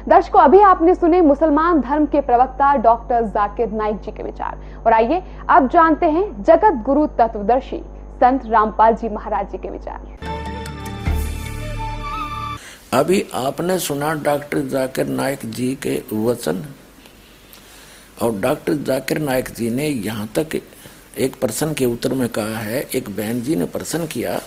दर्शकों, अभी आपने सुने मुसलमान धर्म के प्रवक्ता डॉक्टर जाकिर नाइक जी के विचार। और आइए, अब जानते हैं जगत गुरु तत्वदर्शी संत रामपाल जी महाराज जी के विचार। अभी आपने सुना डॉक्टर जाकिर नायक जी के वचन? और डॉक्टर जाकिर नायक जी ने यहाँ तक एक प्रश्न के उत्तर में कहा है, एक बहन जी ने प्रश्न किया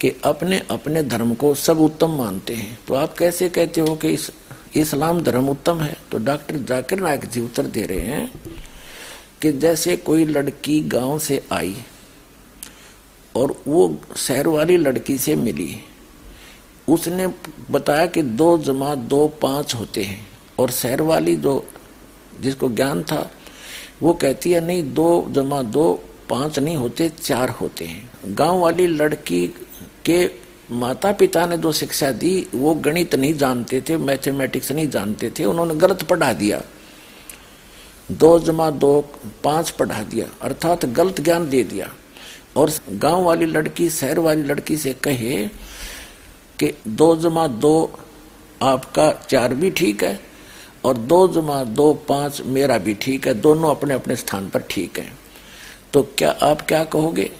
कि अपने अपने धर्म को सब उत्तम मानते हैं। तो आप कैसे कहते हो कि इस, इस्लाम धर्म उत्तम है? तो डॉक्टर जाकिर नायक जी उत्तर दे रहे हैं कि जैसे कोई लड़की गाँव से आई और वो शहर वाली लड़की से मिली, उसने बताया कि दो जमा दो पाँच होते हैं और शहर वाली जो, जिसको ज्ञान था, वो कहती है, नहीं, दो जमा दो पाँच नहीं होते, चार होते हैं। गाँव वाली लड़की के माता पिता ने जो शिक्षा दी, वो गणित नहीं जानते थे, मैथमेटिक्स नहीं जानते थे, उन्होंने गलत पढ़ा दिया। दो जमा दो, पाँच पढ़ा दिया, अर्थात गलत ज्ञान दे दिया। और गाँव वाली लड़की, शहर वाली लड़की से कहे कि दो जमा दो, आपका चार भी ठीक है, और दो जमा दो, पाँच मेरा भी ठीक है, दोनों अपने अपने स्थान पर ठीक है। तो क्या आप क्या कहोगे?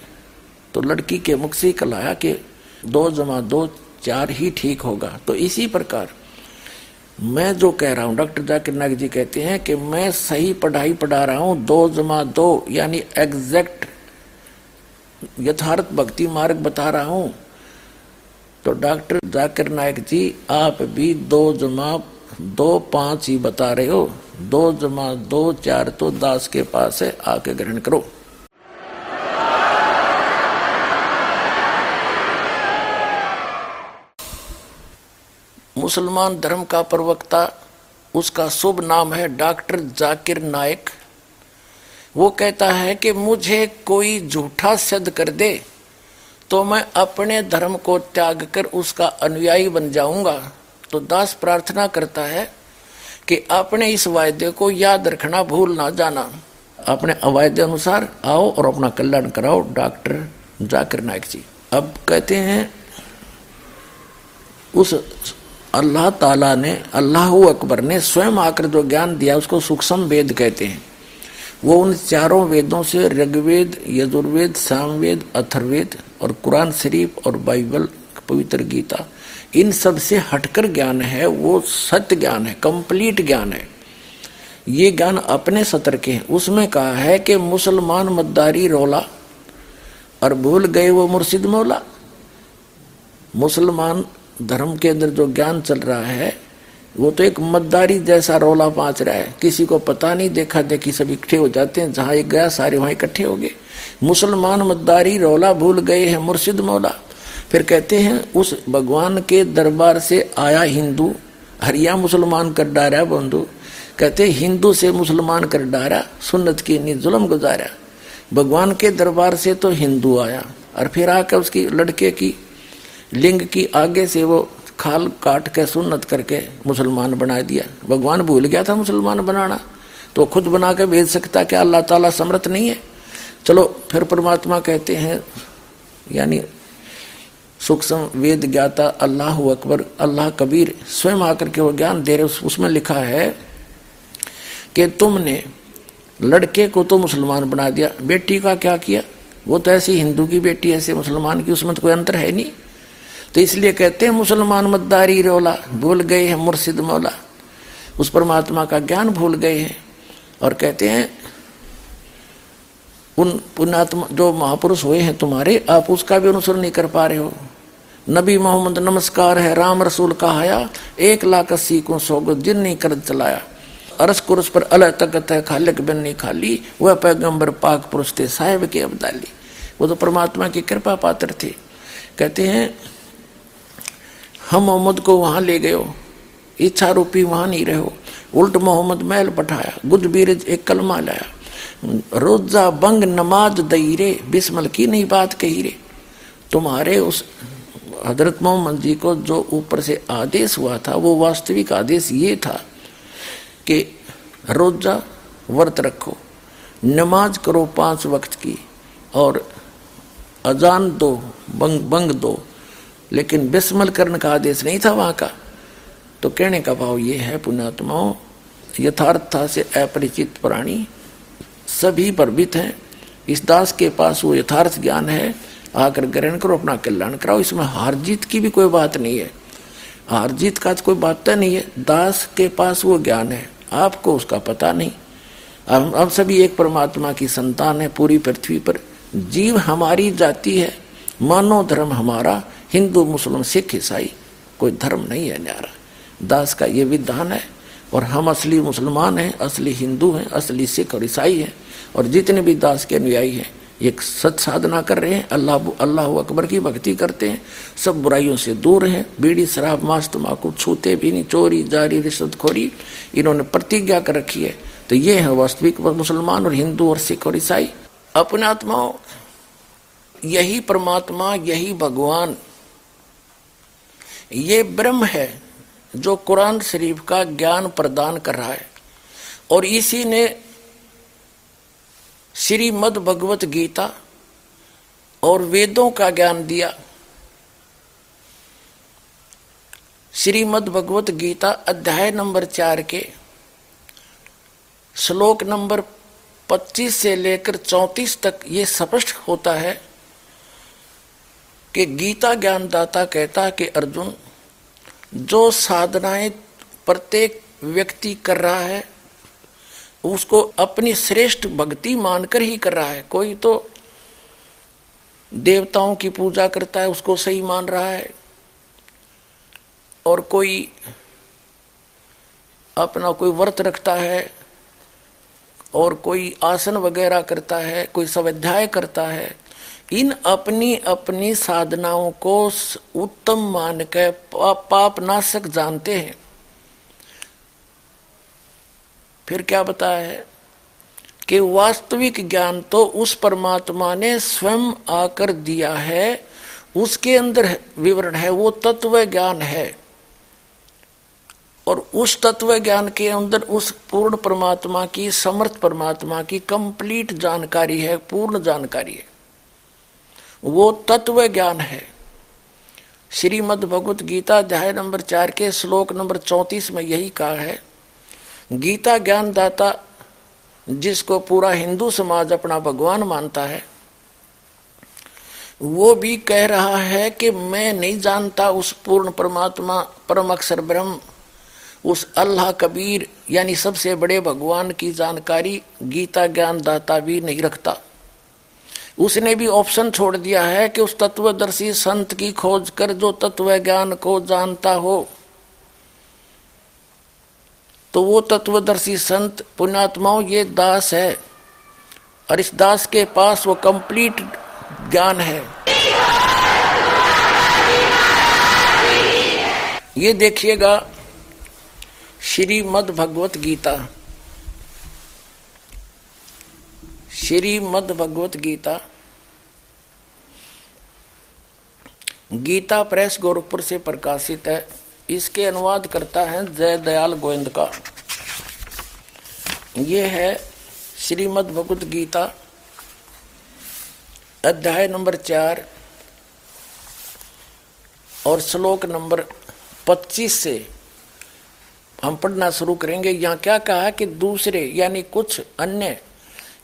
तो लड़की के मुख से कल आया कि दो जमा दो, चार ही ठीक होगा। तो इसी प्रकार, मैं जो कह रहा हूँ, डॉक्टर जाकिर नाग जी कहते हैं कि मैं सही पढ़ाई पढ़ा रहा हूँ, दो जमा दो, यानी एग्जैक्ट यथार्थ भक्ति मार्ग बता रहा हूँ। तो डॉक्टर जाकिर नायक जी, आप भी दो जमा दो, पाँच ही बता रहे हो। दो जमा दो, चार तो दास के पास है, आके ग्रहण करो। मुसलमान धर्म का प्रवक्ता, उसका शुभ नाम है डॉक्टर जाकिर नायक। वो कहता है कि मुझे कोई झूठा सिद्ध कर दे तो मैं अपने धर्म को त्याग कर उसका अनुयायी बन जाऊँगा। तो दास प्रार्थना करता है कि अपने इस वायदे को याद रखना भूल ना जाना। अपने अवायदे अनुसार आओ और अपना कल्याण कराओ, डॉक्टर जाकिर नायक जी। अब कहते हैं, उस अल्लाह ताला ने, अल्लाह अकबर ने स्वयं आकर जो ज्ञान दिया, उसको सूक्ष्म वेद कहते हैं। वो उन चारों वेदों से ऋग्वेद, यजुर्वेद, सामवेद, अथर्वेद और कुरान शरीफ और बाइबल, पवित्र गीता, इन सबसे हटकर ज्ञान है, वो सत्य ज्ञान है, कंप्लीट ज्ञान है। ये ज्ञान अपने सतर के हैं। उसमें कहा है कि मुसलमान मद्दारी रोला और भूल गए वो मुर्शिद मौला। मुसलमान धर्म के अंदर जो ज्ञान चल रहा है, वो तो एक मद्दारी जैसा रोला पाच रहा है। किसी को पता नहीं, देखा देखी सब इकट्ठे हो जाते हैं, जहाँ एक गया, सारे वहाँ इकट्ठे हो गए। मुसलमान मद्दारी, रोला भूल गए हैं मुर्शिद मौला। फिर कहते हैं, उस भगवान के दरबार से आया हिंदू, हरिया मुसलमान कर डारा बंधु। कहते, हिंदू से मुसलमान कर डारा, सुन्नत की नी जुलम गुजारा। भगवान के दरबार से तो हिंदू आया, और फिर आकर उसकी लड़के की लिंग की आगे से वो खाल काट के सुन्नत करके मुसलमान बना दिया। भगवान भूल गया था मुसलमान बनाना। तो खुद बना के भेज सकता क्या? अल्लाह ताला समर्थ नहीं है। चलो, फिर परमात्मा कहते हैं, यानी सूक्ष्म वेद ज्ञाता अल्लाह अकबर, अल्लाह कबीर, स्वयं आकर के वो ज्ञान दे रहे उसमें लिखा है कि तुमने लड़के को तो मुसलमान बना दिया। बेटी का क्या किया? वो तो ऐसी हिंदू की बेटी, ऐसे मुसलमान की, उसमें तो कोई अंतर है नहीं। तो इसलिए कहते हैं, मुसलमान मद्दारी रोला, भूल गए हैं मुर्शिद मौला। उस परमात्मा का ज्ञान भूल गए हैं और कहते हैं, उन पुण्यात्मा, जो महापुरुष हुए हैं तुम्हारे, आप उसका भी अनुसरण नहीं कर पा रहे हो। नबी मोहम्मद नमस्कार है, राम रसूल का कहाया एक लाख अस्सी को सौ जिन नहीं कर चलाया। अरस कुरस पर अल तकत है, खालिक बिन नहीं खाली, वह पैगंबर पाक पुरुष थे, साहेब के अब्दाली। वो तो परमात्मा की कृपा पात्र थे। कहते हैं हम मोहम्मद को वहाँ ले गए हो। इच्छा रूपी वहाँ नहीं रहो उल्ट मोहम्मद महल पठाया गुद बीरज एक कलमा लाया। रोजा बंग नमाज़ दई रे, बिस्मल की नहीं बात कही रे। तुम्हारे उस हज़रत मोहम्मद जी को जो ऊपर से आदेश हुआ था, वो वास्तविक आदेश ये था कि रोजा व्रत रखो, नमाज़ करो पाँच वक्त की और अजान दो, बंग बंग दो। लेकिन बिस्मल करने का आदेश नहीं था वहाँ का। तो कहने का भाव ये है, पुण्यात्माओं यथार्थता से अपरिचित प्राणी सभी प्रभित हैं। इस दास के पास वो यथार्थ ज्ञान है, आकर ग्रहण करो, अपना कल्याण कराओ। इसमें हार जीत की भी कोई बात नहीं है। हार जीत का तो कोई बात नहीं है, दास के पास वो ज्ञान है, आपको उसका पता नहीं। हम हम सभी एक परमात्मा की संतान है, पूरी पृथ्वी पर। जीव हमारी जाति है मानो धर्म हमारा हिंदू मुस्लिम सिख ईसाई, कोई धर्म नहीं है न्यारा। दास का ये विधान है, और हम असली मुसलमान हैं, असली हिंदू हैं, असली सिख और ईसाई हैं, और जितने भी दास के अनुयायी हैं, ये सच साधना कर रहे हैं, अल्लाह अल्लाह अकबर की भक्ति करते हैं, सब बुराइयों से दूर हैं, बीड़ी, शराब, मांस तम्बाकू छूते भी नहीं, चोरी, जारी रिश्वतखोरी इन्होंने प्रतिज्ञा कर रखी है। तो ये है वास्तविक मुसलमान और हिंदू और सिख और ईसाई। अपने आत्माओं, यही परमात्मा, यही भगवान ये ब्रह्म है जो कुरान शरीफ का ज्ञान प्रदान कर रहा है। और इसी ने श्रीमद भगवत गीता और वेदों का ज्ञान दिया। श्रीमद भगवत गीता अध्याय नंबर चार के श्लोक नंबर 25 से लेकर 34 तक ये स्पष्ट होता है कि गीता ज्ञानदाता कहता कि अर्जुन, जो साधनाएँ प्रत्येक व्यक्ति कर रहा है, उसको अपनी श्रेष्ठ भक्ति मानकर ही कर रहा है। कोई तो देवताओं की पूजा करता है, उसको सही मान रहा है। और कोई अपना कोई व्रत रखता है, और कोई आसन वगैरह करता है, कोई स्वाध्याय करता है इन अपनी अपनी साधनाओं को उत्तम मान के पाप नाशक जानते हैं। फिर क्या बताया है? कि वास्तविक ज्ञान तो उस परमात्मा ने स्वयं आकर दिया है, उसके अंदर विवरण है, वो तत्व ज्ञान है। और उस तत्व ज्ञान के अंदर उस पूर्ण परमात्मा की, समर्थ परमात्मा की कंप्लीट जानकारी है, पूर्ण जानकारी है। वो तत्व ज्ञान है। श्रीमद भगवत गीता अध्याय नंबर चार के श्लोक नंबर चौतीस में यही कहा है, गीता ज्ञान दाता जिसको पूरा हिंदू समाज अपना भगवान मानता है, वो भी कह रहा है कि मैं नहीं जानता उस पूर्ण परमात्मा, परम अक्षर ब्रह्म, उस अल्लाह कबीर, यानी सबसे बड़े भगवान की जानकारी गीता ज्ञान दाता भी नहीं रखता। उसने भी ऑप्शन छोड़ दिया है कि उस तत्वदर्शी संत की खोज कर जो तत्व ज्ञान को जानता हो। तो वो तत्वदर्शी संत पुण्यात्माओं, ये दास है और इस दास के पास वो कंप्लीट ज्ञान है। ये देखिएगा श्रीमद भगवत गीता श्रीमद भगवत गीता गीता प्रेस गोरखपुर से प्रकाशित है। इसके अनुवाद करता है जय दयाल गोविंद का। ये है श्रीमद् भगवत गीता, अध्याय नंबर चार और श्लोक नंबर पच्चीस से हम पढ़ना शुरू करेंगे। यहाँ क्या कहा है कि दूसरे यानी कुछ अन्य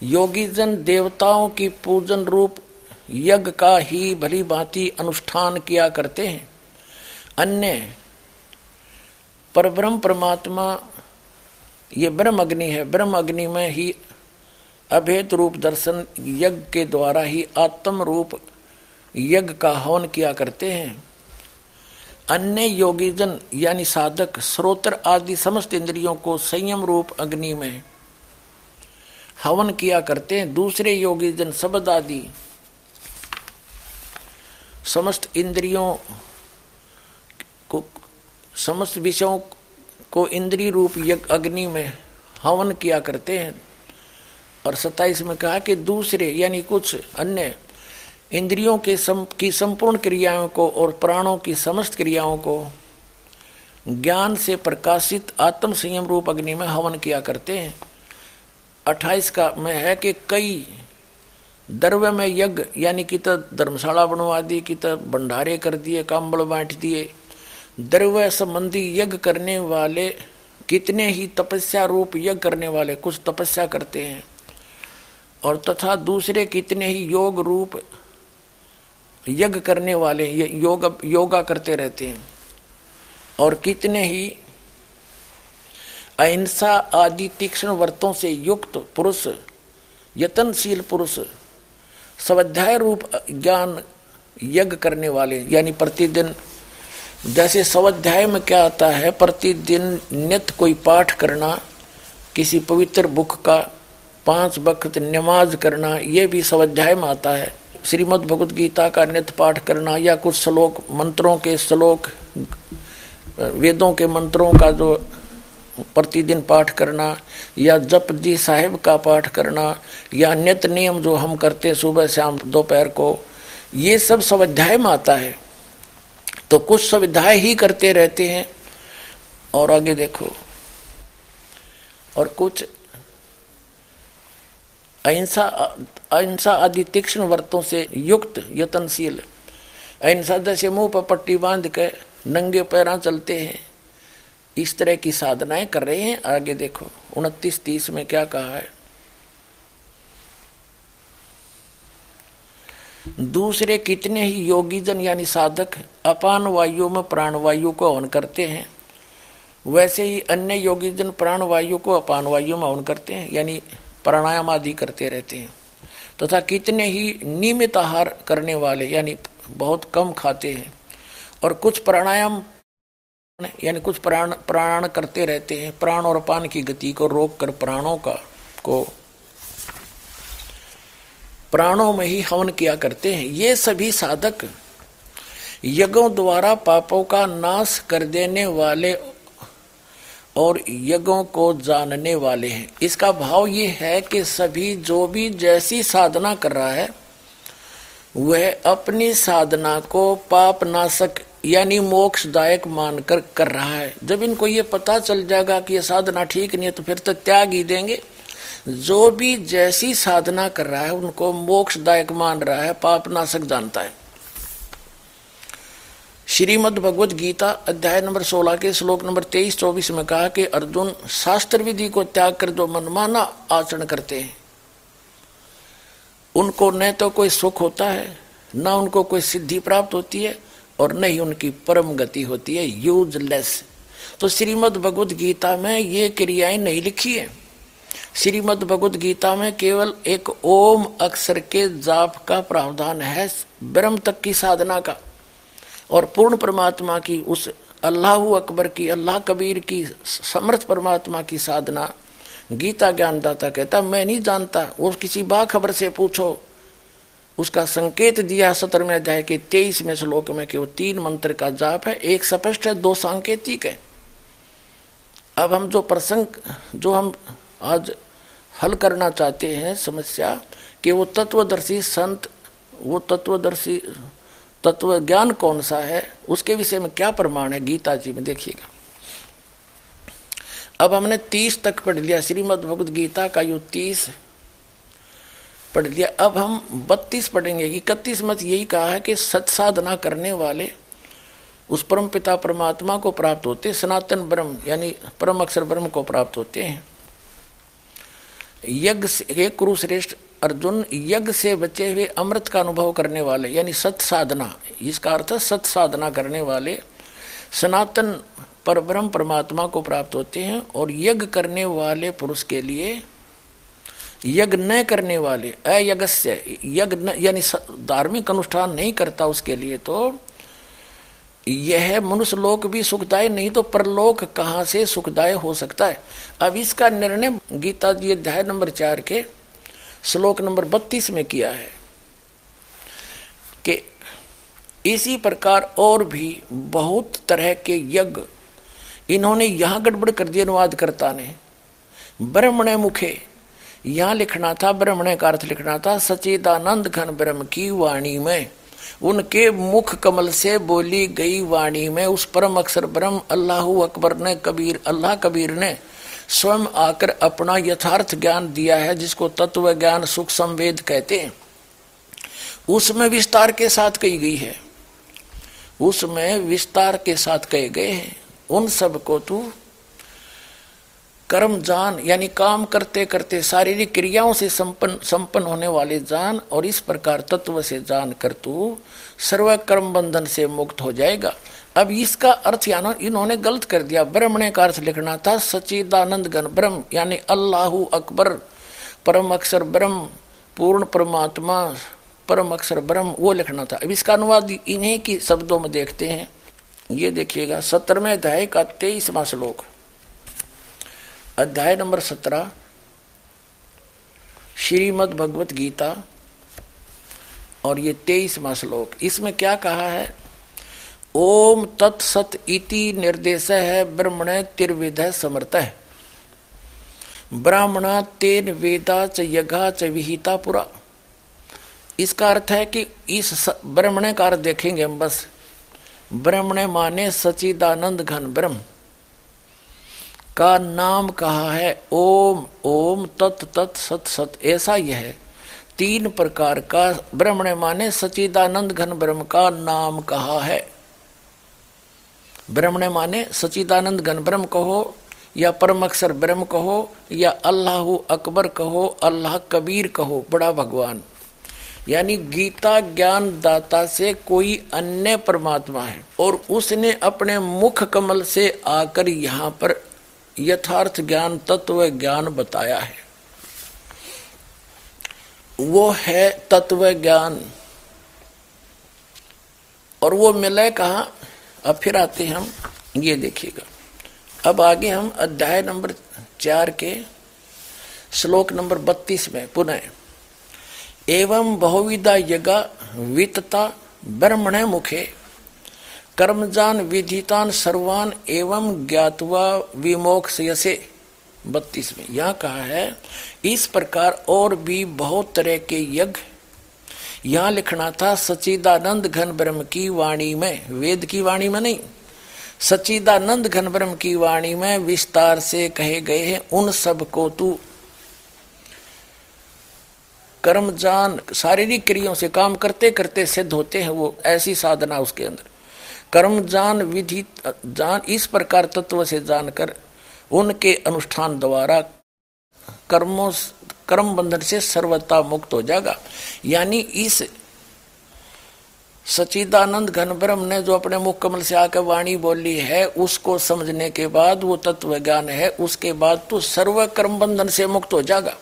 योगीजन देवताओं की पूजन रूप यज्ञ का ही भली भांति अनुष्ठान किया करते हैं। अन्य पर ब्रह्म परमात्मा, ये ब्रह्म अग्नि है। ब्रह्म अग्नि में ही अभेद रूप दर्शन यज्ञ के द्वारा ही आत्म रूप यज्ञ का हवन किया करते हैं। अन्य योगीजन, यानी साधक श्रोत्र आदि समस्त इंद्रियों को संयम रूप अग्नि में हवन किया करते हैं। दूसरे योगीजन शब्द आदि समस्त इंद्रियों को समस्त विषयों को इंद्रिय रूप यज्ञ अग्नि में हवन किया करते हैं। और सत्ताईस में कहा कि दूसरे यानी कुछ अन्य इंद्रियों के सम, की संपूर्ण क्रियाओं को और प्राणों की समस्त क्रियाओं को ज्ञान से प्रकाशित आत्म संयम रूप अग्नि में हवन किया करते हैं। अट्ठाईस का में है कि कई द्रव्य में यज्ञ, यानी कि तो धर्मशाला बनवा दी, कि तो भंडारे कर दिए काम्बल बांट दिए। द्रव्य संबंधी यज्ञ करने वाले, कितने ही तपस्या रूप यज्ञ करने वाले कुछ तपस्या करते हैं। और तथा दूसरे कितने ही योग रूप यज्ञ करने वाले योग, योगा करते रहते हैं। और कितने ही अहिंसा आदि तीक्ष्ण व्रतों से युक्त पुरुष, यतनशील पुरुष स्वाध्याय रूप ज्ञान यज्ञ करने वाले, यानी प्रतिदिन, जैसे स्वाध्याय में क्या आता है, प्रतिदिन नित्य कोई पाठ करना, किसी पवित्र बुक का पाँच वक्त नमाज़ करना, ये भी स्वाध्याय में आता है। श्रीमद् भगवद गीता का नित्य पाठ करना, या कुछ श्लोक, मंत्रों के श्लोक, वेदों के मंत्रों का जो प्रतिदिन पाठ करना, या जप जी साहिब का पाठ करना, या नित नियम जो हम करते सुबह शाम दोपहर को, ये सब स्वाध्याय में आता है। तो कुछ स्वाध्याय ही करते रहते हैं। और आगे देखो। और कुछ अहिंसा अहिंसा आदि तीक्ष्ण वर्तों से युक्त, यतनशील, अहिंसा जैसे मुँह पर पट्टी बाँध के नंगे पैरा चलते हैं। इस तरह की साधनाएँ कर रहे हैं, आगे देखो, उनतीस तीस में क्या कहा है? दूसरे कितने ही योगीजन यानी साधक अपान वायु में प्राण वायु को हवन करते हैं, वैसे ही अन्य योगीजन प्राण वायु को अपान वायु में हवन करते हैं, यानी प्राणायाम आदि करते रहते हैं, तथा तो कितने ही नियमित आहार करने वाले यानी बहुत कम खाते हैं, और कुछ प्राणायाम यानी कुछ प्राण प्राण करते रहते हैं, प्राण और पान की गति को रोक कर प्राणों का, को प्राणों में ही हवन किया करते हैं। ये सभी साधक यज्ञों द्वारा पापों का नाश कर देने वाले और यज्ञों को जानने वाले हैं। इसका भाव ये है कि सभी जो भी जैसी साधना कर रहा है, वह अपनी साधना को पाप नाशक यानी मोक्षदायक मानकर कर रहा है। जब इनको ये पता चल जाएगा कि ये साधना ठीक नहीं है तो फिर तो त्याग ही देंगे। जो भी जैसी साधना कर रहा है, उनको मोक्षदायक मान रहा है पाप नाशक जानता है। श्रीमद भगवत गीता अध्याय नंबर 16 के श्लोक नंबर 23 24 में कहा कि अर्जुन शास्त्र विधि को त्याग कर जो मनमाना आचरण करते हैं, उनको न तो कोई सुख होता है, न उनको कोई सिद्धि प्राप्त होती है और नहीं उनकी परम गति होती है यूजलेस तो श्रीमद् भगवत गीता में ये क्रियाएँ नहीं लिखी है। श्रीमद् भगवत गीता में केवल एक ओम अक्षर के जाप का प्रावधान है, ब्रह्म तक की साधना का। और पूर्ण परमात्मा की, उस अल्लाह अकबर की, अल्लाह कबीर की, समर्थ परमात्मा की साधना। गीता ज्ञानदाता कहता, मैं नहीं जानता, वो किसी बाखबर से पूछो उसका संकेत दिया सत्रहवें अध्याय के तेईसवें श्लोक में कि वो तीन मंत्र का जाप है, एक स्पष्ट है, दो सांकेतिक है। अब हम जो प्रसंग, जो हम आज हल करना चाहते हैं, समस्या, कि वो तत्वदर्शी संत, वो तत्वदर्शी तत्व ज्ञान कौन सा है, उसके विषय में क्या प्रमाण है, गीता जी में देखिएगा। अब हमने तीस तक पढ़ लिया श्रीमद भगवद गीता का यु तीस पढ़ लिया। अब हम बत्तीस पढ़ेंगे। इकतीस मत यही कहा है कि सत साधना करने वाले उस परम पिता परमात्मा को प्राप्त होते सनातन ब्रह्म, यानी परम अक्षर ब्रह्म को प्राप्त होते हैं। यज्ञ से कुरुश्रेष्ठ अर्जुन, यज्ञ से बचे हुए अमृत का अनुभव करने वाले, यानी सत साधना इसका अर्थ सत साधना करने वाले सनातन पर ब्रह्म परमात्मा को प्राप्त होते हैं और यज्ञ करने वाले पुरुष के लिए यज्ञ न करने वाले अयज्ञ यज्ञ यानी धार्मिक अनुष्ठान नहीं करता उसके लिए तो यह मनुष्य लोक भी सुखदाय नहीं तो परलोक कहाँ से सुखदाय हो सकता है? अब इसका निर्णय गीता जी अध्याय नंबर चार के श्लोक नंबर बत्तीस में किया है कि इसी प्रकार और भी बहुत तरह के यज्ञ इन्होंने यहाँ गड़बड़ कर दिया, अनुवाद करता ने ब्रह्मण मुखे यहाँ लिखना था, ब्रह्मण का अर्थ लिखना था सचिदानंद घन ब्रह्म की वाणी में। उनके मुख कमल से बोली गई वाणी में, उस परम अक्षर ब्रह्म अल्लाह अकबर ने, कबीर, अल्लाह कबीर ने स्वयं आकर अपना यथार्थ ज्ञान दिया है, जिसको तत्व ज्ञान सुख संवेद कहते हैं। उसमें विस्तार के साथ कही गई है। उसमें विस्तार के साथ कहे गए हैं, उन सबको तू कर्म जान, यानी काम करते करते शारीरिक क्रियाओं से संपन्न संपन्न होने वाले जान और इस प्रकार तत्व से जान कर तू सर्व कर्म बंधन से मुक्त हो जाएगा। अब इसका अर्थ यानी, इन्होंने गलत कर दिया। ब्रह्मणे का अर्थ लिखना था सचिदानंद गण, ब्रह्म, यानी अल्लाह अकबर, परम अक्षर ब्रह्म, पूर्ण परमात्मा, परम अक्षर ब्रह्म, वो लिखना था। अब इसका अनुवाद इन्हीं की शब्दों में देखते हैं। ये देखिएगा, सत्रहवें अध्याय का तेईसवा श्लोक। अध्याय नंबर सत्रह, श्रीमद भगवत गीता और ये तेईसवा श्लोक। इसमें क्या कहा है? ओम तत्सत इति निर्देश है ब्रह्मण तिर्विध समर्थ। है ब्राह्मणा तेन वेदा च यज्ञा च विहिता पुरा। इसका अर्थ है कि इस ब्रह्मण का अर्थ देखेंगे हम बस। ब्रह्मण माने सचिदानंद घन ब्रह्म। का नाम कहा है? ओम ओम, तत् तत्, सत सत। ऐसा यह है। तीन प्रकार का ब्रह्मण माने सचिदानंद घन ब्रह्म का नाम कहा है। ब्रह्मण माने सचिदानंद घन ब्रह्म कहो, या परम अक्षर ब्रह्म कहो, या अल्लाह अकबर कहो, अल्लाह कबीर कहो, बड़ा भगवान। यानी गीता ज्ञान दाता से कोई अन्य परमात्मा है, और उसने अपने मुख कमल से आकर यहाँ पर यथार्थ ज्ञान तत्व ज्ञान बताया है। वो है तत्व ज्ञान। और वो मिले कहा? अब फिर आते हम, ये देखिएगा। अब आगे हम अध्याय नंबर चार के श्लोक नंबर बत्तीस में पुनः। एवं बहुविधा यज्ञ वितता ब्रह्मण मुखे कर्मजान विधितान सर्वान एवं ज्ञातवा विमोक्ष यसे। बत्तीस में यह कहा है, इस प्रकार और भी बहुत तरह के यज्ञ। यहाँ लिखना था सचिदानंद घन ब्रह्म की वाणी में। वेद की वाणी में नहीं। सचिदानंद घन ब्रह्म की वाणी में विस्तार से कहे गए हैं, उन सबको तू। कर्मजान शारीरिक क्रियाओं से काम करते करते सिद्ध होते हैं वो। ऐसी साधना उसके अंदर। कर्म जान विधि, जान इस प्रकार तत्व से जानकर उनके अनुष्ठान द्वारा कर्मों कर्म बंधन से सर्वता मुक्त हो जाएगा। यानी इस सचिदानंद घन ब्रह्म ने जो अपने मुख कमल से आकर वाणी बोली है, उसको समझने के बाद वो तत्व ज्ञान है, उसके बाद तो सर्व कर्म बंधन से मुक्त हो जाएगा।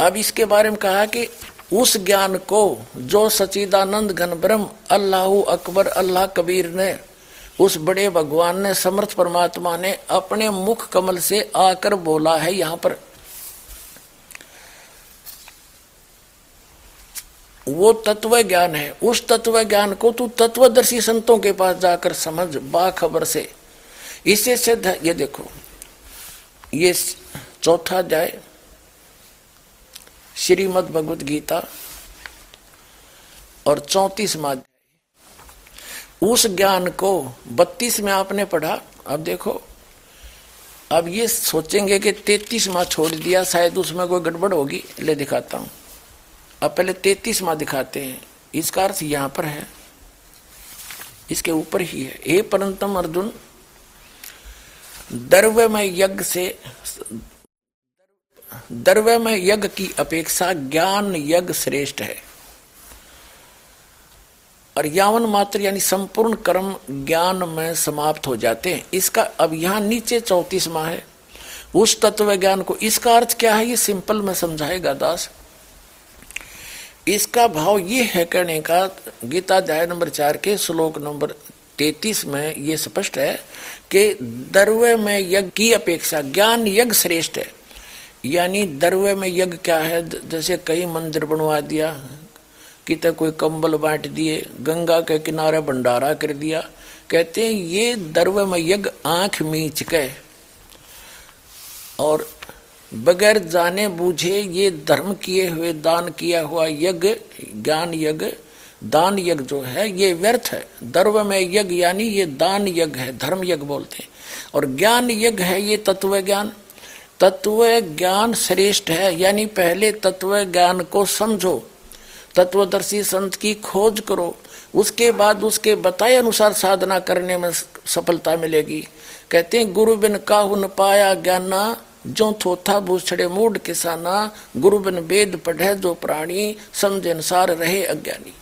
अब इसके बारे में कहा कि उस ज्ञान को जो सचिदानंद घन ब्रह्म अल्लाह अकबर, अल्लाह कबीर ने, उस बड़े भगवान ने, समर्थ परमात्मा ने अपने मुख कमल से आकर बोला है यहाँ पर। वो तत्व ज्ञान है। उस तत्व ज्ञान को तू तत्वदर्शी संतों के पास जाकर समझ, बाखबर से। इसे सिद्ध, ये देखो, ये चौथा अध्याय श्रीमद भगवत गीता और चौतीसवा उस ज्ञान को बत्तीस में आपने पढ़ा, अब देखो। अब ये सोचेंगे कि माह छोड़ दिया, शायद उसमें कोई गड़बड़ होगी। ले दिखाता हूँ। अब पहले तैतीस माह दिखाते हैं। इसका अर्थ यहाँ पर है। इसके ऊपर ही है। ए परंतम अर्जुन, दर्वमय यज्ञ से दर्वमय यज्ञ की अपेक्षा ज्ञान यज्ञ श्रेष्ठ है। और यावन मात्र यानी संपूर्ण कर्म ज्ञान में समाप्त हो जाते हैं। इसका अब यहाँ नीचे चौतीस माह है। उस तत्व ज्ञान को इसका अर्थ क्या है, ये सिंपल में समझाएगा दास। इसका भाव ये है कहने का, गीता अध्याय नंबर चार के श्लोक नंबर तैतीस में ये स्पष्ट है कि दर्वे में यज्ञ की अपेक्षा ज्ञान यज्ञ श्रेष्ठ है। यानी दर्वे में यज्ञ क्या है? जैसे कई मंदिर बनवा दिया, कितने कोई कंबल बांट दिए, गंगा के किनारे भंडारा कर दिया। कहते हैं, ये दर्व में यज्ञ आँख मीच के और बगैर जाने बूझे ये धर्म किए हुए, दान किया हुआ यज्ञ, ज्ञान यज्ञ, दान यज्ञ जो है, ये व्यर्थ है। दर्व में यज्ञ यानी ये दान यज्ञ है, धर्म यज्ञ बोलते हैं। और ज्ञान यज्ञ है, ये तत्व ज्ञान। तत्व ज्ञान श्रेष्ठ है, यानी पहले तत्व ज्ञान को समझो। तत्वदर्शी संत की खोज करो। उसके बाद उसके बताए अनुसार साधना करने में सफलता मिलेगी। कहते हैं, गुरु बिन काहु न पाया ज्ञाना जो थोथा भूछड़े मूड किसाना, गुरु बिन वेद पढ़े जो प्राणी, समझ अनुसार रहे अज्ञानी।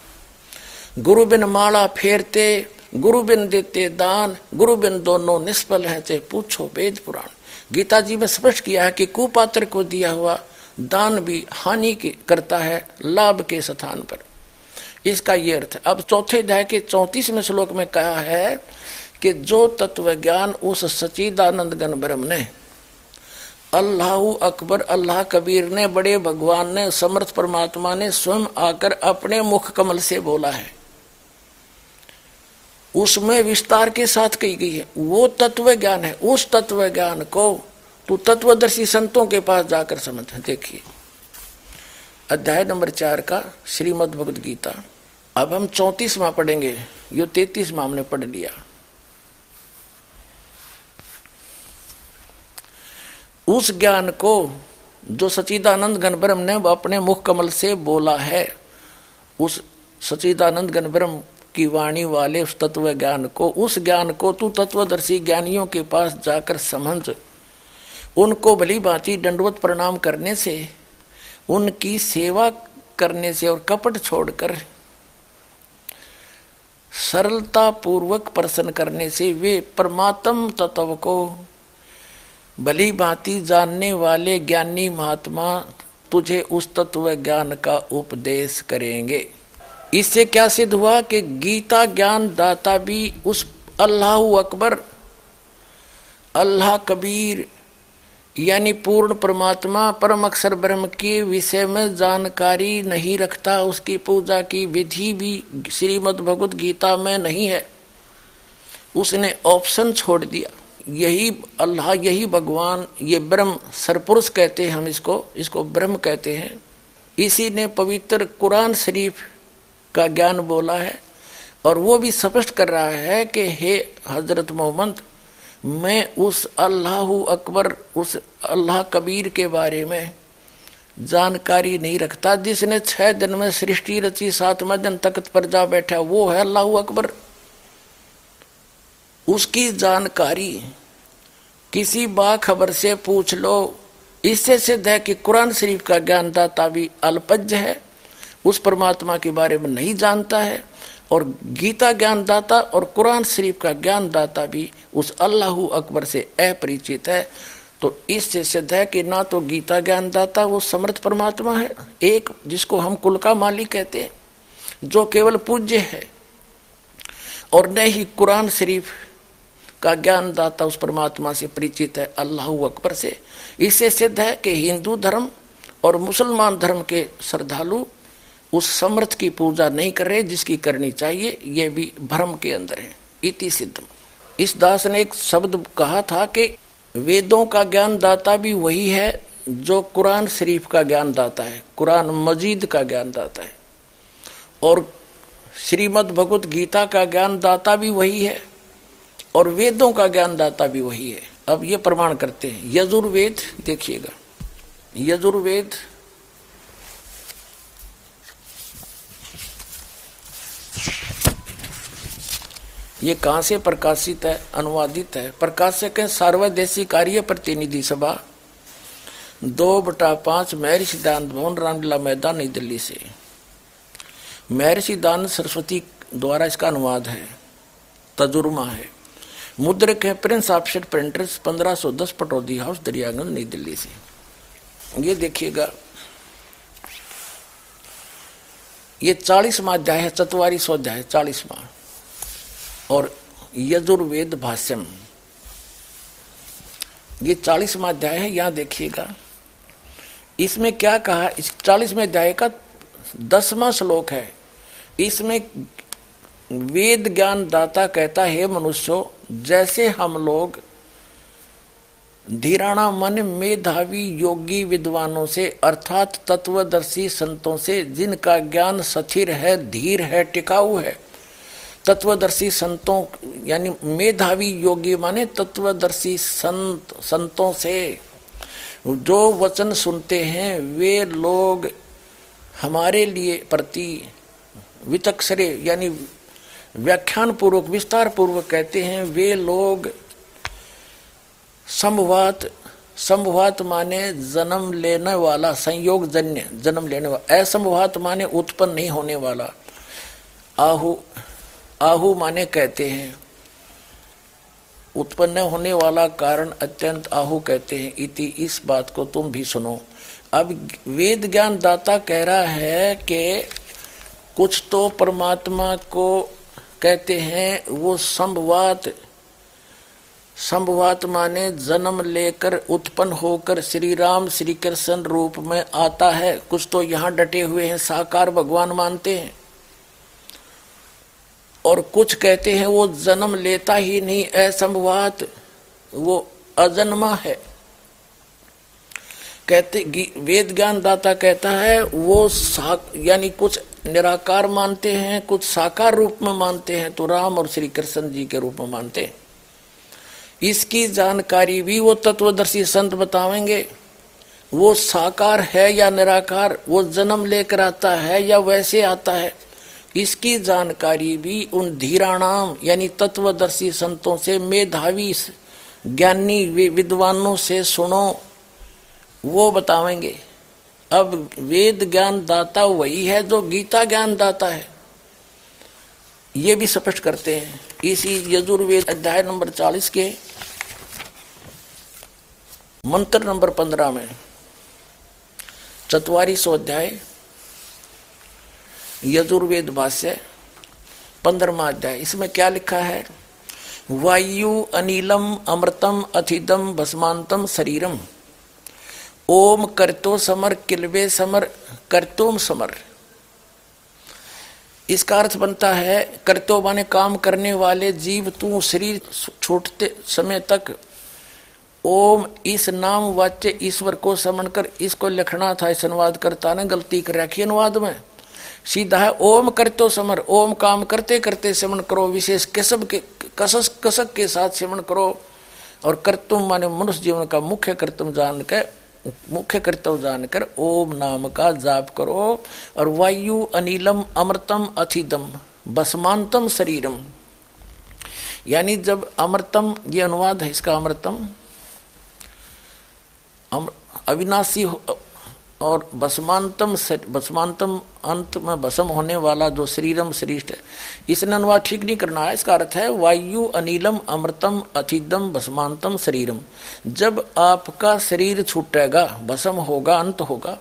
गुरु बिन माला फेरते, गुरु बिन देते दान, गुरु बिन दोनों निष्फल है, चाहे पूछो वेद पुराण। गीता जी में स्पष्ट किया है कि कुपात्र को दिया हुआ दान भी हानि करता है, लाभ के स्थान पर। इसका ये अर्थ। अब चौथे अध्याय के चौतीसवें श्लोक में कहा है कि जो तत्व ज्ञान उस सचिदानंद गण ब्रह्म ने, अल्लाह अकबर, अल्लाह कबीर ने, बड़े भगवान ने, समर्थ परमात्मा ने स्वयं आकर अपने मुख कमल से बोला है। उसमें विस्तार के साथ कही गई है। वो तत्व ज्ञान है। उस तत्व ज्ञान को तो तत्वदर्शी संतों के पास जाकर समझ। देखिए, अध्याय नंबर चार का श्रीमद भगवद गीता। अब हम चौतीस माह पढ़ेंगे। यो माह हमने पढ़ लिया। उस ज्ञान को जो सचिदानंद गण ब्रह्म ने अपने मुख कमल से बोला है, उस सचिदानंद गण ब्रह्म की वाणी वाले उस तत्व ज्ञान को, उस ज्ञान को तू तत्वदर्शी ज्ञानियों के पास जाकर समझ। उनको भली भांति दंडवत प्रणाम करने से, उनकी सेवा करने से और कपट छोड़कर सरलता पूर्वक प्रसन्न करने से वे परमात्म तत्व को भली भांति जानने वाले ज्ञानी महात्मा तुझे उस तत्व ज्ञान का उपदेश करेंगे। इससे क्या सिद्ध हुआ कि गीता ज्ञान दाता भी उस अल्लाह अकबर, अल्लाह कबीर, यानी पूर्ण परमात्मा, परम अक्षर ब्रह्म के विषय में जानकारी नहीं रखता, उसकी पूजा की विधि भी श्रीमद भगवत गीता में नहीं है। उसने ऑप्शन छोड़ दिया। यही अल्लाह, यही भगवान, ये ब्रह्म सरपुरुष कहते हैं हम इसको इसको ब्रह्म कहते हैं। इसी ने पवित्र कुरान शरीफ का ज्ञान बोला है और वो भी स्पष्ट कर रहा है कि हे हज़रत मोहम्मद, मैं उस अल्लाह अकबर, उस अल्लाह कबीर के बारे में जानकारी नहीं रखता, जिसने छह दिन में सृष्टि रची, सातवा दिन तख्त पर जा बैठा, वो है अल्लाह अकबर। उसकी जानकारी किसी बाखबर से पूछ लो। इससे सिद्ध है कि कुरान शरीफ का ज्ञानदाता भी अल्पज्ञ है। उस परमात्मा के बारे में नहीं जानता है और गीता ज्ञानदाता और कुरान शरीफ का ज्ञानदाता भी उस अल्लाह अकबर से अपरिचित है। तो इससे सिद्ध है कि ना तो गीता ज्ञानदाता वो समर्थ परमात्मा है, एक जिसको हम कुल का मालिक कहते हैं, जो केवल पूज्य है, और न ही कुरान शरीफ का ज्ञानदाता उस परमात्मा से परिचित है, अल्लाह अकबर से। इससे सिद्ध है कि हिंदू धर्म और मुसलमान धर्म के श्रद्धालु उस समर्थ की पूजा नहीं कर रहे जिसकी करनी चाहिए यह भी भ्रम के अंदर है। इति सिद्ध इस दास ने एक शब्द कहा था कि वेदों का ज्ञान दाता भी वही है जो कुरान शरीफ का ज्ञान दाता है, कुरान मजीद का ज्ञान दाता है। और श्रीमद भगवत गीता का ज्ञान दाता भी वही है और वेदों का ज्ञान दाता भी वही है। अब ये प्रमाण करते हैं। यजुर्वेद, देखिएगा। यजुर्वेद ये कहाँ से प्रकाशित है? अनुवादित है। प्रकाशक है सार्वदेशी कार्य प्रतिनिधि सभा, दो बटा पाँच महर्षि सिद्धांत भवन रामलीला मैदान, नई दिल्ली से। महर्षि सिद्धांत सरस्वती द्वारा इसका अनुवाद है। तजुर्मा है। मुद्रक है प्रिंस ऑफसेट प्रिंटर्स, पंद्रह सौ दस पटौदी हाउस, दरियागंज, नई दिल्ली से। ये देखिएगा ये चालीसवा अध्याय है चतवारी सौ अध्याय, चालीसवा। और यजुर्वेद भाष्यम। ये चालीसवा अध्याय है, यहाँ देखिएगा। इसमें क्या कहा, इस चालीसवें अध्याय का दसवां श्लोक है। इसमें वेद ज्ञान दाता कहता है मनुष्यों, जैसे हम लोग धीराणा मन मेधावी योगी विद्वानों से, अर्थात तत्वदर्शी संतों से, जिनका ज्ञान सथिर है, धीर है, टिकाऊ है। तत्वदर्शी संतों, यानी मेधावी योगी माने तत्वदर्शी संत, संतों से, जो वचन सुनते हैं, वे लोग हमारे लिए प्रति वितक्षरे यानी व्याख्यान पूर्वक विस्तार पूर्वक कहते हैं, वे लोग संभवात संभवात माने जन्म लेने वाला, संयोग जन्य, जन्म लेने वाला। असंभवात माने उत्पन्न नहीं होने वाला। आहु आहु माने कहते हैं, उत्पन्न होने वाला कारण अत्यंत आहु कहते हैं। इति इस बात को तुम भी सुनो। अब वेद ज्ञान दाता कह रहा है कि कुछ तो परमात्मा को कहते हैं, वो संभवात संभवात माने जन्म लेकर उत्पन्न होकर श्री राम श्री कृष्ण रूप में आता है। कुछ तो यहाँ डटे हुए हैं, साकार भगवान मानते हैं। और कुछ कहते हैं, वो जन्म लेता ही नहीं, असंभवात, वो अजन्मा है। कहते वेद ज्ञान दाता कहता है, वो यानी कुछ निराकार मानते हैं, कुछ साकार रूप में मानते हैं तो राम और श्री कृष्ण जी के रूप में मानते हैं। इसकी जानकारी भी वो तत्वदर्शी संत बतावेंगे। वो साकार है या निराकार, वो जन्म लेकर आता है या वैसे आता है, इसकी जानकारी भी उन धीराणाम, यानी तत्वदर्शी संतों से, मेधावी ज्ञानी विद्वानों से सुनो, वो बतावेंगे। अब वेद ज्ञान दाता वही है जो गीता ज्ञान दाता है। ये भी स्पष्ट करते हैं। इसी यजुर्वेद अध्याय नंबर चालीस के मंत्र नंबर पंद्रह में, चतवारी अध्याय, यजुर्वेद भाष्य पंद्रमा अध्याय। इसमें क्या लिखा है? वायु अनिलम अमृतम अथिदम भस्मांतम शरीरम। ओम करतो समर किलवे समर करतोम समर। इसका अर्थ बनता है, करतो माने काम करने वाले जीव तू शरीर छोड़ते समय तक ओम इस नाम वाच्य ईश्वर को समन कर, इसको लिखना था, इस अनुवाद करता ने गलती कर रखी अनुवाद में। सीधा है, ओम करतो समर, ओम काम करते करते सेवन करो, विशेष कसब के, कसस, कसक के साथ सेवन करो। और कर्तुम माने मनुष्य जीवन का मुख्य कर्तव्य जान के मुख्य कर्तव्य जानकर ओम नाम का जाप करो। और वायु अनिलम अमृतम अथिदम बसमांतम शरीरम। यानी जब अमृतम, ये अनुवाद है इसका अमृतम अविनाशी और बसमांतम बसमांतम अंत में बसम होने वाला जो शरीरम श्रेष्ठ है, इसने अनुवाद ठीक नहीं करना है। इसका अर्थ है, वायु अनिलम अमृतम अथिदम बसमांतम शरीरम। जब आपका शरीर छूटेगा, बसम होगा, अंत होगा,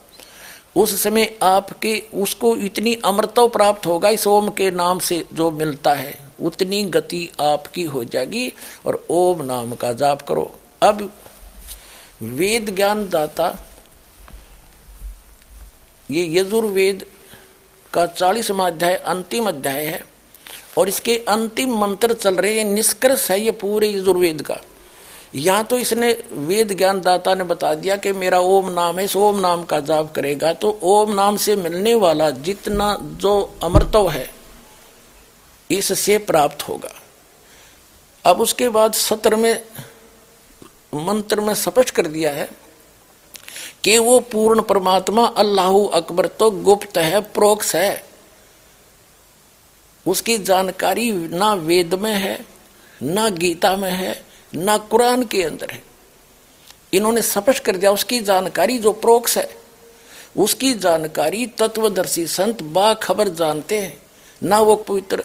उस समय आपके, उसको इतनी अमृत प्राप्त होगा, इस ओम के नाम से जो मिलता है, उतनी गति आपकी हो जाएगी, और ओम नाम का जाप करो। अब वेद ज्ञान दाता ये यजुर्वेद का चालीसवा अध्याय, अंतिम अध्याय है, और इसके अंतिम मंत्र चल रहे हैं, निष्कर्ष है ये पूरे यजुर्वेद का। यहाँ तो इसने वेद ज्ञान दाता ने बता दिया कि मेरा ओम नाम है, इस ओम नाम का जाप करेगा तो ओम नाम से मिलने वाला जितना जो अमृतव है, इससे प्राप्त होगा। अब उसके बाद सत्र में मंत्र में स्पष्ट कर दिया है कि वो पूर्ण परमात्मा अल्लाह अकबर तो गुप्त है प्रोक्ष है। उसकी जानकारी ना वेद में है, ना गीता में है, ना कुरान के अंदर है। इन्होंने स्पष्ट कर दिया, उसकी जानकारी जो प्रोक्ष है, उसकी जानकारी तत्वदर्शी संत बाखबर जानते हैं। ना वो पवित्र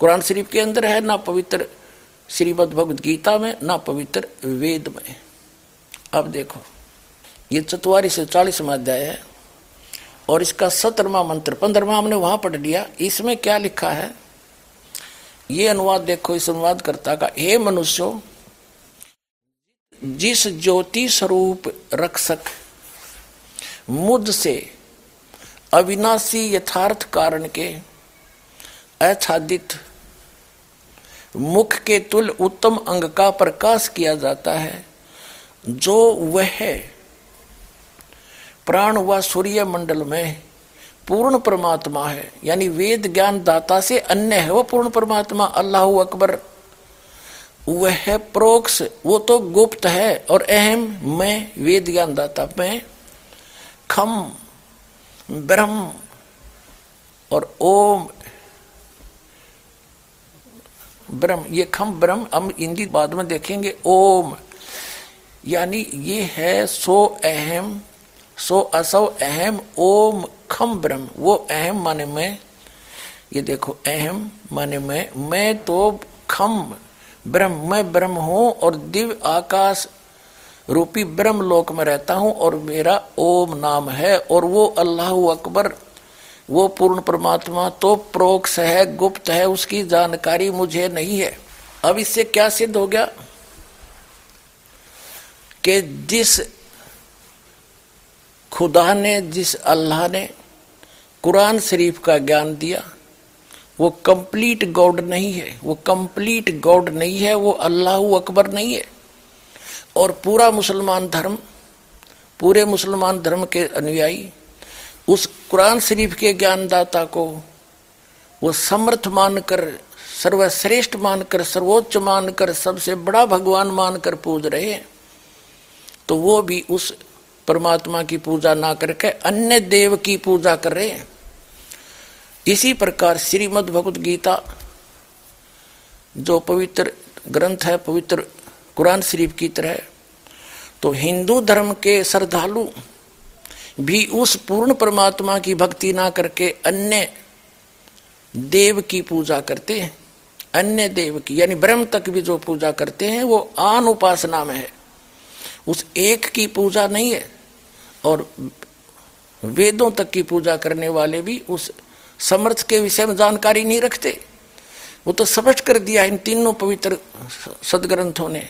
कुरान शरीफ के अंदर है, ना पवित्र श्रीमद भगवद गीता में, ना पवित्र वेद में। अब देखो, ये चतवारी से चालीसवा अध्याय है, और इसका सत्रवा मंत्र, पंद्रवा हमने वहाँ पढ़ लिया, इसमें क्या लिखा है? ये अनुवाद देखो, इस अनुवाद करता का, हे मनुष्यों, जिस ज्योति स्वरूप रक्षक मुद से अविनाशी यथार्थ कारण के आच्छादित मुख के तुल उत्तम अंग का प्रकाश किया जाता है, जो वह प्राण व सूर्य मंडल में पूर्ण परमात्मा है, यानी वेद ज्ञान दाता से अन्य है वह पूर्ण परमात्मा, अल्लाह अकबर। वह प्रोक्ष वो तो गुप्त है, और अहम मैं वेद ज्ञान दाता मैं खम, ब्रह्म, और ओम ब्रह्म, ये खम ब्रह्म, हम हिंदी बाद में देखेंगे, ओम। यानी ये है सो अहम, सो असव अहम, ओम खम ब्रह्म। वो अहम माने मैं, ये देखो, अहम माने मैं मैं तो खम ब्रह्म, मैं ब्रह्म हूँ और दिव्य आकाश रूपी ब्रह्म लोक में रहता हूँ और मेरा ओम नाम है और वो अल्लाह अकबर वो पूर्ण परमात्मा तो प्रोक्ष है, गुप्त है, उसकी जानकारी मुझे नहीं है। अब इससे क्या सिद्ध हो गया? कि जिस खुदा ने, जिस अल्लाह ने कुरान शरीफ का ज्ञान दिया, वो कंप्लीट गॉड नहीं है। वो कंप्लीट गॉड नहीं है, वो अल्लाह अकबर नहीं है। और पूरा मुसलमान धर्म, पूरे मुसलमान धर्म के अनुयायी उस कुरान शरीफ के ज्ञानदाता को वो समर्थ मानकर, सर्वश्रेष्ठ मानकर, सर्वोच्च मानकर, सबसे बड़ा भगवान मानकर पूज रहे हैं तो वो भी उस परमात्मा की पूजा ना करके अन्य देव की पूजा कर रहे हैं। इसी प्रकार श्रीमद भगवत गीता जो पवित्र ग्रंथ है, पवित्र कुरान शरीफ की तरह तो हिंदू धर्म के श्रद्धालु भी उस पूर्ण परमात्मा की भक्ति ना करके अन्य देव की पूजा करते हैं। अन्य देव की, यानी ब्रह्म तक भी जो पूजा करते हैं, वो आन उपासना में है। उस एक की पूजा नहीं है और वेदों तक की पूजा करने वाले भी उस समर्थ के विषय में जानकारी नहीं रखते। वो तो स्पष्ट कर दिया इन तीनों पवित्र सदग्रंथों ने।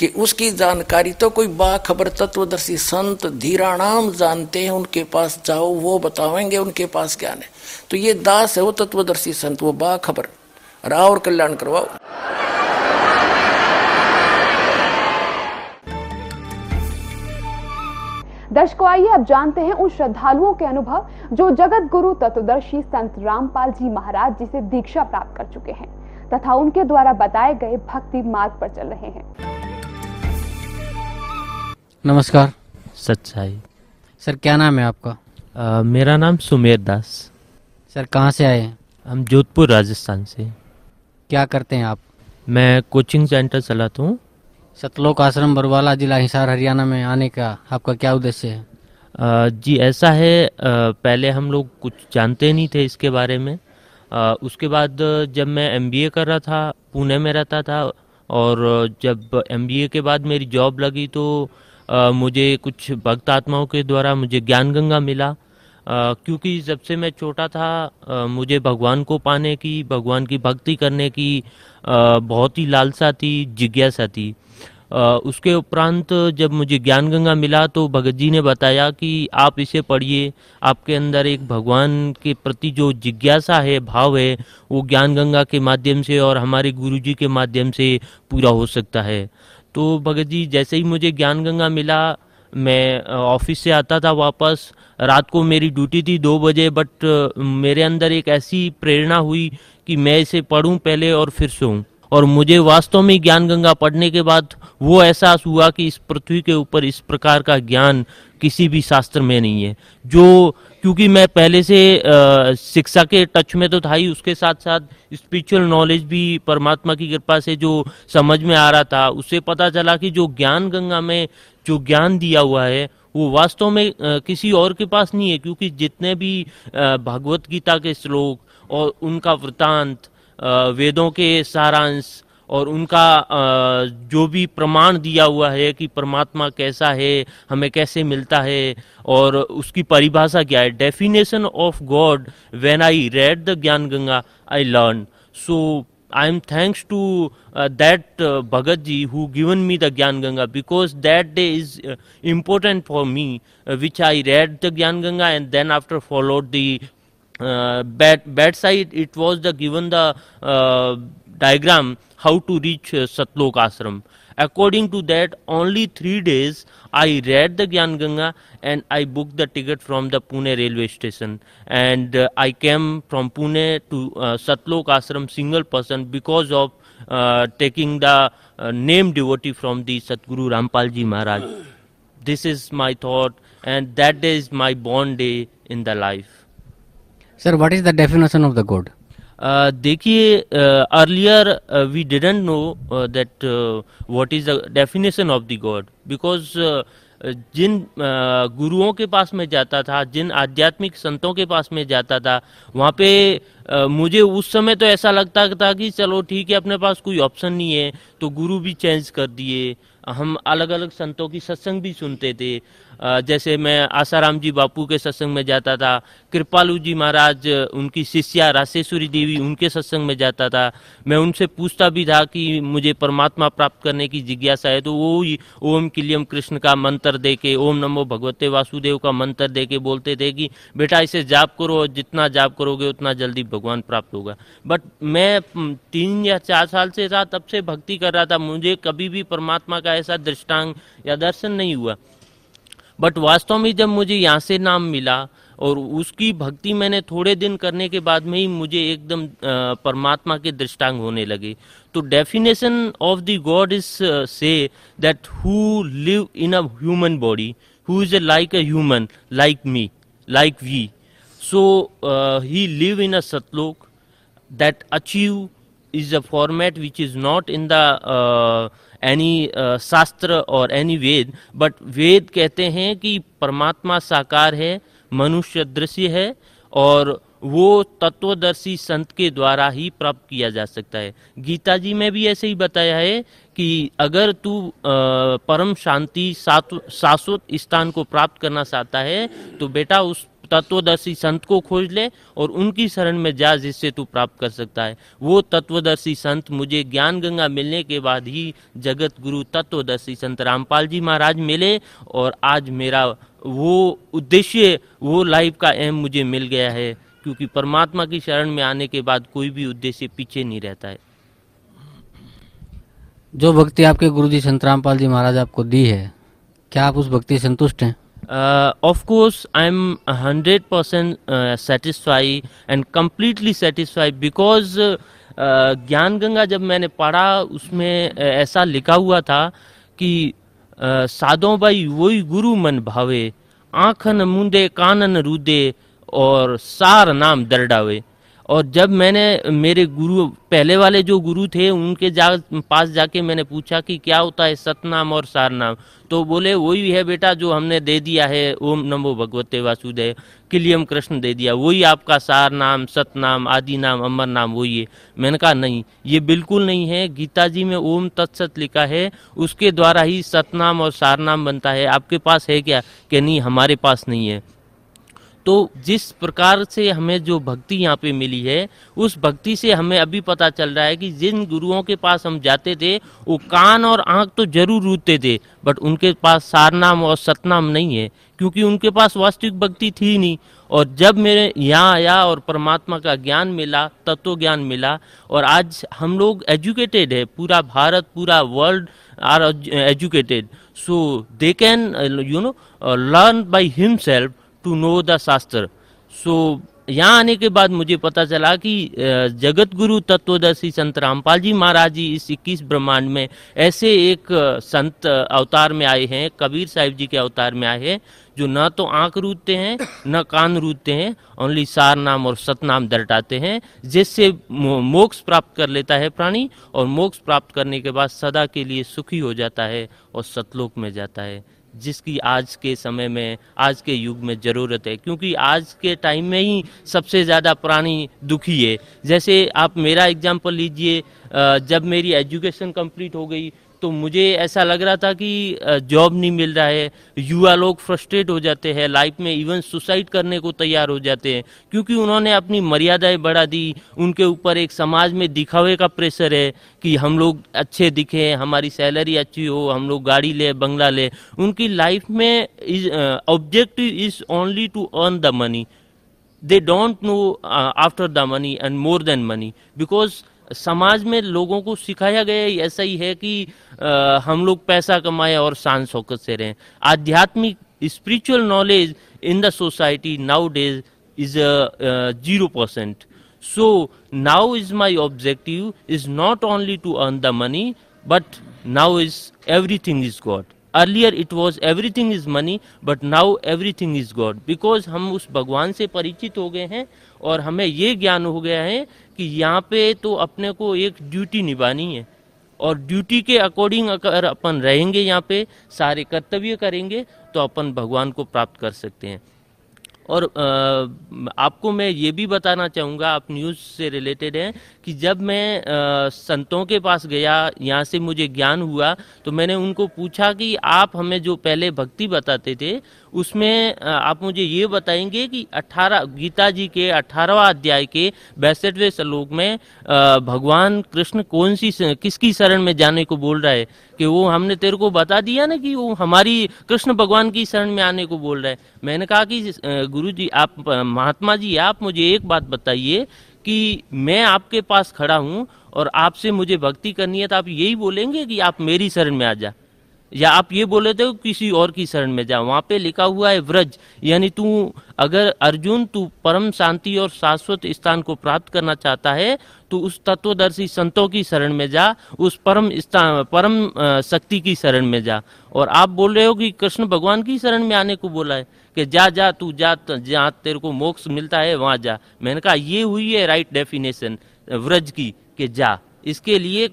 कि उसकी जानकारी तो कोई बाखबर तत्वदर्शी संत धीराणाम जानते हैं, उनके पास जाओ, वो बतावेंगे उनके पास ज्ञान है। तो ये दास है वो तत्वदर्शी संत, वो बाखबर। राव और कल्याण करवाओ। दर्शकों, आइए अब जानते हैं उन श्रद्धालुओं के अनुभव, जो जगत गुरु तत्वदर्शी संत रामपाल जी महाराज जी से दीक्षा प्राप्त कर चुके हैं, तथा उनके द्वारा बताए गए भक्ति मार्ग पर चल रहे हैं। नमस्कार। सच्चाई। सर क्या नाम है आपका? अ, मेरा नाम सुमेर दास। सर कहाँ से आए हैं? हम जोधपुर राजस्थान से। क्या करते हैं आप? मैं कोचिंग सेंटर चलाता हूँ। सतलोक आश्रम बरवाला जिला हिसार हरियाणा में आने का आपका क्या उद्देश्य है? अ, जी ऐसा है अ, पहले हम लोग कुछ जानते नहीं थे इसके बारे में। अ, उसके बाद जब मैं एमबीए कर रहा था पुणे में रहता था और जब एमबीए के बाद मेरी जॉब लगी तो अ, मुझे कुछ भक्त आत्माओं के द्वारा मुझे ज्ञान गंगा मिला क्योंकि जब से मैं छोटा था अ, मुझे भगवान को पाने की भगवान की भक्ति करने की अ, बहुत ही लालसा थी जिज्ञासा थी। अ, उसके उपरांत जब मुझे ज्ञान गंगा मिला तो भगत जी ने बताया कि आप इसे पढ़िए। आपके अंदर एक भगवान के प्रति जो जिज्ञासा है भाव है वो ज्ञान गंगा के माध्यम से और हमारे गुरु जी के माध्यम से पूरा हो सकता है। तो भगत जी, जैसे ही मुझे ज्ञान गंगा मिला, मैं ऑफ़िस से आता था वापस। रात को मेरी ड्यूटी थी दो बजे, बट मेरे अंदर एक ऐसी प्रेरणा हुई कि मैं इसे पढ़ूं पहले और फिर सोऊं। और मुझे वास्तव में ज्ञान गंगा पढ़ने के बाद वो एहसास हुआ कि इस पृथ्वी के ऊपर इस प्रकार का ज्ञान किसी भी शास्त्र में नहीं है। जो क्योंकि मैं पहले से शिक्षा के टच में तो था ही, उसके साथ साथ स्पिरिचुअल नॉलेज भी परमात्मा की कृपा से जो समझ में आ रहा था, उससे पता चला कि जो ज्ञान गंगा में जो ज्ञान दिया हुआ है, वो वास्तव में किसी और के पास नहीं है, क्योंकि जितने भी भगवत गीता के श्लोक और उनका वृतांत वेदों के सारांश और उनका जो भी प्रमाण दिया हुआ है कि परमात्मा कैसा है, हमें कैसे मिलता है, और उसकी परिभाषा क्या है? Definition of god when I read the Gyan Ganga I learn so I am thanks to that Bhagat ji who given me the Gyan Ganga because that day is important for me which I read the Gyan Ganga and then after followed the bat bat side it was the given the diagram how to reach uh, Satlok ashram. According to that, only three days I read the Gyan Ganga and I booked the ticket from the Pune railway station. And uh, I came from Pune to uh, Satlok ashram single person because of uh, taking the uh, name devotee from the Satguru Rampalji Maharaj. This is my thought and that is my born day in the life. Sir, what is the definition of the God? देखिए earlier we didn't know that what is the definition of the god because जिन गुरुओं के पास में जाता था, जिन आध्यात्मिक संतों के पास में जाता था, वहाँ पे मुझे उस समय तो ऐसा लगता था कि चलो ठीक है, अपने पास कोई ऑप्शन नहीं है तो गुरु भी चेंज कर दिए। हम अलग अलग संतों की सत्संग भी सुनते थे। जैसे मैं आसाराम जी बापू के सत्संग में जाता था, कृपालू जी महाराज, उनकी शिष्या राशेश्वरी देवी उनके सत्संग में जाता था। मैं उनसे पूछता भी था कि मुझे परमात्मा प्राप्त करने की जिज्ञासा है तो वो ओम किलियम कृष्ण का मंत्र दे के ओम नमो भगवते वासुदेव का मंत्र दे के बोलते थे कि, बेटा, इसे जाप करो जितना जाप करोगे, उतना जल्दी भगवान प्राप्त होगा। बट मैं तीन या चार साल से था, तब से भक्ति कर रहा था। मुझे कभी भी परमात्मा का ऐसा दृष्टांग या दर्शन नहीं हुआ। बट वास्तव में जब मुझे यहाँ से नाम मिला और उसकी भक्ति मैंने थोड़े दिन करने के बाद में ही मुझे एकदम परमात्मा के दृष्टांग होने लगे। तो definition of the god is say that who live in a human body who is like a human like me like we so he live in a Satlok that achieve is a format which is not in the uh, शास्त्र और any Veda but वेद कहते हैं कि परमात्मा साकार है मनुष्य दृश्य है और वो तत्वदर्शी संत के द्वारा ही प्राप्त किया जा सकता है। गीता जी में भी ऐसे ही बताया है कि अगर तू परम शांति शाश्वत स्थान को प्राप्त करना चाहता है तो बेटा उस तत्वदर्शी संत को खोज ले और उनकी शरण में जा जिससे तू प्राप्त कर सकता है। वो तत्वदर्शी संत मुझे ज्ञान गंगा मिलने के बाद ही जगत गुरु तत्वदर्शी संत रामपाल जी महाराज मिले और आज मेरा वो उद्देश्य, वो लाइफ का एम मुझे मिल गया है, क्योंकि परमात्मा की शरण में आने के बाद कोई भी उद्देश्य पीछे नहीं रहता है। जो भक्ति आपके गुरु जी संत रामपाल जी महाराज आपको दी है, क्या आप उस भक्ति संतुष्ट हैं? Uh, of course i'm 100% uh, satisfied and completely because because uh, ज्ञान गंगा जब मैंने पढ़ा उसमें ऐसा लिखा हुआ था कि साधो भाई वही गुरु मन भावे आंखन मुंदे कानन रूदे और सार नाम दरडावे। और जब मैंने, मेरे गुरु, पहले वाले जो गुरु थे, उनके जा, पास जाके मैंने पूछा कि क्या होता है सतनाम और सारनाम? तो बोले, वही है बेटा जो हमने दे दिया है, ओम नमो भगवते वासुदेव, किलियम कृष्ण दे दिया, वही आपका सार नाम सतनाम आदि नाम अमर नाम वही है। मैंने कहा, नहीं, ये बिल्कुल नहीं है। गीता जी में ओम तत्सत लिखा है, उसके द्वारा ही सतनाम और सारनाम बनता है। आपके पास है क्या? कि नहीं, हमारे पास नहीं है। तो जिस प्रकार से हमें जो भक्ति यहाँ पे मिली है, उस भक्ति से हमें अभी पता चल रहा है कि जिन गुरुओं के पास हम जाते थे, वो कान और आँख तो ज़रूर रूते थे बट उनके पास सारनाम और सतनाम नहीं है, क्योंकि उनके पास वास्तविक भक्ति थी नहीं। और जब मेरे यहाँ आया और परमात्मा का ज्ञान मिला तत्व ज्ञान मिला, और आज हम लोग एजुकेटेड है, पूरा भारत, पूरा world are educated so they can you know learn by himself to know the शास्त्र सो यहाँ आने के बाद मुझे पता चला कि जगत गुरु तत्वदर्शी संत रामपाल जी महाराज जी इस 21 ब्रह्मांड में ऐसे एक संत अवतार में आए हैं, कबीर साहिब जी के अवतार में आए हैं, जो न तो आँख रूदते हैं, न कान रूदते हैं ओनली सार नाम और सतनाम दर्टाते हैं, जिससे मोक्ष प्राप्त कर लेता है प्राणी, और मोक्ष प्राप्त करने के बाद सदा के लिए सुखी हो जाता है और सतलोक में जाता है। जिसकी आज के समय में, आज के युग में ज़रूरत है, क्योंकि आज के टाइम में ही सबसे ज़्यादा पुरानी दुखी है। जैसे आप मेरा एग्ज़ाम्पल लीजिए जब मेरी एजुकेशन कंप्लीट हो गई तो मुझे ऐसा लग रहा था कि जॉब नहीं मिल रहा है। युवा लोग फ्रस्ट्रेट हो जाते हैं, लाइफ में इवन सुसाइड करने को तैयार हो जाते हैं, क्योंकि उन्होंने अपनी मर्यादाएँ बढ़ा दी। उनके ऊपर एक समाज में दिखावे का प्रेशर है कि हम लोग अच्छे दिखे, हमारी सैलरी अच्छी हो, हम लोग गाड़ी ले, बंगला ले। उनकी लाइफ में is objective is only to earn the money they don't know after the money and more than money because समाज में लोगों को सिखाया गया ऐसा ही है कि आ, हम लोग पैसा कमाए और शान शौकत से रहें। आध्यात्मिक spiritual knowledge in the society nowadays is zero percent so now is my objective is not only to earn the money but now is everything is god earlier it was everything is money but now everything is god because हम उस भगवान से परिचित हो गए हैं और हमें ये ज्ञान हो गया है कि यहाँ पे तो अपने को एक ड्यूटी निभानी है। और ड्यूटी के अकॉर्डिंग अगर अपन रहेंगे यहाँ पे, सारे कर्तव्य करेंगे तो अपन भगवान को प्राप्त कर सकते हैं। और आपको मैं ये भी बताना चाहूँगा, आप न्यूज़ से रिलेटेड हैं कि जब मैं संतों के पास गया, यहाँ से मुझे ज्ञान हुआ तो मैंने उनको पूछा कि आप हमें जो पहले भक्ति बताते थे उसमें आप मुझे ये बताएँगे कि 18 गीता जी के 18वां अध्याय के बैसठवें श्लोक में भगवान कृष्ण कौन सी किसकी शरण में जाने को बोल रहा है? कि वो हमने तेरे को बता दिया ना कि वो हमारी कृष्ण भगवान की शरण में आने को बोल रहा है। मैंने कहा कि गुरु जी आप महात्मा जी, आप मुझे एक बात बताइए कि मैं आपके पास खड़ा हूँ और आपसे मुझे भक्ति करनी है तो आप यही बोलेंगे कि आप मेरी शरण में आ जा। या आप ये बोले थे किसी और की शरण में जा, वहाँ पे लिखा हुआ है व्रज, यानी तू, अगर अर्जुन, तू परम शांति और शाश्वत स्थान को प्राप्त करना चाहता है तो उस तत्वदर्शी संतों की शरण में जा, उस परम स्थान परम शक्ति की शरण में जा। और आप बोल रहे हो कि कृष्ण भगवान की शरण में आने को बोला है कि जा जा, तू जा जहाँ तेरे को मोक्ष मिलता है, वहाँ जा। मैंने कहा, ये हुई है राइट डेफिनेशन व्रज की, कि जा। इसके लिए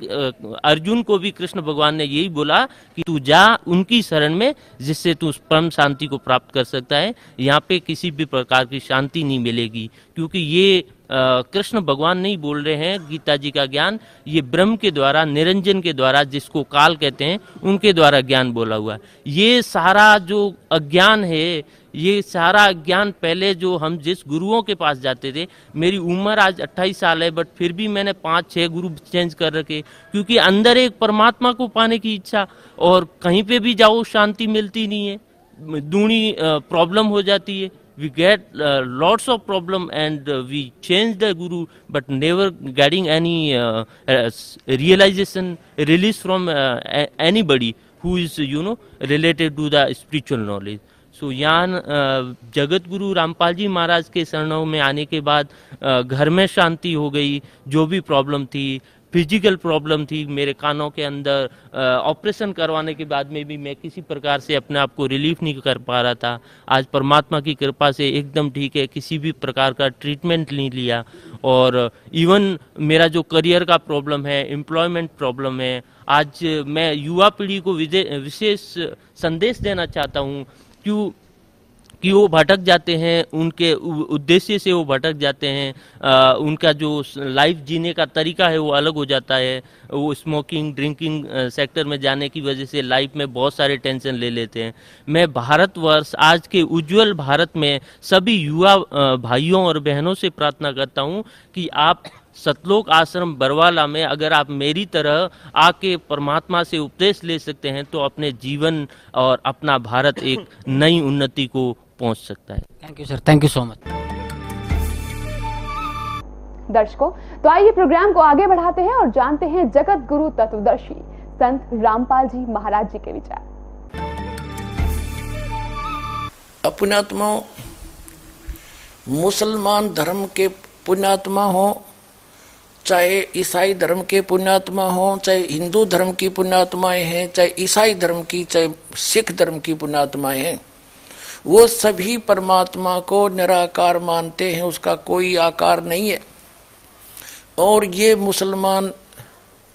अर्जुन को भी कृष्ण भगवान ने यही बोला कि तू जा उनकी शरण में, जिससे तू परम शांति को प्राप्त कर सकता है। यहाँ पे किसी भी प्रकार की शांति नहीं मिलेगी, क्योंकि ये कृष्ण भगवान नहीं बोल रहे हैं गीता जी का ज्ञान। ये ब्रह्म के द्वारा, निरंजन के द्वारा, जिसको काल कहते हैं, उनके द्वारा ज्ञान बोला हुआ ये सारा जो अज्ञान है ये सारा ज्ञान पहले जो हम जिस गुरुओं के पास जाते थे, मेरी उम्र आज 28 साल है बट फिर भी मैंने पाँच छः गुरु चेंज कर रखे, क्योंकि अंदर एक परमात्मा को पाने की इच्छा, और कहीं पे भी जाओ, शांति मिलती नहीं है, दूनी प्रॉब्लम हो जाती है we get lords of problem and we change the guru but never getting any realization release from anybody who is you know related to the spiritual knowledge so यहाँ जगत गुरु रामपाल जी महाराज के शरणों में आने के बाद घर में शांति हो गई, जो भी प्रॉब्लम थी फ़िज़िकल प्रॉब्लम थी, मेरे कानों के अंदर ऑपरेशन करवाने के बाद में भी मैं किसी प्रकार से अपने आप को रिलीफ नहीं कर पा रहा था। आज परमात्मा की कृपा से एकदम ठीक है, किसी भी प्रकार का ट्रीटमेंट नहीं लिया। और इवन मेरा जो करियर का प्रॉब्लम है एम्प्लॉयमेंट प्रॉब्लम है, आज मैं युवा पीढ़ी को विशेष संदेश देना चाहता हूँ क्यों कि वो भटक जाते हैं उनके उद्देश्य से वो भटक जाते हैं आ, उनका जो लाइफ जीने का तरीका है वो अलग हो जाता है। वो स्मोकिंग ड्रिंकिंग सेक्टर में जाने की वजह से लाइफ में बहुत सारे टेंशन ले लेते हैं। मैं भारतवर्ष आज के उज्जवल भारत में सभी युवा भाइयों और बहनों से प्रार्थना करता हूँ कि आप सतलोक आश्रम बरवाला में अगर आप मेरी तरह आके परमात्मा से उपदेश ले सकते हैं तो अपने जीवन और अपना भारत एक नई उन्नति को पहुँच सकता है। Thank you sir thank you so much दर्शकों तो आइए प्रोग्राम को आगे बढ़ाते हैं और जानते हैं जगत गुरु तत्वदर्शी संत रामपाल जी महाराज जी के विचार। अपने आत्माओं मुसलमान धर्म के पुण्यात्मा हो चाहे ईसाई धर्म के पुण्यात्मा हो, चाहे हिंदू धर्म की पुण्यात्माएँ हैं, चाहे ईसाई धर्म की, चाहे सिख धर्म की पुण्यात्माएँ हैं, वो सभी परमात्मा को निराकार मानते हैं, उसका कोई आकार नहीं है। और ये मुसलमान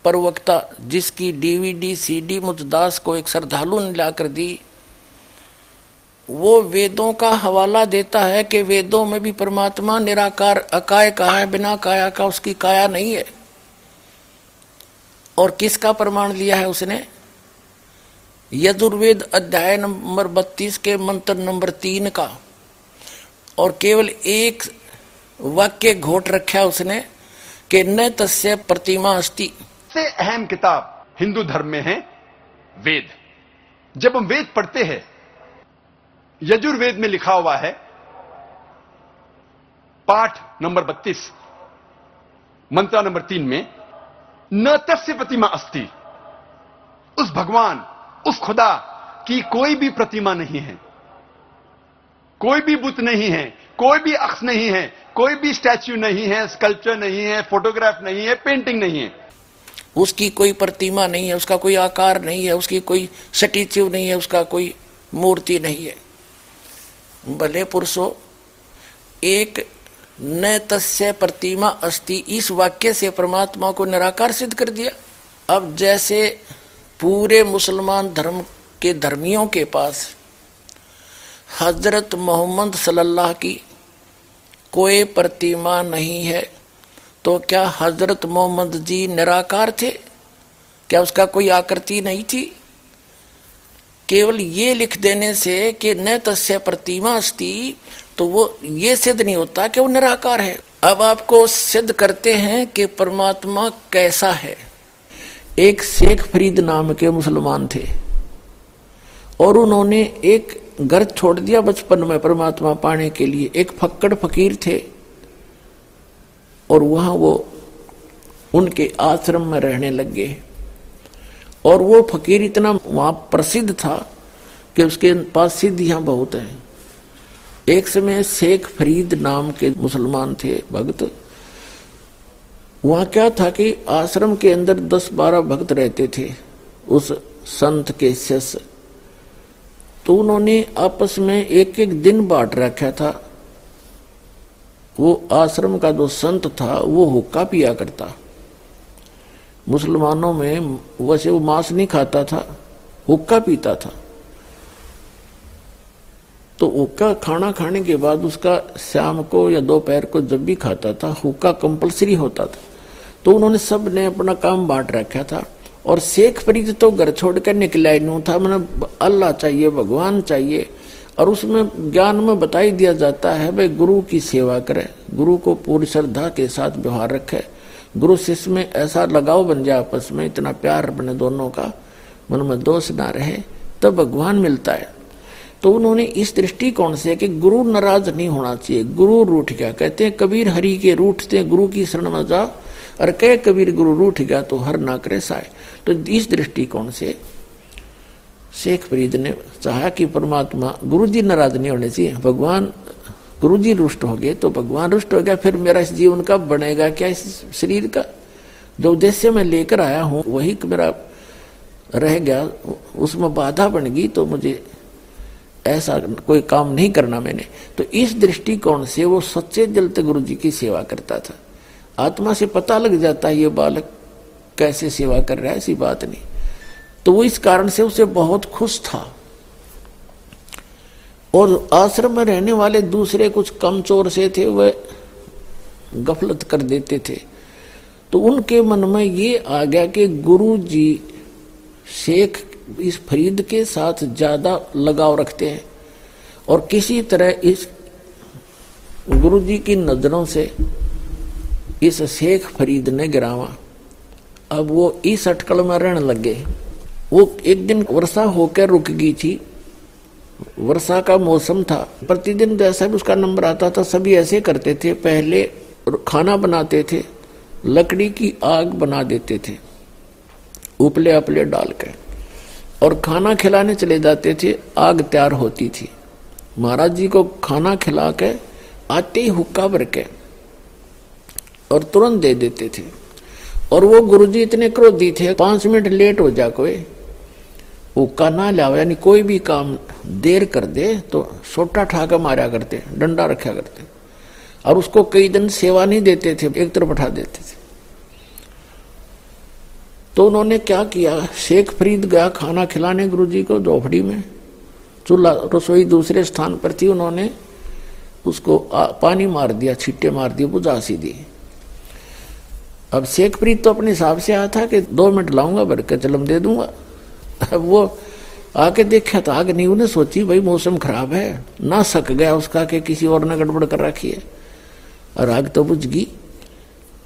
प्रवक्ता जिसकी डीवीडी, सीडी मुजदास को एक श्रद्धालु ने लाकर दी वो वेदों का हवाला देता है कि वेदों में भी परमात्मा निराकार, अकाय कहा है, बिना काया का उसकी काया नहीं है। और किसका प्रमाण लिया है उसने? यजुर्वेद अध्याय नंबर बत्तीस के मंत्र नंबर तीन का। और केवल एक वाक्य घोट रखा उसने कि न तस्य प्रतिमा अस्ति। अहम किताब हिंदू धर्म में है? वेद। जब हम वेद पढ़ते हैं यजुर्वेद में लिखा हुआ है, पाठ नंबर बत्तीस, मंत्रा नंबर तीन में, न तस्य प्रतिमा अस्ति। उस भगवान, उस खुदा की कोई भी प्रतिमा नहीं है। कोई भी बुत नहीं है, कोई भी अक्स नहीं है, कोई भी स्टैच्यू नहीं है, स्कल्पचर नहीं है, फोटोग्राफ नहीं है, पेंटिंग नहीं है। उसकी कोई प्रतिमा नहीं है, उसका कोई आकार नहीं है, उसकी कोई स्टेच्यू नहीं है, उसका कोई मूर्ति नहीं है। भले पुरुषो, एक न तस्य प्रतिमा अस्ति, इस वाक्य से परमात्मा को निराकार सिद्ध कर दिया। अब जैसे पूरे मुसलमान धर्म के धर्मियों के पास हज़रत मोहम्मद सल्लल्लाह की कोई प्रतिमा नहीं है तो क्या हज़रत मोहम्मद जी निराकार थे? क्या उसका कोई आकृति नहीं थी? केवल ये लिख देने से कि न तस्य प्रतिमा अस्ति तो वो ये सिद्ध नहीं होता कि वो निराकार है। अब आपको सिद्ध करते हैं कि परमात्मा कैसा है। एक शेख फरीद नाम के मुसलमान थे। और उन्होंने एक घर छोड़ दिया बचपन में परमात्मा पाने के लिए। एक फक्कड़ फकीर थे। और वहाँ वो उनके आश्रम में रहने लग गए। और वो फकीर इतना वहाँ प्रसिद्ध था कि उसके पास सिद्धियाँ बहुत हैं। एक समय शेख फरीद नाम के मुसलमान थे भक्त। वहाँ क्या था कि आश्रम के अंदर दस बारह भक्त रहते थे उस संत के शिष्य। तो उन्होंने आपस में एक एक दिन बांट रखा था। वो आश्रम का जो संत था, वो हुक्का पिया करता। मुसलमानों में वैसे वो मांस नहीं खाता था, हुक्का पीता था। तो हुक्का खाना खाने के बाद उसका शाम को या दोपहर को जब भी खाता था, हुक्का कंपलसरी होता था। तो उन्होंने सबने अपना काम बांट रखा था और शेख फरीद तो घर छोड़कर निकला नहीं था। मैंने अल्लाह चाहिए, भगवान चाहिए और उसमें ज्ञान में बताई दिया जाता है, भाई गुरु की सेवा करे, गुरु को पूरी श्रद्धा के साथ व्यवहार रखे। गुरु शिष्य में ऐसा लगाव बन जाए आपस में, इतना प्यार बने दोनों का, मन में दोष ना रहे, तब भगवान मिलता है। तो उन्होंने इस दृष्टिकोण से कि गुरु नाराज़ नहीं होना चाहिए। गुरु रूठ गया। कहते हैं, कबीर हरि के रूठते गुरु की शरण में जा, और कह, कबीर गुरु रूठ गया तो हर ना करे साय। तो इस दृष्टिकोण से शेख फरीद ने चाहा कि परमात्मा गुरु जी नाराज़ नहीं होने चाहिए। भगवान गुरु जी रुष्ट हो गए तो भगवान रुष्ट हो गया, फिर मेरा इस जीवन का बनेगा क्या इस शरीर का? जो उद्देश्य मैं लेकर आया हूँ, वही मेरा रह गया, उसमें बाधा बन गई तो मुझे ऐसा कोई काम नहीं करना मैंने। तो इस दृष्टिकोण से वो सच्चे जलते गुरु जी की सेवा करता था। आत्मा से पता लग जाता है, ये बालक कैसे सेवा कर रहा है, ऐसी बात नहीं। तो वो इस कारण से उसे बहुत खुश था। और आश्रम में रहने वाले दूसरे कुछ कम चोर से थे वह गफलत कर देते थे। तो उनके मन में ये आ गया कि गुरु जी शेख इस फरीद के साथ ज़्यादा लगाव रखते हैं और किसी तरह इस गुरु जी की नज़रों से इस शेख फरीद ने गिरावा। अब वो इस अटकल में रहने लग। गए वो एक दिन वर्षा होकर रुक गई थी। वर्षा का मौसम था। प्रतिदिन जैसा भी उसका नंबर आता था, सभी ऐसे करते थे। पहले खाना बनाते थे, लकड़ी की आग बना देते थे, उपले अपले डाल के। और खाना खिलाने चले जाते थे, आग तैयार होती थी। महाराज जी को खाना खिला के आते ही हुक्का भर के और तुरंत दे देते थे। और वो गुरुजी इतने क्रोधी थे, पाँच मिनट लेट हो जा कोई। हुक्का ना लाओ यानी कोई भी काम देर कर दे तो सोटा ठाका मारा करते डंडा रखा करते। और उसको कई दिन सेवा नहीं देते थे एक तरफ़ बैठा देते थे। तो उन्होंने क्या किया शेख फरीद गया खाना खिलाने गुरुजी को झोपड़ी में। चूल्हा रसोई दूसरे स्थान पर थी उन्होंने उसको आ, पानी मार दिया छिट्टे मार दिए बुझा सी दी। अब शेख प्रीत तो अपने हिसाब से आया था कि दो मिनट लाऊँगा भर के चलम दे दूँगा। अब वो आके देखा तो आगे नहीं उन्हें सोची, भाई, मौसम खराब है। ना सक गया उसका कि किसी और ने गड़बड़ कर रखी है। और आग तो बुझ गई।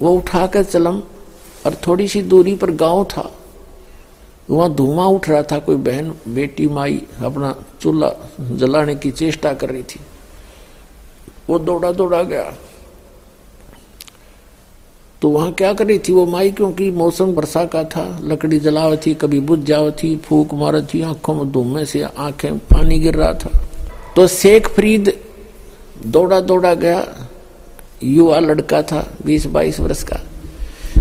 वो उठा कर चलम, और थोड़ी सी दूरी पर गाँव था। वहाँ धुआँ उठ रहा था, कोई बहन, बेटी, माई, अपना चूल्हा जलाने की चेष्टा कर रही थी। वो दौड़ा दौड़ा गया। तो वहाँ क्या कर थी? वो माई, क्योंकि मौसम वर्षा का था, लकड़ी जलाव थी, कभी बुझ जाओ थी, फूक मार थी, आँखों में धूमे से आँखें पानी गिर रहा था। तो शेख फरीद दौड़ा दौड़ा गया, युवा लड़का था, बीस बाईस वर्ष का,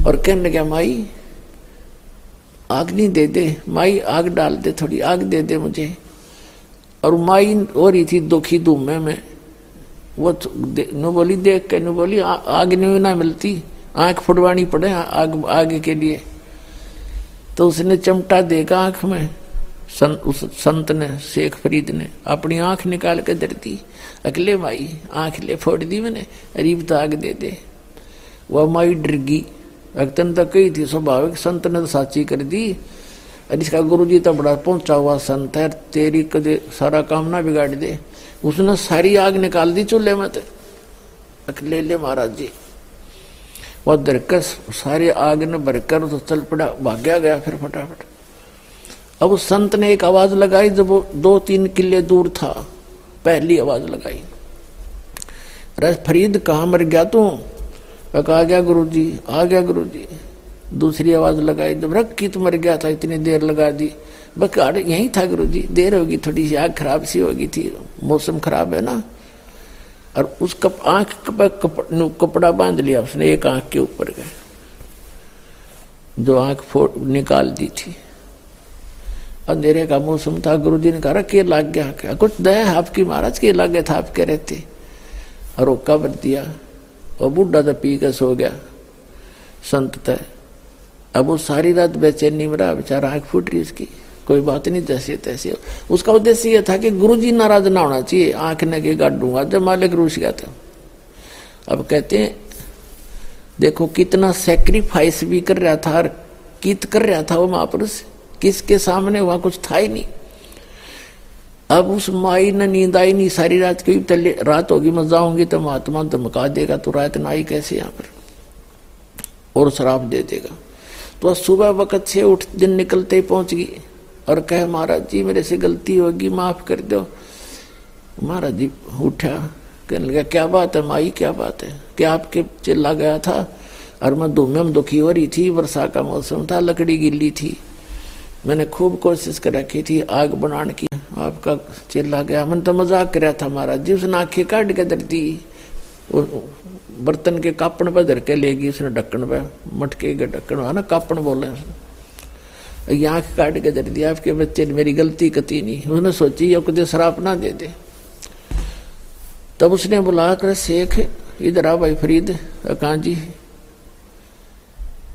और कहने लगा, माई, आग नहीं दे दे, माई, आग डाल दे, थोड़ी आग दे दे मुझे। और माई हो रही थी दुखी धूमे में वो नु बोली, देख के नु बोली आग नहीं ना मिलती। आँख फुटवानी पड़े आग आगे के लिए। तो उसने चमटा देगा आँख में। सन, उस संत ने शेख फरीद ने अपनी आँख निकाल के दर दी। अगले माई आँख ले फोड़ दी मैंने अरीब आग दे दे। वह माई डर गई। अगतन तक कही थी स्वाभाविक संत ने तो साची कर दी। और इसका गुरु जी तो बड़ा पहुँचा हुआ संत है तेरी कदे सारा काम ना बिगाड़ दे। उसने सारी आग निकाल दी चूल्हे में तो। ले महाराज जी। वह दरकर सारे आग ने भरकर तो चल पड़ा भाग्या गया फिर फटाफट। अब उस संत ने एक आवाज़ लगाई, जब वो दो तीन किले दूर था, पहली आवाज़ लगाई। रस फरीद, कहा मर गया तू? आ गया गुरु जी आ गया गुरु जी दूसरी आवाज़ लगाई, जब रख की तो मर गया था, इतनी देर लगा दी। बस यही था गुरु जी देर होगी, थोड़ी सी आग खराब सी होगी थी, मौसम खराब है ना। और उस कप आँख पर कप, कपड़ा बाँध लिया उसने एक आँख के ऊपर गए। जो आँख फोड़ निकाल दी थी। अंधेरे का मौसम था गुरु जी ने कहा के लाग गया क्या कुछ दया आपकी महाराज के? लागे था आप कह रहे थे। और वो कबर दिया और बूढ़ा तो पी के सो गया। संत तय अब वो सारी रात बेचैनी में रहा बेचारा आँख फूट रही उसकी। कोई बात नहीं, जैसे तैसे। उसका उद्देश्य यह था कि गुरु जी नाराज़ ना होना चाहिए, आँख ने के गाड़ूँगा जब मालिक रूस गया था। अब कहते हैं, देखो, कितना सेक्रीफाइस भी कर रहा था और कित कर रहा था वो महापुरुष। किसके सामने वहाँ कुछ था ही नहीं। अब उस माई ने नींद आई नहीं, सारी रात की तले रात होगी, मैं जाऊँगी तो महात्मा धमका देगा तो रात ना आई कैसे यहाँ पर? और शराब दे देगा। तो सुबह वक्त से उठ दिन निकलते ही पहुँच गई। और कहे, महाराज जी, मेरे से गलती होगी, माफ़ कर दो। महाराज जी उठा, कहने लगा, क्या बात है, माई, क्या बात है? क्या आपके चिल्ला गया था? और मैं धूमे में दुखी हो रही थी, वर्षा का मौसम था, लकड़ी गिल्ली थी। मैंने खूब कोशिश कर रखी थी, आग बनाने की, आपका चिल्ला गया। मन तो मज़ाक कर था, महाराज जी, उसने आँखें काट के धरती बर्तन के कापण पर धर के लेगी उसने ढक्कन पे, मटके के ढक्कन, है ना कापण बोले। उसने आँख काट के धर दिया आपके बच्चे ने मेरी गलती कती नहीं। उसने सोची, या कुछ शराब ना दे दे। तब उसने बुला कर शेख इधर आ भाई फरीद। कहा जी?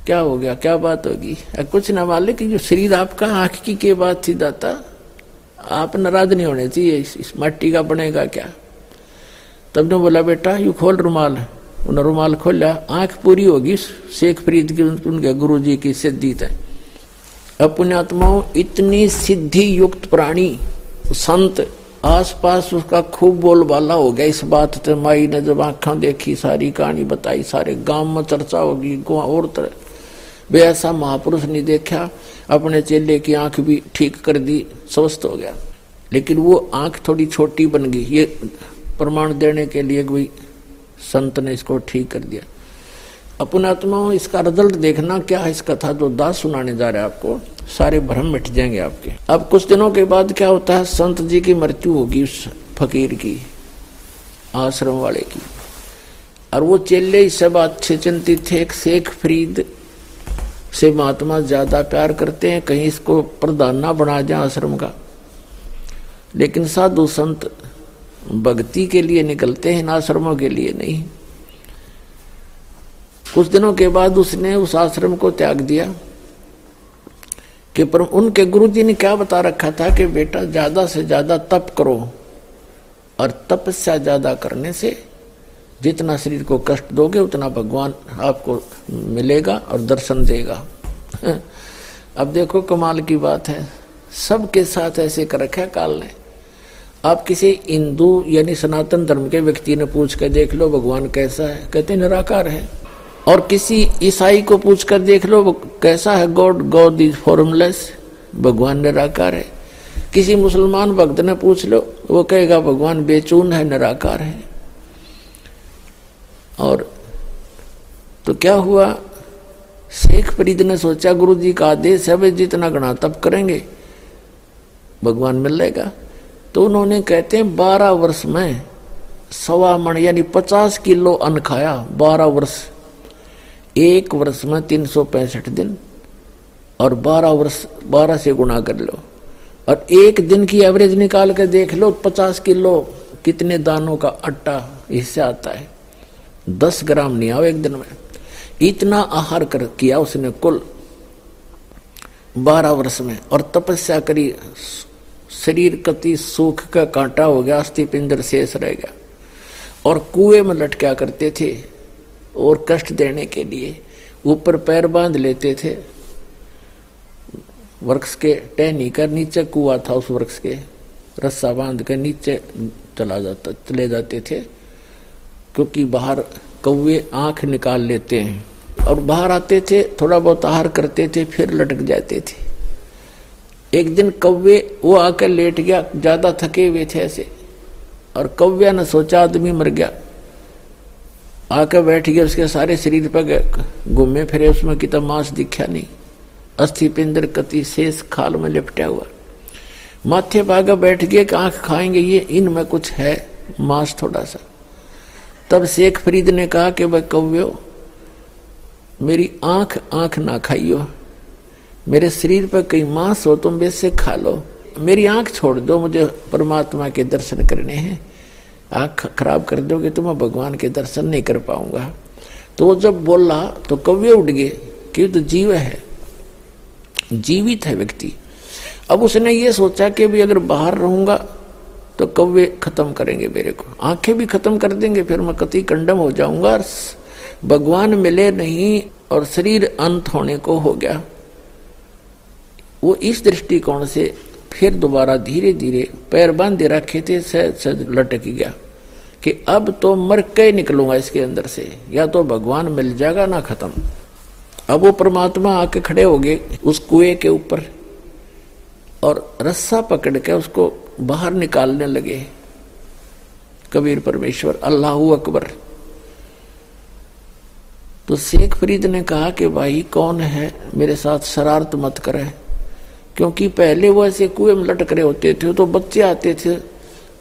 क्या हो गया? क्या बात होगी कुछ ना मालिक जो शरीर आपका आँख की के बात थी दाता? आप नाराज़ नहीं होने चाहिए इस मट्टी का बनेगा क्या? तब ने बोला, बेटा, यू खोल रुमाल। उन्होंने रुमाल खोला। आँख पूरी होगी शेख फरीद की, उनके गुरु जी की सिद्धि है। अपनात्माओं इतनी सिद्धि युक्त प्राणी, संत, आसपास उसका खूब बोलबाला हो गया। इस बात से माई ने जब आंखा देखी, सारी कहानी बताई, सारे गाँव में चर्चा होगी और तरह। वे ऐसा महापुरुष नहीं देखा, अपने चेले की आँख भी ठीक कर दी, स्वस्थ हो गया। लेकिन वो आँख थोड़ी छोटी बन गई। ये प्रमाण देने के लिए कोई संत ने इसको ठीक कर दिया। अपन आत्मा इसका रिज़ल्ट देखना क्या है? इस कथा जो दास सुनाने जा रहे हैं आपको। सारे भ्रम मिट जाएँगे आपके। अब कुछ दिनों के बाद क्या होता है? संत जी की मृत्यु होगी उस फकीर की, आश्रम वाले की। और वो चेले सब अच्छे चिंतित थे, एक शेख फरीद से महात्मा ज़्यादा प्यार करते हैं, कहीं इसको प्रधान ना बना जाए आश्रम का। लेकिन साधु संत भक्ति के लिए निकलते हैं आश्रमों के लिए नहीं। कुछ दिनों के बाद उसने उस आश्रम को त्याग दिया। कि पर उनके गुरु जी ने क्या बता रखा था कि बेटा, ज़्यादा से ज़्यादा तप करो और तपस्या ज़्यादा करने से जितना शरीर को कष्ट दोगे, उतना भगवान आपको मिलेगा और दर्शन देगा। अब देखो, कमाल की बात है। सबके साथ ऐसे कर रखा काल ने। आप किसी हिंदू यानी सनातन धर्म के व्यक्ति ने पूछ के देख लो, भगवान कैसा है? कहते निराकार है। और किसी ईसाई को पूछ कर देख लो, वो कैसा है गॉड गॉड इज़ फॉर्मलेस भगवान निराकार है। किसी मुसलमान भक्त ने पूछ लो, वो कहेगा, भगवान बेचून है, निराकार है। और तो क्या हुआ? शेख फरीद ने सोचा, गुरु जी का आदेश है, वे जितना गणा तप करेंगे। भगवान मिल जाएगा तो उन्होंने कहते हैं, बारह वर्ष में सवा मण, यानी पचास किलो अन्न खाया, बारह वर्ष एक वर्ष में तीन सौ पैंसठ दिन और बारह वर्ष, बारह से गुणा कर लो। और एक दिन की एवरेज निकाल कर देख लो, पचास किलो कितने दानों का अट्टा इससे आता है। दस ग्राम नहीं आओ एक दिन में। इतना आहार कर किया उसने कुल बारह वर्ष में। और तपस्या करी, शरीर कति सुख का कांटा हो गया अस्थि पिंजर शेष रह गया। और कुएँ में लटका करते थे। और कष्ट देने के लिए ऊपर पैर बाँध लेते थे। वृक्ष के टहनी कर नीचे कुआ था उस वृक्ष के। रस्सा बाँध कर नीचे चला जाता, चले जाते थे, क्योंकि बाहर कौवे आँख निकाल लेते हैं। और बाहर आते थे, थोड़ा बहुत आहार करते थे, फिर लटक जाते थे। एक दिन कौवे, वो आकर लेट गया, ज़्यादा थके हुए थे ऐसे। और कौव्या ने सोचा, आदमी मर गया। आकर बैठ गया, उसके सारे शरीर पर घूमे, फिरे, उसमें कितना मांस दिखा नहीं। अस्थि पिंदर कति, शेष, खाल में लिपटा हुआ। माथे भागा बैठ गए कि आँख खाएँगे, ये इनमें कुछ है? मांस थोड़ा सा। तब शेख फरीद ने कहा कि भाई कव्यो, मेरी आँख आँख ना खाइयो। मेरे शरीर पर कई मांस हो, तुम वैसे खा लो। मेरी आँख छोड़ दो, मुझे परमात्मा के दर्शन करने हैं। आँख खराब कर दोगे तो मैं भगवान के दर्शन नहीं कर पाऊँगा। तो वो जब बोला तो कव्य उठ गए कि तो जीव है। जीवित है व्यक्ति। अब उसने ये सोचा कि भी अगर बाहर रहूँगा तो कव्य खत्म करेंगे मेरे को। आँखें भी खत्म कर देंगे, फिर मैं कति कंडम हो जाऊँगा भगवान मिले नहीं और शरीर अंत होने को हो गया। वो इस दृष्टिकोण से फिर दोबारा धीरे धीरे पैर बांधे रखे थे सहज सहज लटक गया कि अब तो मर के निकलूँगा इसके अंदर से। या तो भगवान मिल जाएगा ना खत्म। अब वो परमात्मा आके खड़े हो गए उस कुएँ के ऊपर और रस्सा पकड़ के उसको बाहर निकालने लगे। कबीर परमेश्वर, अल्लाह अकबर। तो शेख फरीद ने कहा कि, भाई, कौन है? मेरे साथ शरारत मत करे। क्योंकि पहले वो ऐसे कुएँ में लटक रहे होते थे तो बच्चे आते थे,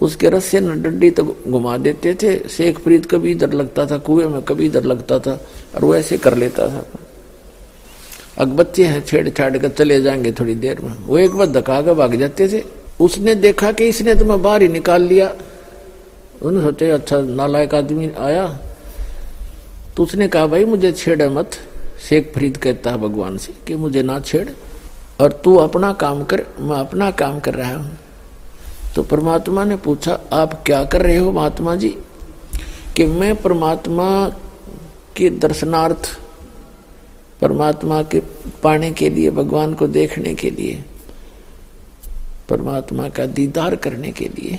उसके रस्से न डंडी तक घुमा देते थे। शेख फरीद कभी इधर लगता था, कुएँ में कभी इधर लगता था, और वो ऐसे कर लेता था। अब बच्चे हैं, छेड़छाड़ कर चले जाएँगे थोड़ी देर में। वो एक बार धका कर भाग जाते थे। उसने देखा कि इसने तो मैं बाहर ही निकाल लिया। उन्होंने सोचे अच्छा नालायक आदमी आया। तो उसने कहा, भाई, मुझे छेड़ मत। शेख फरीद कहता है भगवान से कि मुझे ना छेड़। और तू अपना काम कर, मैं अपना काम कर रहा हूँ। तो परमात्मा ने पूछा, आप क्या कर रहे हो महात्मा जी? कि मैं परमात्मा के दर्शनार्थ, परमात्मा के पाने के लिए, भगवान को देखने के लिए, परमात्मा का दीदार करने के लिए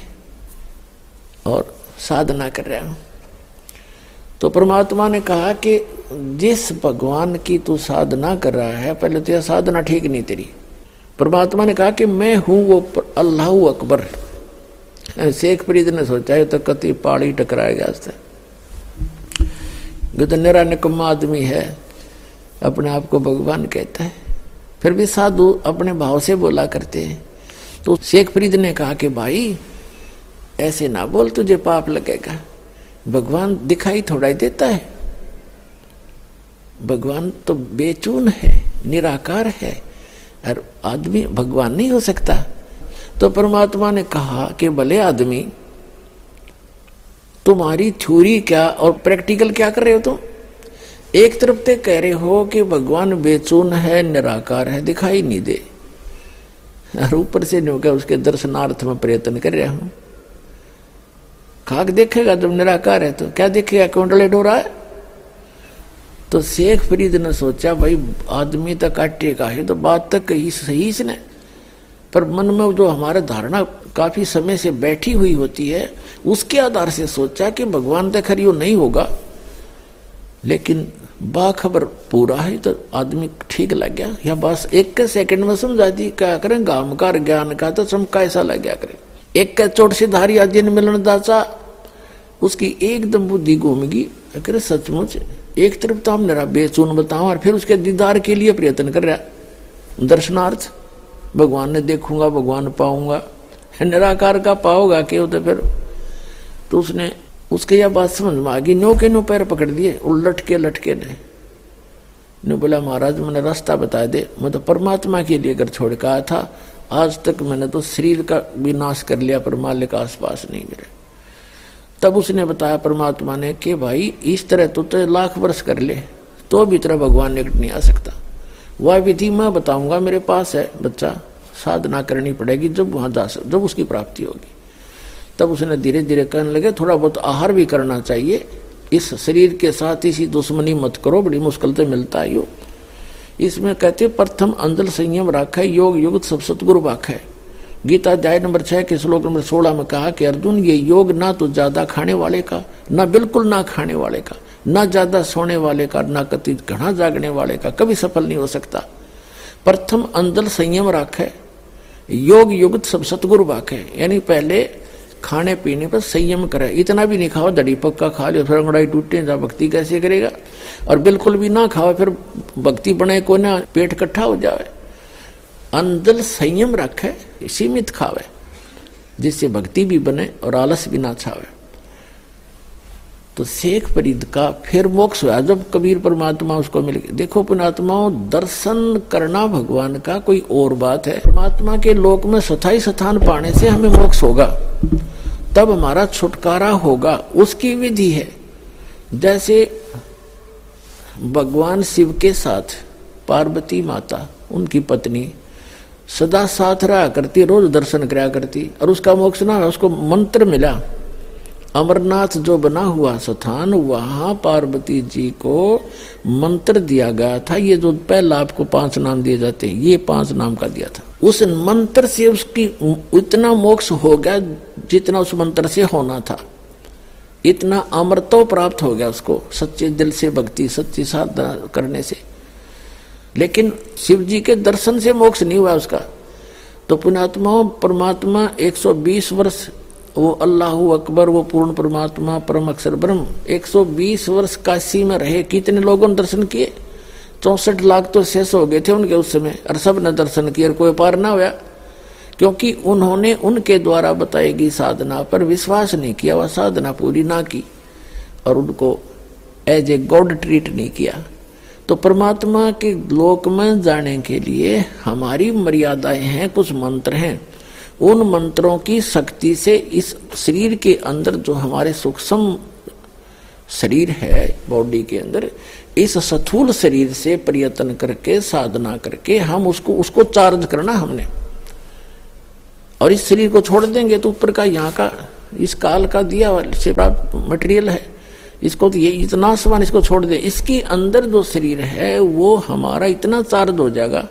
और साधना कर रहा हूँ। तो परमात्मा ने कहा कि जिस भगवान की तू साधना कर रहा है, पहले तो यह साधना ठीक नहीं तेरी। परमात्मा ने कहा कि मैं हूँ वो अल्लाह अकबर। शेख फरीद ने सोचा है तो कति पाड़ी टकराया टकराएगा तो निरा निकम्मा आदमी है, अपने आप को भगवान कहता है। फिर भी साधु अपने भाव से बोला करते हैं। तो शेख फरीद ने कहा कि भाई, ऐसे ना बोल, तुझे पाप लगेगा। भगवान दिखाई थोड़ा ही देता है। भगवान तो बेचून है, निराकार है, और आदमी भगवान नहीं हो सकता। तो परमात्मा ने कहा कि भले आदमी, तुम्हारी थ्योरी क्या और प्रैक्टिकल क्या कर रहे हो तुम? एक तरफ़ ते कह रहे हो कि भगवान बेचून है, निराकार है, दिखाई नहीं दे। और ऊपर से नहीं क्या उसके दर्शनार्थ में प्रयत्न कर रहा हूँ? खाक देखेगा? जब निराकार है तो क्या देखेगा? कुंडले डोरा है तो शेख फरीद ने सोचा, भाई, आदमी तो काटेगा है तो बात तक कही सही इसने। पर मन में जो हमारा धारणा काफ़ी समय से बैठी हुई होती है, उसके आधार से सोचा कि भगवान तो खरी नहीं होगा। लेकिन बाखबर पूरा है तो आदमी ठीक लग गया। या बस एक के सेकंड में समझा दी, क्या करें? गामकार ज्ञान का तो चमका ऐसा लग गया करें। एक के चोट से धारी आदि मिलन दाचा। उसकी एकदम बुद्धि घूमगी। अरे सचमुच, एक तरफ़ तो हम मेरा बेचून बताओ और फिर उसके दीदार के लिए प्रयत्न कर रहा दर्शनार्थ, भगवान ने देखूँगा, भगवान पाऊँगा। निराकार का पाओगा क्यों तो फिर तो उसने उसके यह बात समझ में आ गई नो के नो पैर पकड़ दिए लटके लटके ने ने बोला, महाराज, मैंने रास्ता बता दे, मैं तो परमात्मा के लिए अगर छोड़ के आया था, आज तक मैंने तो शरीर का विनाश कर लिया, पर मालिक आसपास नहीं मिले। तब उसने बताया परमात्मा ने कि भाई इस तरह तो, तो लाख वर्ष कर ले तो भी तरह भगवान निकट नहीं आ सकता। वह विधि मैं बताऊँगा मेरे पास है। बच्चा साधना करनी पड़ेगी जब वहाँ जा जब उसकी प्राप्ति होगी। तब उसने धीरे धीरे कहने लगे थोड़ा बहुत आहार भी करना चाहिए। इस शरीर के साथ इसी दुश्मनी मत करो बड़ी मुश्किल से मिलता है यो इसमें कहते प्रथम अंजल संयम राखा योग युग सब सतगुरु है। गीता अध्याय नंबर छह के श्लोक नंबर सोलह में कहा कि अर्जुन, ये योग ना तो ज़्यादा खाने वाले का, ना बिल्कुल ना खाने वाले का, ना ज़्यादा सोने वाले का, ना कति घना जागने वाले का कभी सफल नहीं हो सकता। प्रथम अंदर संयम राखे, योग युग सब सतगुरु है यानी पहले खाने पीने पर संयम करे। इतना भी नहीं खाओ, दड़ी पक्का खा लो फिर अंगड़ाई टूटे जा भक्ति कैसे करेगा? और बिल्कुल भी ना खाओ, फिर भक्ति बने को ना, पेट कट्ठा हो जाए। अंदर संयम रखे, सीमित खावे, जिससे भक्ति भी बने और आलस भी ना छावे। तो शेख फरीद का फिर मोक्ष हुआ। जब कबीर परमात्मा उसको मिल गया। देखो पुणात्माओं दर्शन करना भगवान का कोई और बात है। परमात्मा के लोक में सथाई स्थान पाने से हमें मोक्ष होगा। तब हमारा छुटकारा होगा। उसकी विधि है। जैसे भगवान शिव के साथ पार्वती माता, उनकी पत्नी सदा साथ रहा करती, रोज दर्शन कराया करती, और उसका मोक्ष ना उसको मंत्र मिला। अमरनाथ जो बना हुआ स्थान, वहाँ पार्वती जी को मंत्र दिया गया था। ये जो पहला आपको पाँच नाम दिए जाते हैं, ये पाँच नाम का दिया था। उस मंत्र से उसकी इतना मोक्ष हो गया जितना उस मंत्र से होना था। इतना अमृतो प्राप्त हो गया उसको, सच्चे दिल से, भक्ति, सच्ची साधना करने से। लेकिन शिव जी के दर्शन से मोक्ष नहीं हुआ उसका। तो पुणात्मा परमात्मा 120 वर्ष, वो अल्लाह अकबर, वो पूर्ण परमात्मा, परम अक्षर ब्रह्म 120 वर्ष काशी में रहे, कितने लोगों ने दर्शन किए? चौसठ लाख तो शेष हो गए थे उनके उस समय, और सबने दर्शन किए, और कोई पार ना हुआ क्योंकि उन्होंने उनके द्वारा बताई गई साधना पर विश्वास नहीं किया, वह साधना पूरी ना की, और उनको एज ए गॉड ट्रीट नहीं किया। तो परमात्मा के लोक में जाने के लिए हमारी मर्यादाएँ हैं, कुछ मंत्र हैं। उन मंत्रों की शक्ति से इस शरीर के अंदर जो हमारे सूक्ष्म शरीर है बॉडी के अंदर, इस सथूल शरीर से प्रयत्न करके, साधना करके हम उसको उसको चार्ज करना हमने। और इस शरीर को छोड़ देंगे तो ऊपर का यहाँ का, इस काल का दिया से प्राप्त मटेरियल है। इसको तो ये इतना समान इसको छोड़ दे। इसके अंदर जो शरीर है, वो हमारा इतना चार्ज हो जाएगा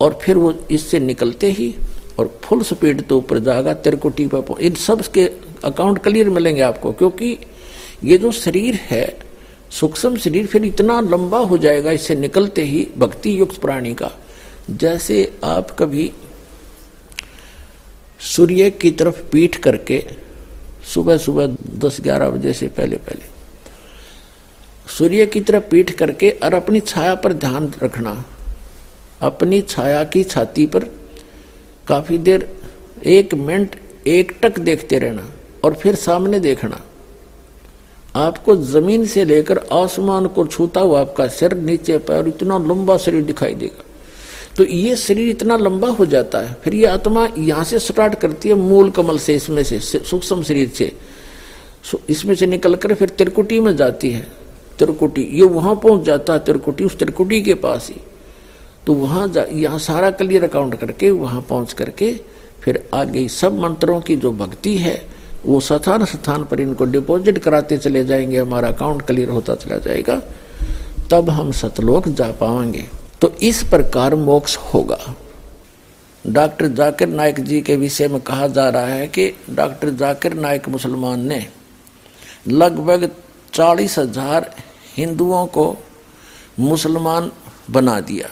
और फिर वो इससे निकलते ही और फुल स्पीड तो ऊपर जाएगा तिरकुटी पर इन सब के अकाउंट क्लियर मिलेंगे आपको, क्योंकि ये जो शरीर है, सूक्ष्म शरीर फिर इतना लंबा हो जाएगा, इससे निकलते ही भक्ति युक्त प्राणी का। जैसे आप कभी सूर्य की तरफ़ पीठ करके सुबह सुबह दस ग्यारह बजे से पहले पहले सूर्य की तरफ़ पीठ करके और अपनी छाया पर ध्यान रखना। अपनी छाया की छाती पर काफ़ी देर, एक मिनट, एक टक देखते रहना और फिर सामने देखना। आपको ज़मीन से लेकर आसमान को छूता हुआ आपका सिर नीचे पैर इतना लंबा शरीर दिखाई देगा। तो ये शरीर इतना लंबा हो जाता है, फिर ये आत्मा यहाँ से स्टार्ट करती है मूल कमल से, इसमें से सूक्ष्म शरीर से इसमें से निकलकर फिर त्रिकुटी में जाती है। तिरकुटी, ये वहाँ पहुँच जाता है तिरकुटी, उस त्रिकुटी के पास ही। तो वहाँ यहाँ सारा क्लियर अकाउंट करके, वहाँ पहुँच करके, फिर आगे सब मंत्रों की जो भक्ति है, वो स्थान स्थान पर इनको डिपॉजिट कराते चले जाएँगे, हमारा अकाउंट क्लियर होता चला जाएगा, तब हम सतलोक जा पाएँगे। तो इस प्रकार मोक्ष होगा। डॉक्टर जाकिर नायक जी के विषय में कहा जा रहा है कि डॉक्टर जाकिर नायक मुसलमान ने लगभग चालीस हज़ार हिंदुओं को मुसलमान बना दिया।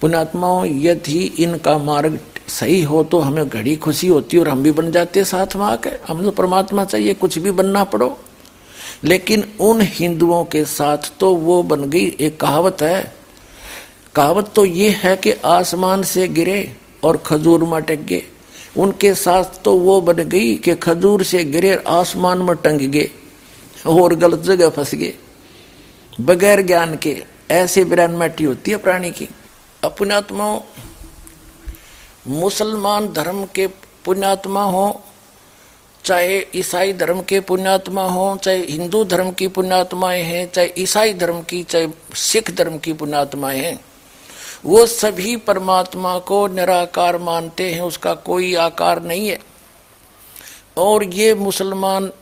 पुणात्माओं यदि इनका मार्ग सही हो तो हमें घड़ी खुशी होती और हम भी बन जाते साथ में आके हम तो परमात्मा चाहिए, कुछ भी बनना पड़ो। लेकिन उन हिंदुओं के साथ तो वो बन गई, एक कहावत है। कहावत तो ये है कि आसमान से गिरे और खजूर में टक गए। उनके साथ तो वो बन गई कि खजूर से गिरे आसमान में टंग गए। और गलत जगह फंस गए। बगैर ज्ञान के, ऐसे ब्रह्मटी होती है प्राणी की। अपनात्मा मुसलमान धर्म के पुण्यात्मा हो, चाहे ईसाई धर्म के पुण्यात्मा हो, चाहे हिंदू धर्म की पुण्यात्माएँ हैं, चाहे ईसाई धर्म की, चाहे सिख धर्म की पुण्यात्माएँ हैं, वो सभी परमात्मा को निराकार मानते हैं, उसका कोई आकार नहीं है। और ये मुसलमान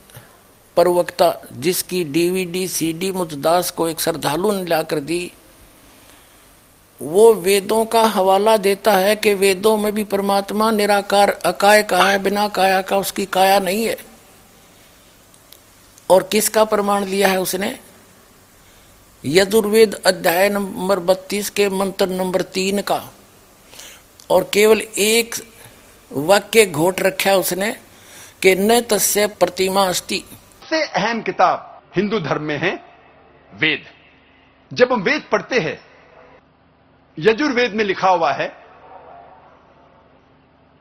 प्रवक्ता जिसकी डीवीडी सीडी मुजदास को एक श्रद्धालु ने ला कर दी, वो वेदों का हवाला देता है कि वेदों में भी परमात्मा निराकार, अकाय का है, बिना काया का उसकी काया नहीं है। और किसका प्रमाण लिया है उसने? यजुर्वेद अध्याय नंबर बत्तीस के मंत्र नंबर तीन का। और केवल एक वाक्य घोट रखा उसने कि न तस्य प्रतिमा अस्ति। सबसे अहम किताब हिंदू धर्म में है, वेद। जब हम वेद पढ़ते हैं, यजुर्वेद में लिखा हुआ है,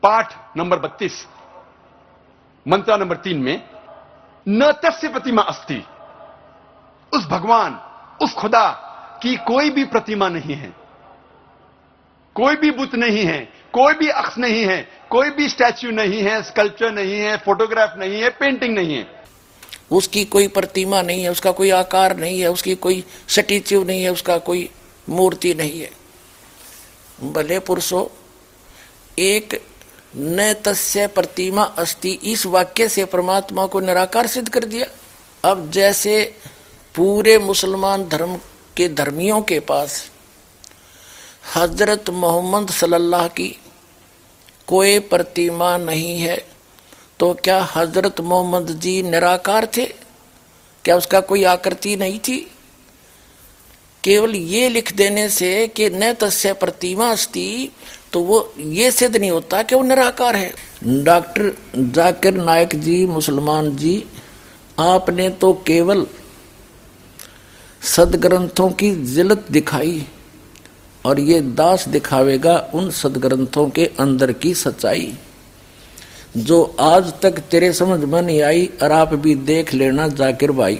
पाठ नंबर बत्तीस, मंत्रा नंबर तीन में, न तस्य प्रतिमा अस्ति। उस भगवान, उस खुदा की कोई भी प्रतिमा नहीं है। कोई भी बुत नहीं है, कोई भी अक्ष नहीं है, कोई भी स्टैच्यू नहीं है, स्कल्पचर नहीं है, फोटोग्राफ नहीं है, पेंटिंग नहीं है। उसकी कोई प्रतिमा नहीं है, उसका कोई आकार नहीं है, उसकी कोई स्टेच्यू नहीं है, उसका कोई मूर्ति नहीं है। भले पुरुषो, एक न तस्य प्रतिमा अस्ति, इस वाक्य से परमात्मा को निराकार सिद्ध कर दिया। अब जैसे पूरे मुसलमान धर्म के धर्मियों के पास हज़रत मोहम्मद सल्लल्लाह की कोई प्रतिमा नहीं है तो क्या हज़रत मोहम्मद जी निराकार थे? क्या उसका कोई आकृति नहीं थी? केवल ये लिख देने से कि न तस्य प्रतिमा अस्ति तो वो ये सिद्ध नहीं होता कि वो निराकार है। डॉक्टर जाकिर नायक जी, मुसलमान जी, आपने तो केवल सदग्रंथों की जिलत दिखाई और ये दास दिखावेगा उन सदग्रंथों के अंदर की सच्चाई। जो आज तक तेरे समझ में नहीं आई और आप भी देख लेना जाकिर भाई।